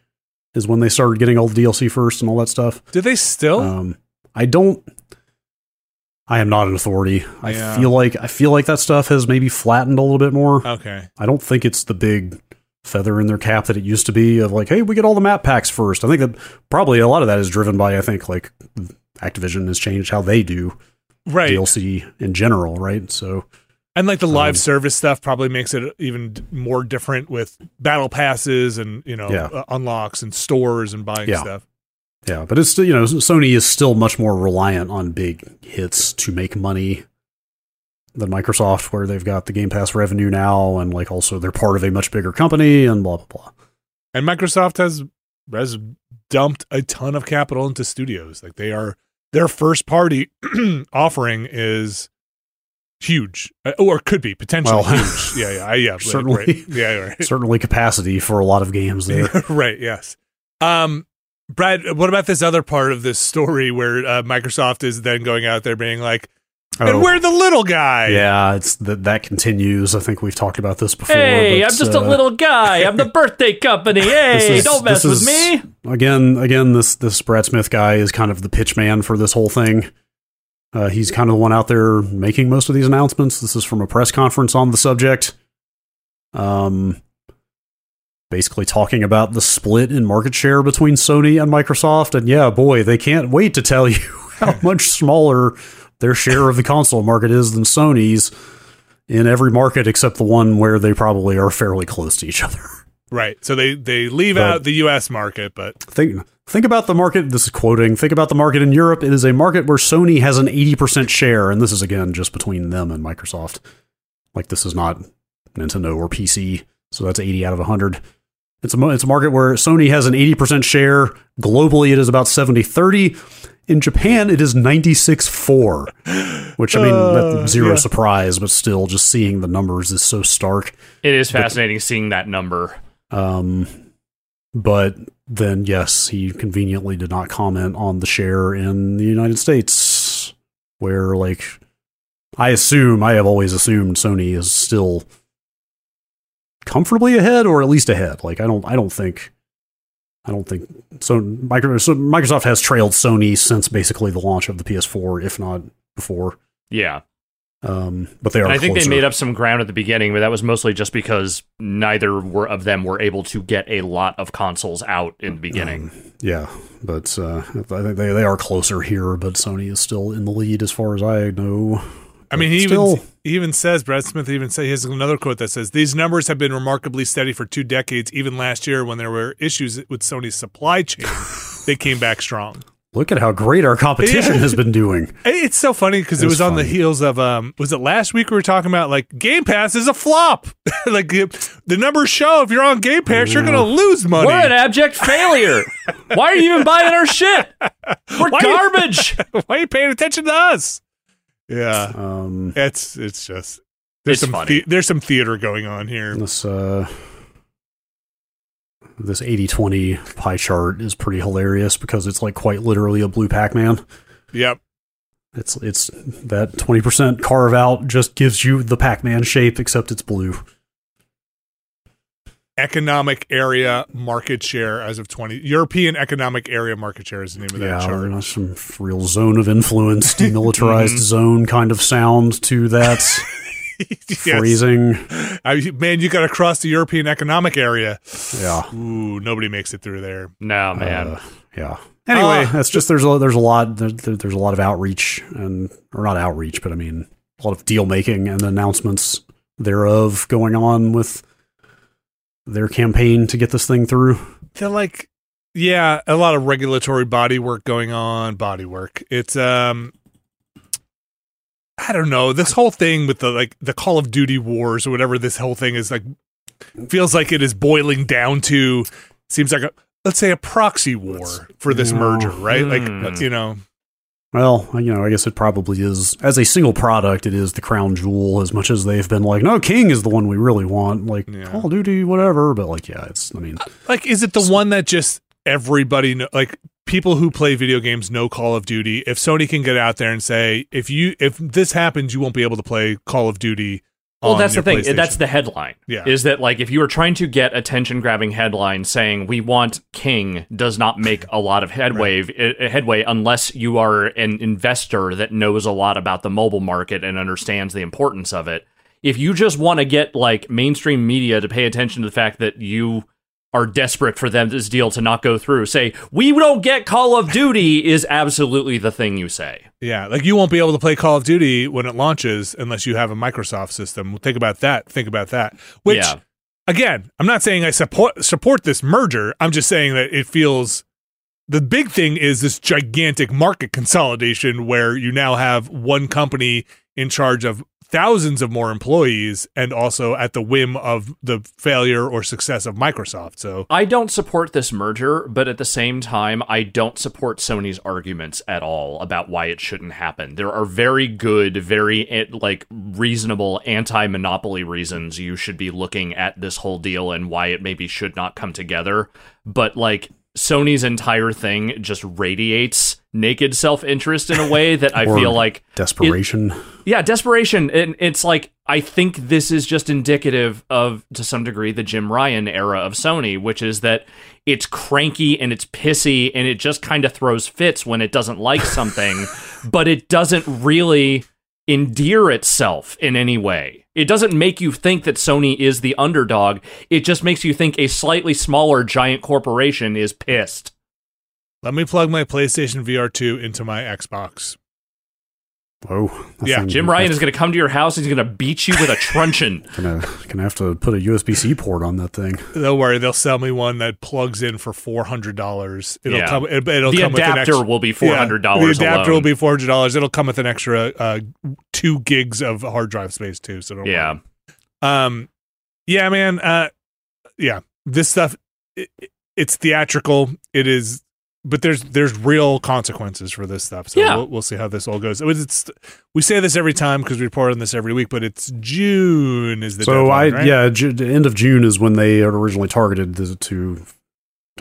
Is when they started getting all the DLC first and all that stuff. Do they still? Um, I don't. I am not an authority. I Yeah. feel like I feel like that stuff has maybe flattened a little bit more. okay. I don't think it's the big feather in their cap that it used to be. Of like, hey, we get all the map packs first. I think that probably a lot of that is driven by I think like Activision has changed how they do Right. DLC in general, right? So And like the live Um, service stuff probably makes it even more different with battle passes and, you know, Yeah. uh, unlocks and stores and buying Yeah. stuff. yeah, but it's still you know Sony is still much more reliant on big hits to make money than Microsoft, where they've got the Game Pass revenue now, and like also they're part of a much bigger company, and blah blah blah. And Microsoft has has dumped a ton of capital into studios. Like they are their first party offering is huge, uh, or could be potentially Well, huge. Yeah, yeah, I- yeah, certainly. right. Yeah, right. Certainly capacity for a lot of games there. right. Yes. Um, Brad, what about this other part of this story where uh, Microsoft is then going out there being like, "And Oh. we're the little guy." Yeah, it's that that continues. I think we've talked about this before. Hey, but, I'm just a uh, little guy. I'm the birthday company. Hey, is- don't mess with is- me. again. Again, this this Brad Smith guy is kind of the pitch man for this whole thing. Uh, he's kind of the one out there making most of these announcements. This is from a press conference on the subject. Um, basically talking about the split in market share between Sony and Microsoft, and yeah, boy, they can't wait to tell you how much smaller their share of the console market is than Sony's in every market except the one where they probably are fairly close to each other. Right. So they they leave But- out the U.S. market, but Think think about the market. This is quoting. Think about the market in Europe. It is a market where Sony has an eighty percent share, and this is again just between them and Microsoft. Like this is not Nintendo or PC, so that's eighty out of hundred. It's a it's a market where Sony has an eighty percent share. Globally, it is about 70-30. In Japan, it is 96-4, which I mean, Uh, zero yeah. surprise, but still, just seeing the numbers is so stark. It is fascinating seeing that number. Um, but then, yes, he conveniently did not comment on the share in the United States, where, like, I assume, I have always assumed Sony is still comfortably ahead, or at least ahead. Like, I don't, I don't think, I don't think so. Microsoft has trailed Sony since basically the launch of the PS4, if not before. Yeah. Um, but they are. And I think closer. they made up some ground at the beginning, but that was mostly just because neither were of them were able to get a lot of consoles out in the beginning. Um, yeah, but uh, I think they, they are closer here, but Sony is still in the lead as far as I know. I mean, he Still- even he even says Brad Smith even say he has another quote that says these numbers have been remarkably steady for two decades. Even last year, when there were issues with Sony's supply chain, they came back strong. Look at how great our competition Yeah. has been doing. It's so funny because it It's was on the heels of um was it last week we were talking about like Game Pass is a flop. like the numbers show if you're on Game Pass you're gonna lose money. We're an abject failure. Why are you even buying our shit? We're Why- garbage. Why are you paying attention to us? Yeah, Um, it's it's just there's It's some funny. the- there's some theater going on here. this uh, this 80-20 pie chart is pretty hilarious because it's like quite literally a blue Pac-Man. Yep. It's it's that twenty percent carve out just gives you the Pac-Man shape, except it's blue. Economic area market share as of 20 European economic area market share is the name of that Yeah, chart. there's some real zone of influence, demilitarized mm-hmm. zone kind of sound to that Yes. phrasing. I, man, you got to cross the European economic area. Yeah. Ooh, nobody makes it through there. No, man. Uh, yeah. Anyway, Uh, that's just there's a there's a lot there, there- there's a lot of outreach and or not outreach, but I mean a lot of deal making and announcements thereof going on with their campaign to get this thing through. They're like, yeah, a lot of regulatory body work going on. Body work. It's um, I don't know. This whole thing with the like the Call of Duty wars or whatever this whole thing is like, feels like it is boiling down to. Seems like a let's say a proxy war for this Yeah. merger, right? Hmm. Like you know, Well, you know, I guess it probably is as a single product. It is the crown jewel as much as they've been like, no, King is the one we really want. Like Yeah. Call of Duty, whatever. But like, yeah, it's. I mean, like is it the one that just everybody know, like people who play video games know Call of Duty. If Sony can get out there and say if you if this happens, you won't be able to play Call of Duty. Well, that's the thing. That's the headline. Yeah. Is that like if you were trying to get attention grabbing headline saying we want King does not make a lot of headway uh, headway unless you are an investor that knows a lot about the mobile market and understands the importance of it. If you just want to get like mainstream media to pay attention to the fact that you are desperate for them this deal to not go through, say we don't get Call of Duty is absolutely the thing you say. Yeah, like you won't be able to play Call of Duty when it launches unless you have a Microsoft system. Think about that. Think about that. Which Yeah. again, I'm not saying I support support this merger. I'm just saying that it feels the big thing is this gigantic market consolidation where you now have one company in charge of thousands of more employees and also at the whim of the failure or success of Microsoft. So I don't support this merger, but at the same time, I don't support Sony's arguments at all about why it shouldn't happen. There are very good, very eh, like reasonable anti-monopoly reasons you should be looking at this whole deal and why it maybe should not come together. But like Sony's entire thing just radiates naked self-interest in a way that I feel like desperation. yeah, desperation. And it's like I think this is just indicative of, to some degree, the Jim Ryan era of Sony, which is that it's cranky and it's pissy and it just kind of throws fits when it doesn't like something, but it doesn't really endear itself in any way. It doesn't make you think that Sony is the underdog. It just makes you think a slightly smaller giant corporation is pissed. let me plug my PlayStation VR 2 into my Xbox. Whoa. that Yeah, Jim Ryan is going to come to your house. He's going to beat you with a truncheon. gonna gonna have to put a USB C port on that thing. Don't worry, they'll sell me one that plugs in for four hundred dollars. It'll Yeah. come. It, will the come with an adapter extra, will be four hundred dollars. The adapter will be four hundred dollars. It'll come with an extra uh, two gigs of hard drive space too. So don't Yeah. worry. Um, yeah, man. Uh, yeah, this stuff. It, it's theatrical. It is, but there's there's real consequences for this stuff. So Yeah. we'll, we'll see how this all goes. It's we say this every time because we report on this every week, but it's June is the so I right? yeah, Ju- the end of June is when they had originally targeted this, to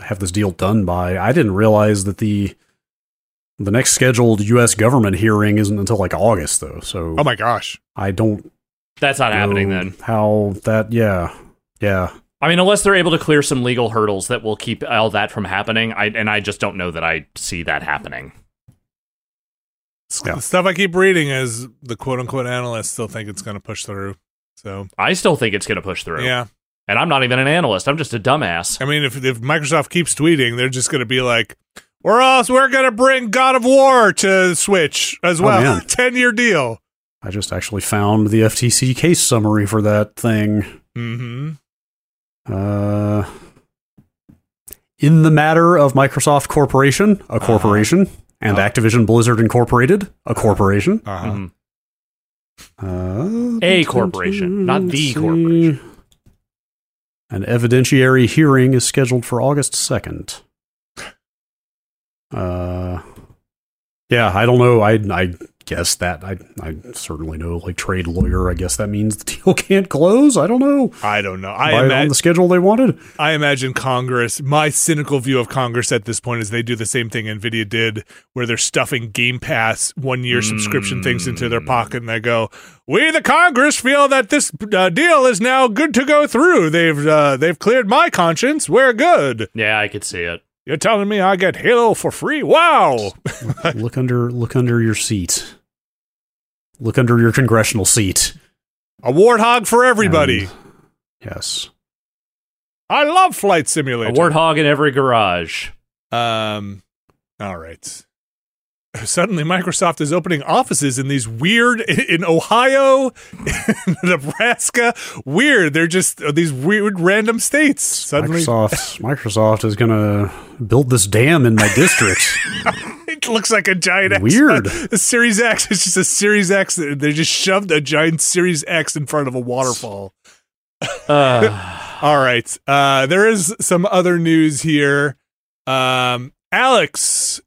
have this deal done by. I didn't realize that the the next scheduled U.S. government hearing isn't until like August though. So Oh my gosh. I don't That's not happening then. How that? Yeah, yeah. I mean, unless they're able to clear some legal hurdles that will keep all that from happening. I and I just don't know that I see that happening. Yeah. The stuff I keep reading is the quote unquote analysts still think it's going to push through. So I still think it's going to push through. yeah, And I'm not even an analyst. I'm just a dumbass. I mean, if if Microsoft keeps tweeting, they're just going to be like, "We're else we're going to bring God of War to Switch as Oh, well." man. Ten year deal. I just actually found the FTC case summary for that thing. Mm-hmm. Uh, in the matter of Microsoft Corporation, a corporation, and Oh. Activision Blizzard Incorporated, a corporation. Uh-huh. Mhm. Uh, A corporation, not the see. corporation. An evidentiary hearing is scheduled for August 2nd. Uh, yeah, I don't know. I I guess that I I certainly know like trade lawyer. I guess that means the deal can't close. I don't know. I don't know. I By- ima- on the schedule they wanted. I imagine Congress. My cynical view of Congress at this point is they do the same thing Nvidia did, where they're stuffing Game Pass one year subscription things into their pocket, and they go, "We, the Congress, feel that this uh, deal is now good to go through. They've uh, they've cleared my conscience. We're good. Yeah, I could see it. You're telling me I get Halo for free? Wow! look under look under your seat. Look under your congressional seat. A warthog for everybody. And- yes. I love Flight Simulator. A warthog in every garage. Um, all right. Suddenly, Microsoft is opening offices in these weird in Ohio, in Nebraska. Weird. They're just uh, these weird random states. Suddenly, Microsoft Microsoft is gonna build this dam in my district. it looks like a giant X. Weird. A Series X. It's just a Series X. They just shoved a giant Series X in front of a waterfall. Uh, All right. Uh, there is some other news here. Um, Alex,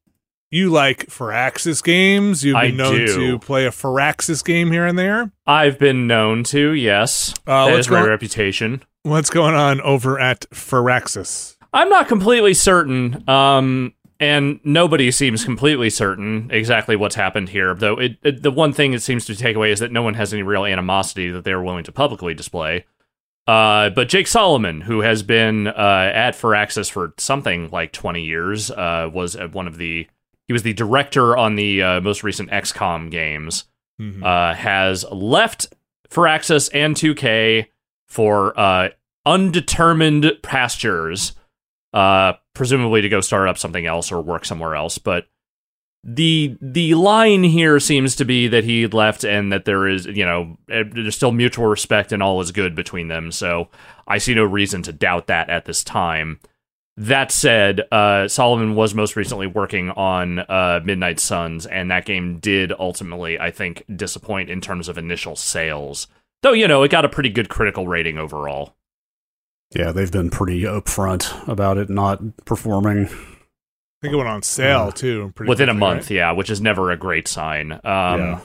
you like Firaxis games. You've I been known do. to play a Firaxis game here and there. I've been known to, yes. Uh, that is my going- reputation. What's going on over at Firaxis? I'm not completely certain, um, and nobody seems completely certain exactly what's happened here. Though it, it, the one thing it seems to take away is that no one has any real animosity that they're willing to publicly display. Uh, but Jake Solomon, who has been uh, at Firaxis for something like 20 years, uh, was uh, one of the he was the director on the uh, most recent XCOM games. Mhm. Uh, has left Firaxis and 2K for uh, undetermined pastures, uh, presumably to go start up something else or work somewhere else. But the the line here seems to be that he left and that there is you know eh, there's still mutual respect and all is good between them. So I see no reason to doubt that at this time. That said, uh, Solomon was most recently working on uh, Midnight Suns, and that game did ultimately, I think, disappoint in terms of initial sales. Though, you know, it got a pretty good critical rating overall. yeah, they've been pretty upfront about it not performing. I think it went on sale Uh, too. pretty Within a month, right? yeah, which is never a great sign. Um, Yeah.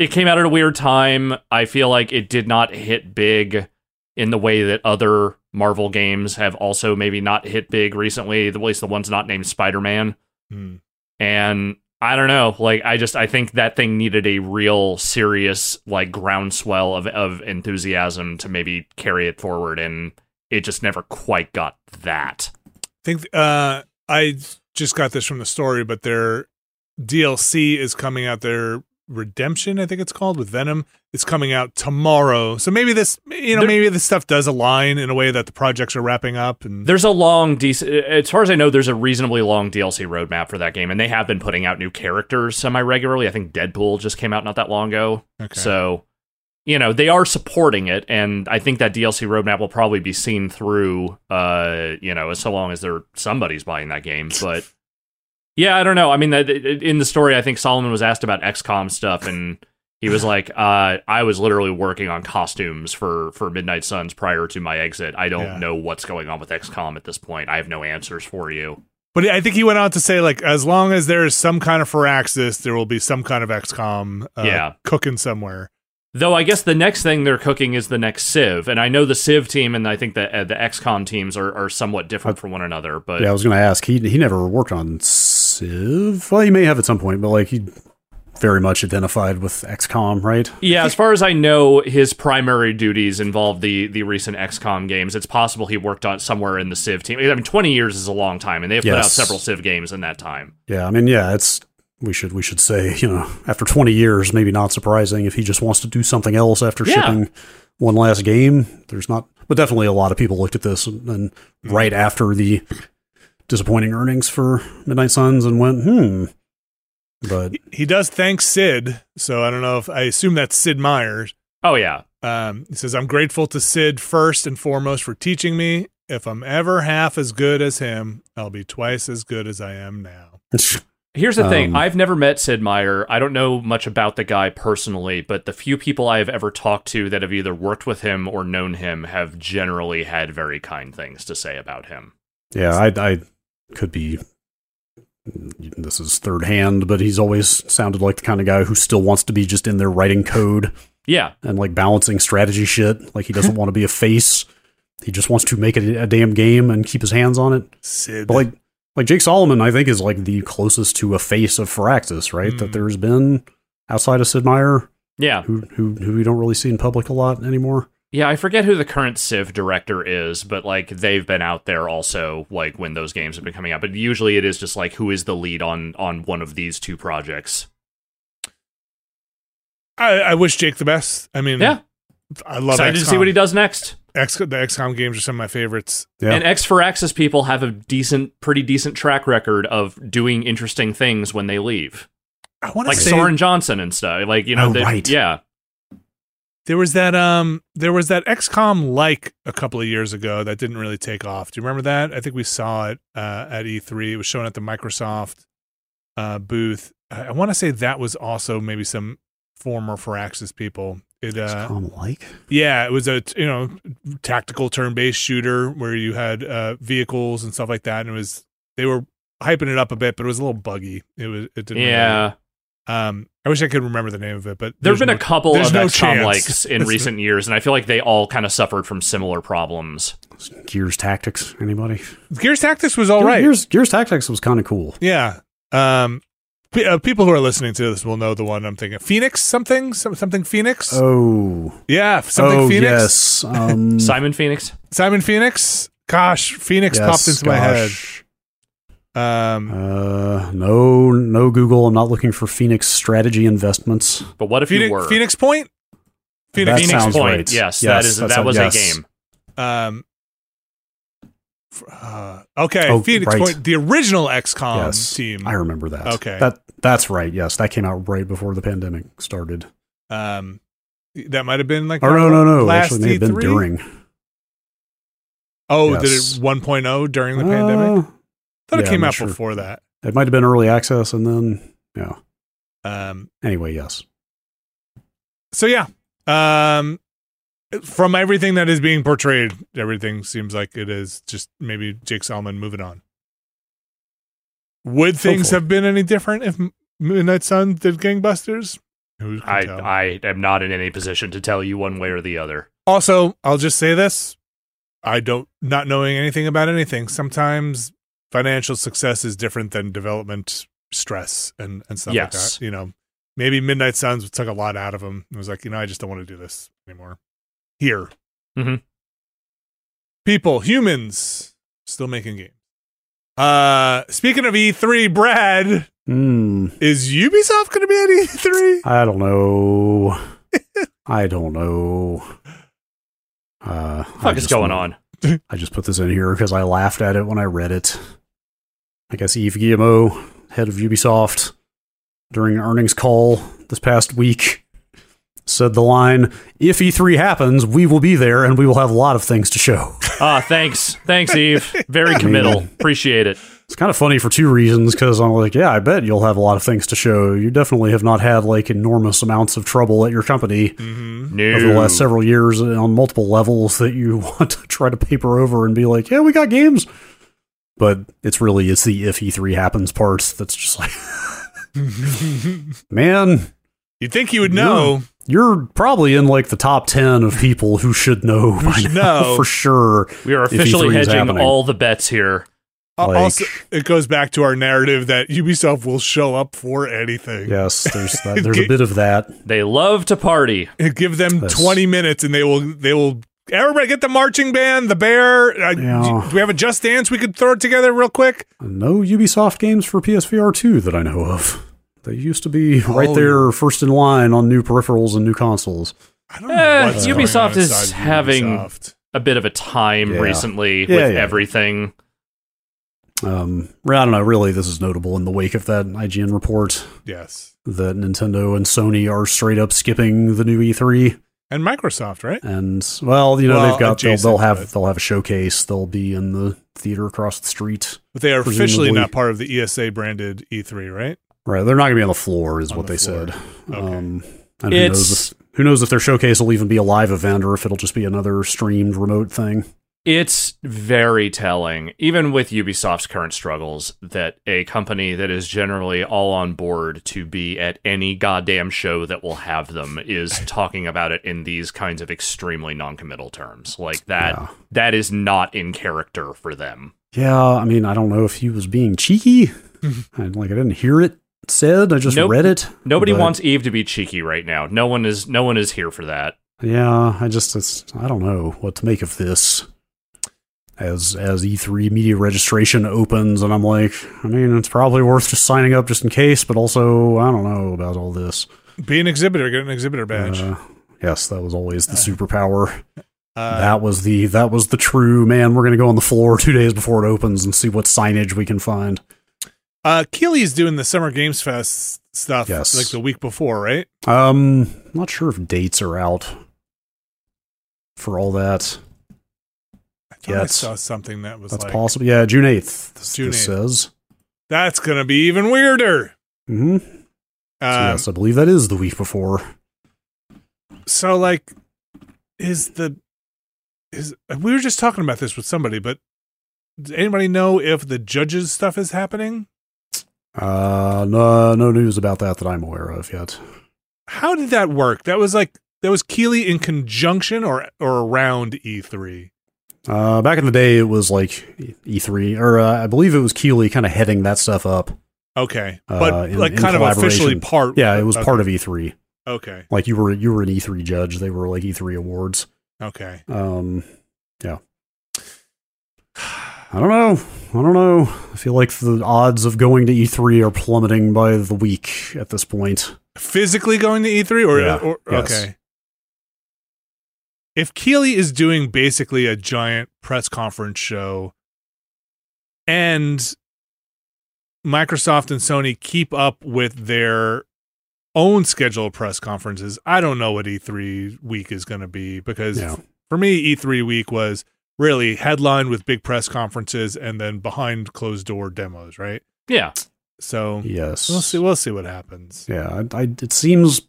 It came out at a weird time. I feel like it did not hit big in the way that other Marvel games have also maybe not hit big recently, at least the ones not named Spider Man. Hmm. and I don't know. Like, I just I think that thing needed a real serious like groundswell of of enthusiasm to maybe carry it forward, and it just never quite got that. I think uh I just got this from the story, but their DLC is coming out. Their Redemption, I think it's called, with Venom. It's coming out tomorrow. So maybe this, you know, There- maybe this stuff does align in a way that the projects are wrapping up. And There's a long, decent. As far as I know, there's a reasonably long DLC roadmap for that game, and they have been putting out new characters semi regularly. I think Deadpool just came out not that long ago, okay. so you know they are supporting it, and I think that DLC roadmap will probably be seen through. Uh, you know, so long as there somebody's buying that game, but yeah, I don't know. I mean, in the story, I think Solomon was asked about XCOM stuff, and he was like, uh, "I was literally working on costumes for for Midnight Suns prior to my exit. I don't Yeah. know what's going on with XCOM at this point. I have no answers for you." But I think he went on to say, like, as long as there is some kind of Firaxis, there will be some kind of XCOM uh, Yeah. cooking somewhere. Though I guess the next thing they're cooking is the next Civ, and I know the Civ team and I think the uh, the XCOM teams are, are somewhat different from one another. But Yeah, I was going to ask. He he never worked on Civ. Well, he may have at some point, but like he very much identified with XCOM, right? Yeah, as far as I know, his primary duties involved the the recent XCOM games. It's possible he worked on somewhere in the Civ team. I mean, twenty years is a long time, and they have put out several Civ games in that time. Yeah, I mean, yeah, it's we should we should say you know after 20 years, maybe not surprising if he just wants to do something else after Yeah. shipping one last game. There's not, but definitely a lot of people looked at this and, and right after the disappointing earnings for Midnight Suns and went, hmm. But He, he does thank Sid. So I don't know if I assume that's Sid Meier's. Oh yeah, Um, he says, I'm grateful to Sid first and foremost for teaching me. If I'm ever half as good as him, I'll be twice as good as I am now. Here's the thing. Um, I've never met Sid Meier. I don't know much about the guy personally, but the few people I have ever talked to that have either worked with him or known him have generally had very kind things to say about him. yeah, I, I could be. This is third hand, but he's always sounded like the kind of guy who still wants to be just in there writing code. Yeah, and like balancing strategy shit. Like he doesn't want to be a face. He just wants to make it a damn game and keep his hands on it. Sid. But like like Jake Solomon, I think is like the closest to a face of Firaxis, right? Mm. That there's been outside of Sid Meier, yeah, who who who we don't really see in public a lot anymore. Yeah. I forget who the current Civ director is, but like they've been out there also, like when those games have been coming out. But usually it is just like who is the lead on on one of these two projects. I, I wish Jake the best. I mean, Yeah, I love excited to XCOM. see what he does next. X, the XCOM games are some of my favorites. Yeah. And ex-Firaxis people have a decent, pretty decent track record of doing interesting things when they leave, I want to like say Soren Johnson and stuff. Like you know, Oh, they- right. yeah, there was that um there was that XCOM like a couple of years ago that didn't really take off. Do you remember that? I think we saw it uh, at E3. It was shown at the Microsoft uh, booth. I, I want to say that was also maybe some former Firaxis people. It uh, XCOM like Yeah, it was a you know tactical turn-based shooter where you had uh, vehicles and stuff like that, and it was they were hyping it up a bit, but it was a little buggy. It was it didn't. yeah. Really, um, I wish I could remember the name of it, but There have there's been no- a couple of no XCOM chance. likes in There's recent years, and I feel like they all kind of suffered from similar problems. Gears Tactics. Anybody? Gears Tactics was all right. Gears Gears Tactics was kind of cool. Yeah. Um, p- uh, people who are listening to this will know the one I'm thinking. Phoenix something Some, something Phoenix. Oh, yeah, something oh Phoenix. yes. Um, Simon Phoenix. Simon Phoenix. Gosh, Phoenix yes, popped into my head. Gosh. Um, Uh, no, no Google. I'm not looking for Phoenix strategy investments. But what if Phoenix, you were Phoenix Point. Phoenix. That Phoenix sounds Point? right. Yes, Yes, that is that that sounds- was yes. a game. Um, uh, okay, Oh, Phoenix right. Point, the original XCOM yes, team. I remember that. Okay. that that's right. Yes, that came out right before the pandemic started. um, that might have been like Oh no, no, no. last Actually, it may have been E3? during. Oh, Yes. did it 1.0 during the Uh, pandemic? Thought it yeah, came I'm out sure. before that. It might have been early access, and then yeah. Um, Anyway, yes. so yeah, um, from everything that is being portrayed, everything seems like it is just maybe Jake Solomon moving on. Would things Hopefully. have been any different if M- Midnight Sun did gangbusters? Who can I tell? I am not in any position to tell you one way or the other. Also, I'll just say this. I don't not knowing anything about anything. Sometimes financial success is different than development stress and, and stuff like that. You know, maybe Midnight Suns took a lot out of him. It was like, you know, I just don't want to do this anymore. Here. Mhm. People, humans, still making games. Uh speaking of E3, Brad, Hmm. Is Ubisoft going to be at E3? I don't know. I don't know. Uh, I Fuck is going want- on? I just put this in here because I laughed at it when I read it. I guess Yves Guillemot, head of Ubisoft, during an earnings call this past week, said the line, If E3 happens, we will be there and we will have a lot of things to show. Ah, thanks, thanks, Yves. Very committal. Appreciate it. It's kind of funny for two reasons because I'm like, yeah, I bet you'll have a lot of things to show. You definitely have not had like enormous amounts of trouble at your company Mm-hmm. No. over the last several years on multiple levels that you want to try to paper over and be like, yeah, we got games. But it's really it's the if E3 happens part that's just like, man, You'd think you would know. you're probably in like the top ten of people who should know by should now know. for sure. we are officially hedging all the bets here. Like- also, it goes back to our narrative that Ubisoft will show up for anything. Yes, there's that, there's a bit of that. They love to party. Give them Yes. 20 minutes and they will they will everybody get the marching band, the bear. Uh, Yeah. Do we have a Just Dance we could throw it together real quick? No Ubisoft games for PSVR 2 that I know of. They used to be right Oh, there, first in line on new peripherals and new consoles. I don't know. Eh, what's going Ubisoft is inside having- Ubisoft. A bit of a time Yeah. recently Yeah, with yeah. everything. Um, I don't know. Really, this is notable in the wake of that IGN report Yes. that Nintendo and Sony are straight up skipping the new E3. And Microsoft, right? And well, you know Well, they've got they'll, they'll have it. they'll have a showcase. They'll be in the theater across the street. But they are officially not part of the ESA branded E3, right? Right, they're not going to be on the floor, is On what the they floor. said. Okay. Um, and who It's- knows if who knows if their showcase will even be a live event or if it'll just be another streamed remote thing. It's very telling, even with Ubisoft's current struggles, that a company that is generally all on board to be at any goddamn show that will have them is talking about it in these kinds of extremely non-committal terms. Like that Yeah. that is not in character for them. Yeah, I mean, I don't know if he was being cheeky. I, like I didn't hear it said. I just Nope. read it. Nobody But, wants Yves to be cheeky right now. No one is no one is here for that. Yeah, I just it's, I don't know what to make of this. As as E3 media registration opens, and I'm like, I mean, it's probably worth just signing up just in case, but also I don't know about all this. Be an exhibitor, get an exhibitor badge. Uh, yes, that was always the superpower. Uh, that was the that was the true man. We're gonna go on the floor two days before it opens and see what signage we can find. uh, Keighley's doing the Summer Games Fest stuff Yes. like the week before, right? Um, not sure if dates are out for all that. I I saw something that was That's like, possible. Yeah, June eighth. June 8th. says. that's going to be even weirder. hmm So Um, yes, I believe that is the week before. so like is the is we were just talking about this with somebody but does anybody know if the judges stuff is happening Uh, no, no news about that that I'm aware of yet. how did that work that was like that was Keighley in conjunction or or around E e3 Uh, back in the day, it was like E3, or uh, I believe it was Keighley kind of heading that stuff up. okay Uh, but in- like kind of officially part Yeah, it was okay. part of E3. okay Like you were, you were an E3 judge. They were like E3 awards. okay Um, yeah. I don't know. I don't know. I feel like the odds of going to E3 are plummeting by the week at this point. physically going to e3 or, Yeah, or yes. okay if Keighley is doing basically a giant press conference show and microsoft and sony keep up with their own scheduled press conferences i don't know what e3 week is going to be because Yeah. for me e3 week was really headlined with big press conferences and then behind closed door demos right Yeah. so Yes. we'll see we'll see what happens Yeah, I, I, it seems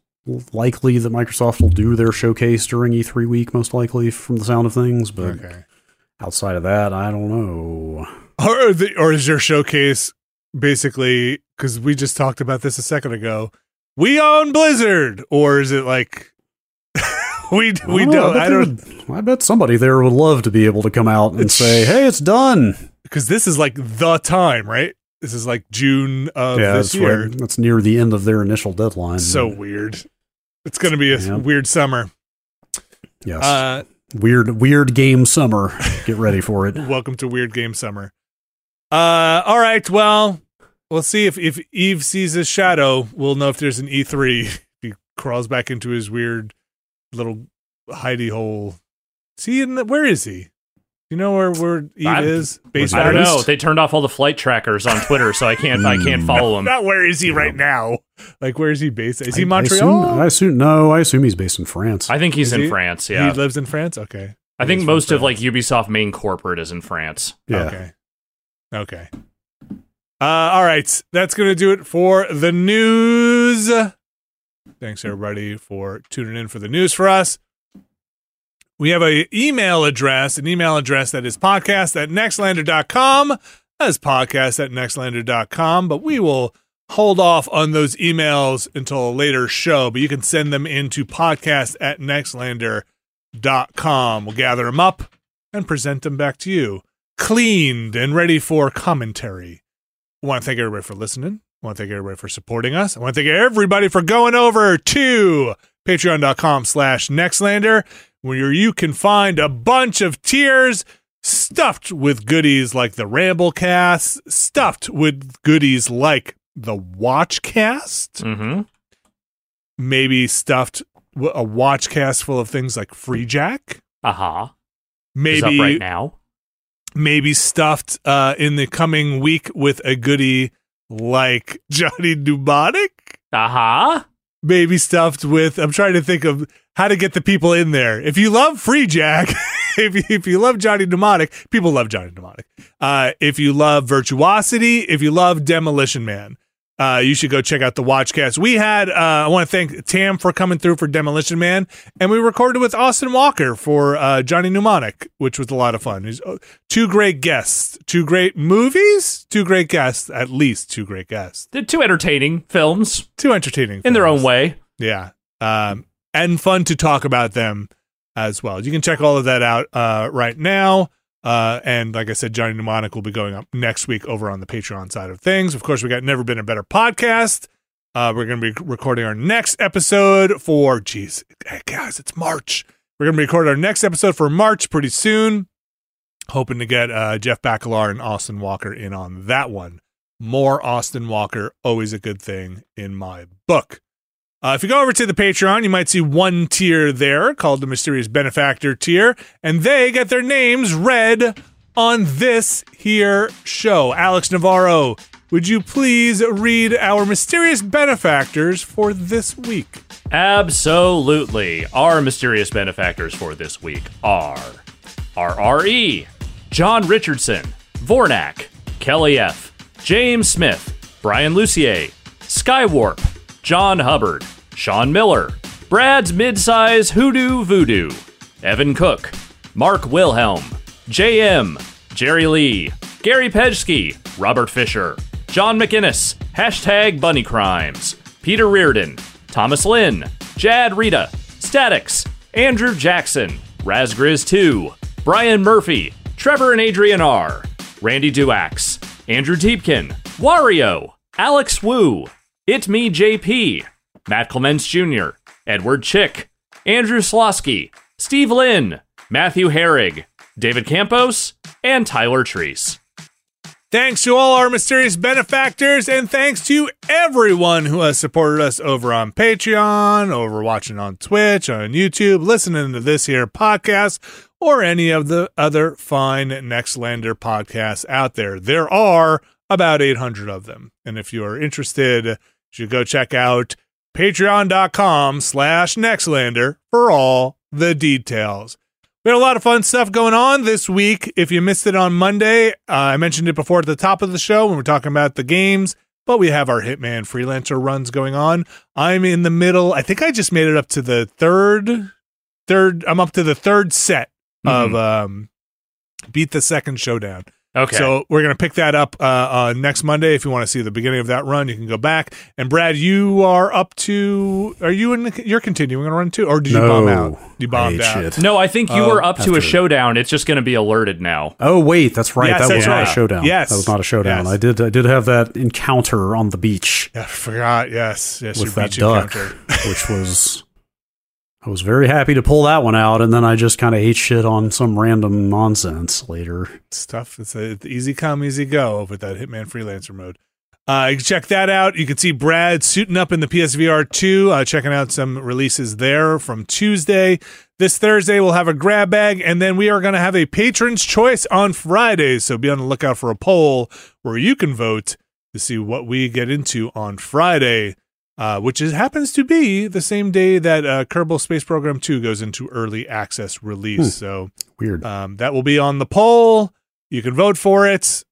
likely that Microsoft will do their showcase during E3 week, most likely from the sound of things. But okay outside of that, I don't know. or the, or is your showcase basically because we just talked about this a second ago we own blizzard or is it like we we I don't bet i don't would- I bet somebody there would love to be able to come out and say, "Hey, it's done." because this is like the time right this is like june of yeah, this that's year right. That's near the end of their initial deadline. so weird it's gonna be a weird summer yes, uh weird, weird game summer. Get ready for it. welcome to weird game summer uh all right well we'll see if if Yves sees his shadow. We'll know if there's an E3. he crawls back into his weird little hidey hole. See, in where is he? You know where where Yves I- is? based I don't Batteries? know. They turned off all the flight trackers on Twitter, so I can't I can't Hmm. follow him. Not where is he right now? Like where is he based? Is he Montreal? I assume, I assume no. I assume he's based in France. I think he's Is in he? France. Yeah, He lives in France. Okay. I think most of like Ubisoft main corporate is in France. yeah. Okay. Okay. Uh, all right. That's going to do it for the news. Thanks, everybody, for tuning in for the news for us. We have a email address, an email address that is podcast at nextlander.com. That's podcast at nextlander.com, but we will hold off on those emails until a later show, but you can send them into podcast at nextlander.com. We'll gather them up and present them back to you, cleaned and ready for commentary. I want to thank everybody for listening. I want to thank everybody for supporting us. I want to thank everybody for going over to patreon.com slash nextlander where you can find a bunch of tiers stuffed with goodies like the Ramblecast, stuffed with goodies like the Watchcast, Mm-hmm. maybe stuffed a Watchcast full of things like Freejack, Aha. maybe up right now. maybe stuffed uh, in the coming week with a goodie like Johnny Mnemonic. Aha. Maybe stuffed with. I'm trying to think of how to get the people in there. If you love Freejack, if you, if you love Johnny Mnemonic, people love Johnny Mnemonic. Uh, if you love Virtuosity, if you love Demolition Man. Uh, you should go check out the Watchcast. We had, uh, I want to thank Tam for coming through for Demolition Man, and we recorded with Austin Walker for uh, Johnny Mnemonic, which was a lot of fun. He's, uh, two great guests, two great movies, two great guests, at least two great guests, They're two entertaining films two entertaining in their own way. Yeah. Um, and fun to talk about them as well. You can check all of that out uh, right now. Uh, and like I said, Johnny Mnemonic will be going up next week over on the Patreon side of things. Of course, we got Never Been a Better podcast. Uh, we're going to be recording our next episode for, geez, hey guys, it's March. We're going to record our next episode for March pretty soon. Hoping to get uh, Jeff Bakalar and Austin Walker in on that one. More Austin Walker, always a good thing in my book. Uh, if you go over to the Patreon, you might see one tier there called the Mysterious Benefactor tier, and they get their names read on this here show. Alex Navarro, would you please read our mysterious benefactors for this week? Absolutely. Our mysterious benefactors for this week are RRE, John Richardson, Vornak, Kelly F., James Smith, Brian Lucier, Skywarp, John Hubbard, Sean Miller, Brad's Midsize Hoodoo Voodoo, Evan Cook, Mark Wilhelm, JM, Jerry Lee, Gary Pejsky, Robert Fisher, John McInnes, hashtag Bunny Crimes, Peter Reardon, Thomas Lynn, Jad Rita, Statics, Andrew Jackson, Razgriz2, Brian Murphy, Trevor and Adrian R., Randy Duax, Andrew Deepkin, Wario, Alex Wu, It Me JP, Matt Clements Jr., Edward Chick, Andrew Slosky, Steve Lynn, Matthew Herrig, David Campos, and Tyler Treese. Thanks to all our mysterious benefactors, and thanks to everyone who has supported us over on Patreon, over watching on Twitch, on YouTube, listening to this here podcast, or any of the other fine Nextlander podcasts out there. There are about 800 of them. And if you are interested, you should go check out patreon.com slash Nextlander for all the details. We had a lot of fun stuff going on this week. If you missed it on Monday, uh, I mentioned it before at the top of the show when we're talking about the games, but we have our Hitman freelancer runs going on. I'm in the middle. I think I just made it up to the third, third. I'm up to the third set of um, beat the second showdown. Okay. So we're gonna pick that up uh, uh, next Monday. If you want to see the beginning of that run, you can go back. And Brad, you are up to. Are you in? The, you're continuing on a run too, or did you no, bomb out? You I bombed out. shit. no, I think you Oh, were up to a after- showdown. It's just going to be alerted now. Oh wait, that's right. Yes, that that's was not a showdown. Yes. that was not a showdown. Yes. I did. I did have that encounter on the beach I forgot. Yes, yes. with your that beach duck, encounter. which was. I was very happy to pull that one out, and then I just kind of ate shit on some random nonsense later. It's tough. It's a it's easy come, easy go with that Hitman freelancer mode. Uh, you can check that out. You can see Brad suiting up in the PSVR 2, uh, checking out some releases there from Tuesday. This Thursday, we'll have a grab bag, and then we are going to have a patron's choice on Friday. So be on the lookout for a poll where you can vote to see what we get into on Friday, uh, which is, happens to be the same day that uh, Kerbal Space Program 2 goes into early access release. Hmm. So Weird. um, that will be on the poll. You can vote for it.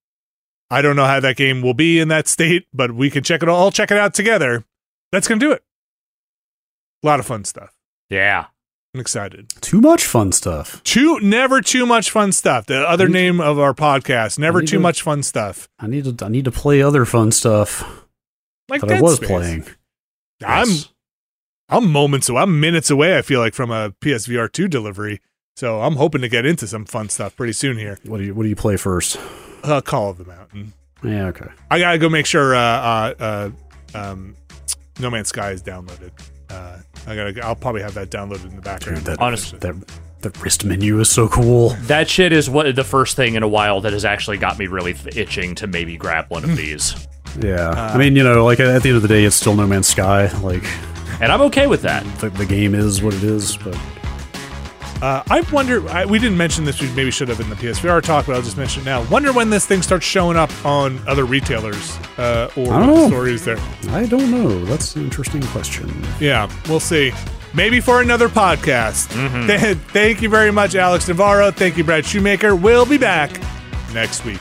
I don't know how that game will be in that state, but we can check it all check it out together. That's gonna do it. A lot of fun stuff. Yeah. I'm excited. Too much fun stuff. Too never too much fun stuff. The other I need name of our podcast. Never too to- much fun stuff. I need to. I need to play other fun stuff Like that Dead I was Space. playing. I'm I'm moments away. I'm minutes away. I feel like from a PSVR two delivery. So I'm hoping to get into some fun stuff pretty soon here. What do you What do you play first? Uh, Call of the Mountain. Yeah. Okay. I gotta go make sure uh, uh, uh, um, No Man's Sky is downloaded. Uh, I gotta. I'll probably have that downloaded in the background. Dude, that- Honest- That the wrist menu is so cool. That shit is what the first thing in a while that has actually got me really itching to maybe grab one of these. Yeah. Uh, I mean, you know, like at the end of the day, it's still No Man's Sky. Like And I'm okay with that. the, the game is what it is. But Uh, I wonder. I, we didn't mention this. We maybe should have in the PSVR talk, but I'll just mention it now. Wonder when this thing starts showing up on other retailers uh, or I what don't the know. story is there. I don't know. That's an interesting question. Yeah, we'll see. Maybe for another podcast. Th- Thank you very much, Alex Navarro. Thank you, Brad Shoemaker. We'll be back next week.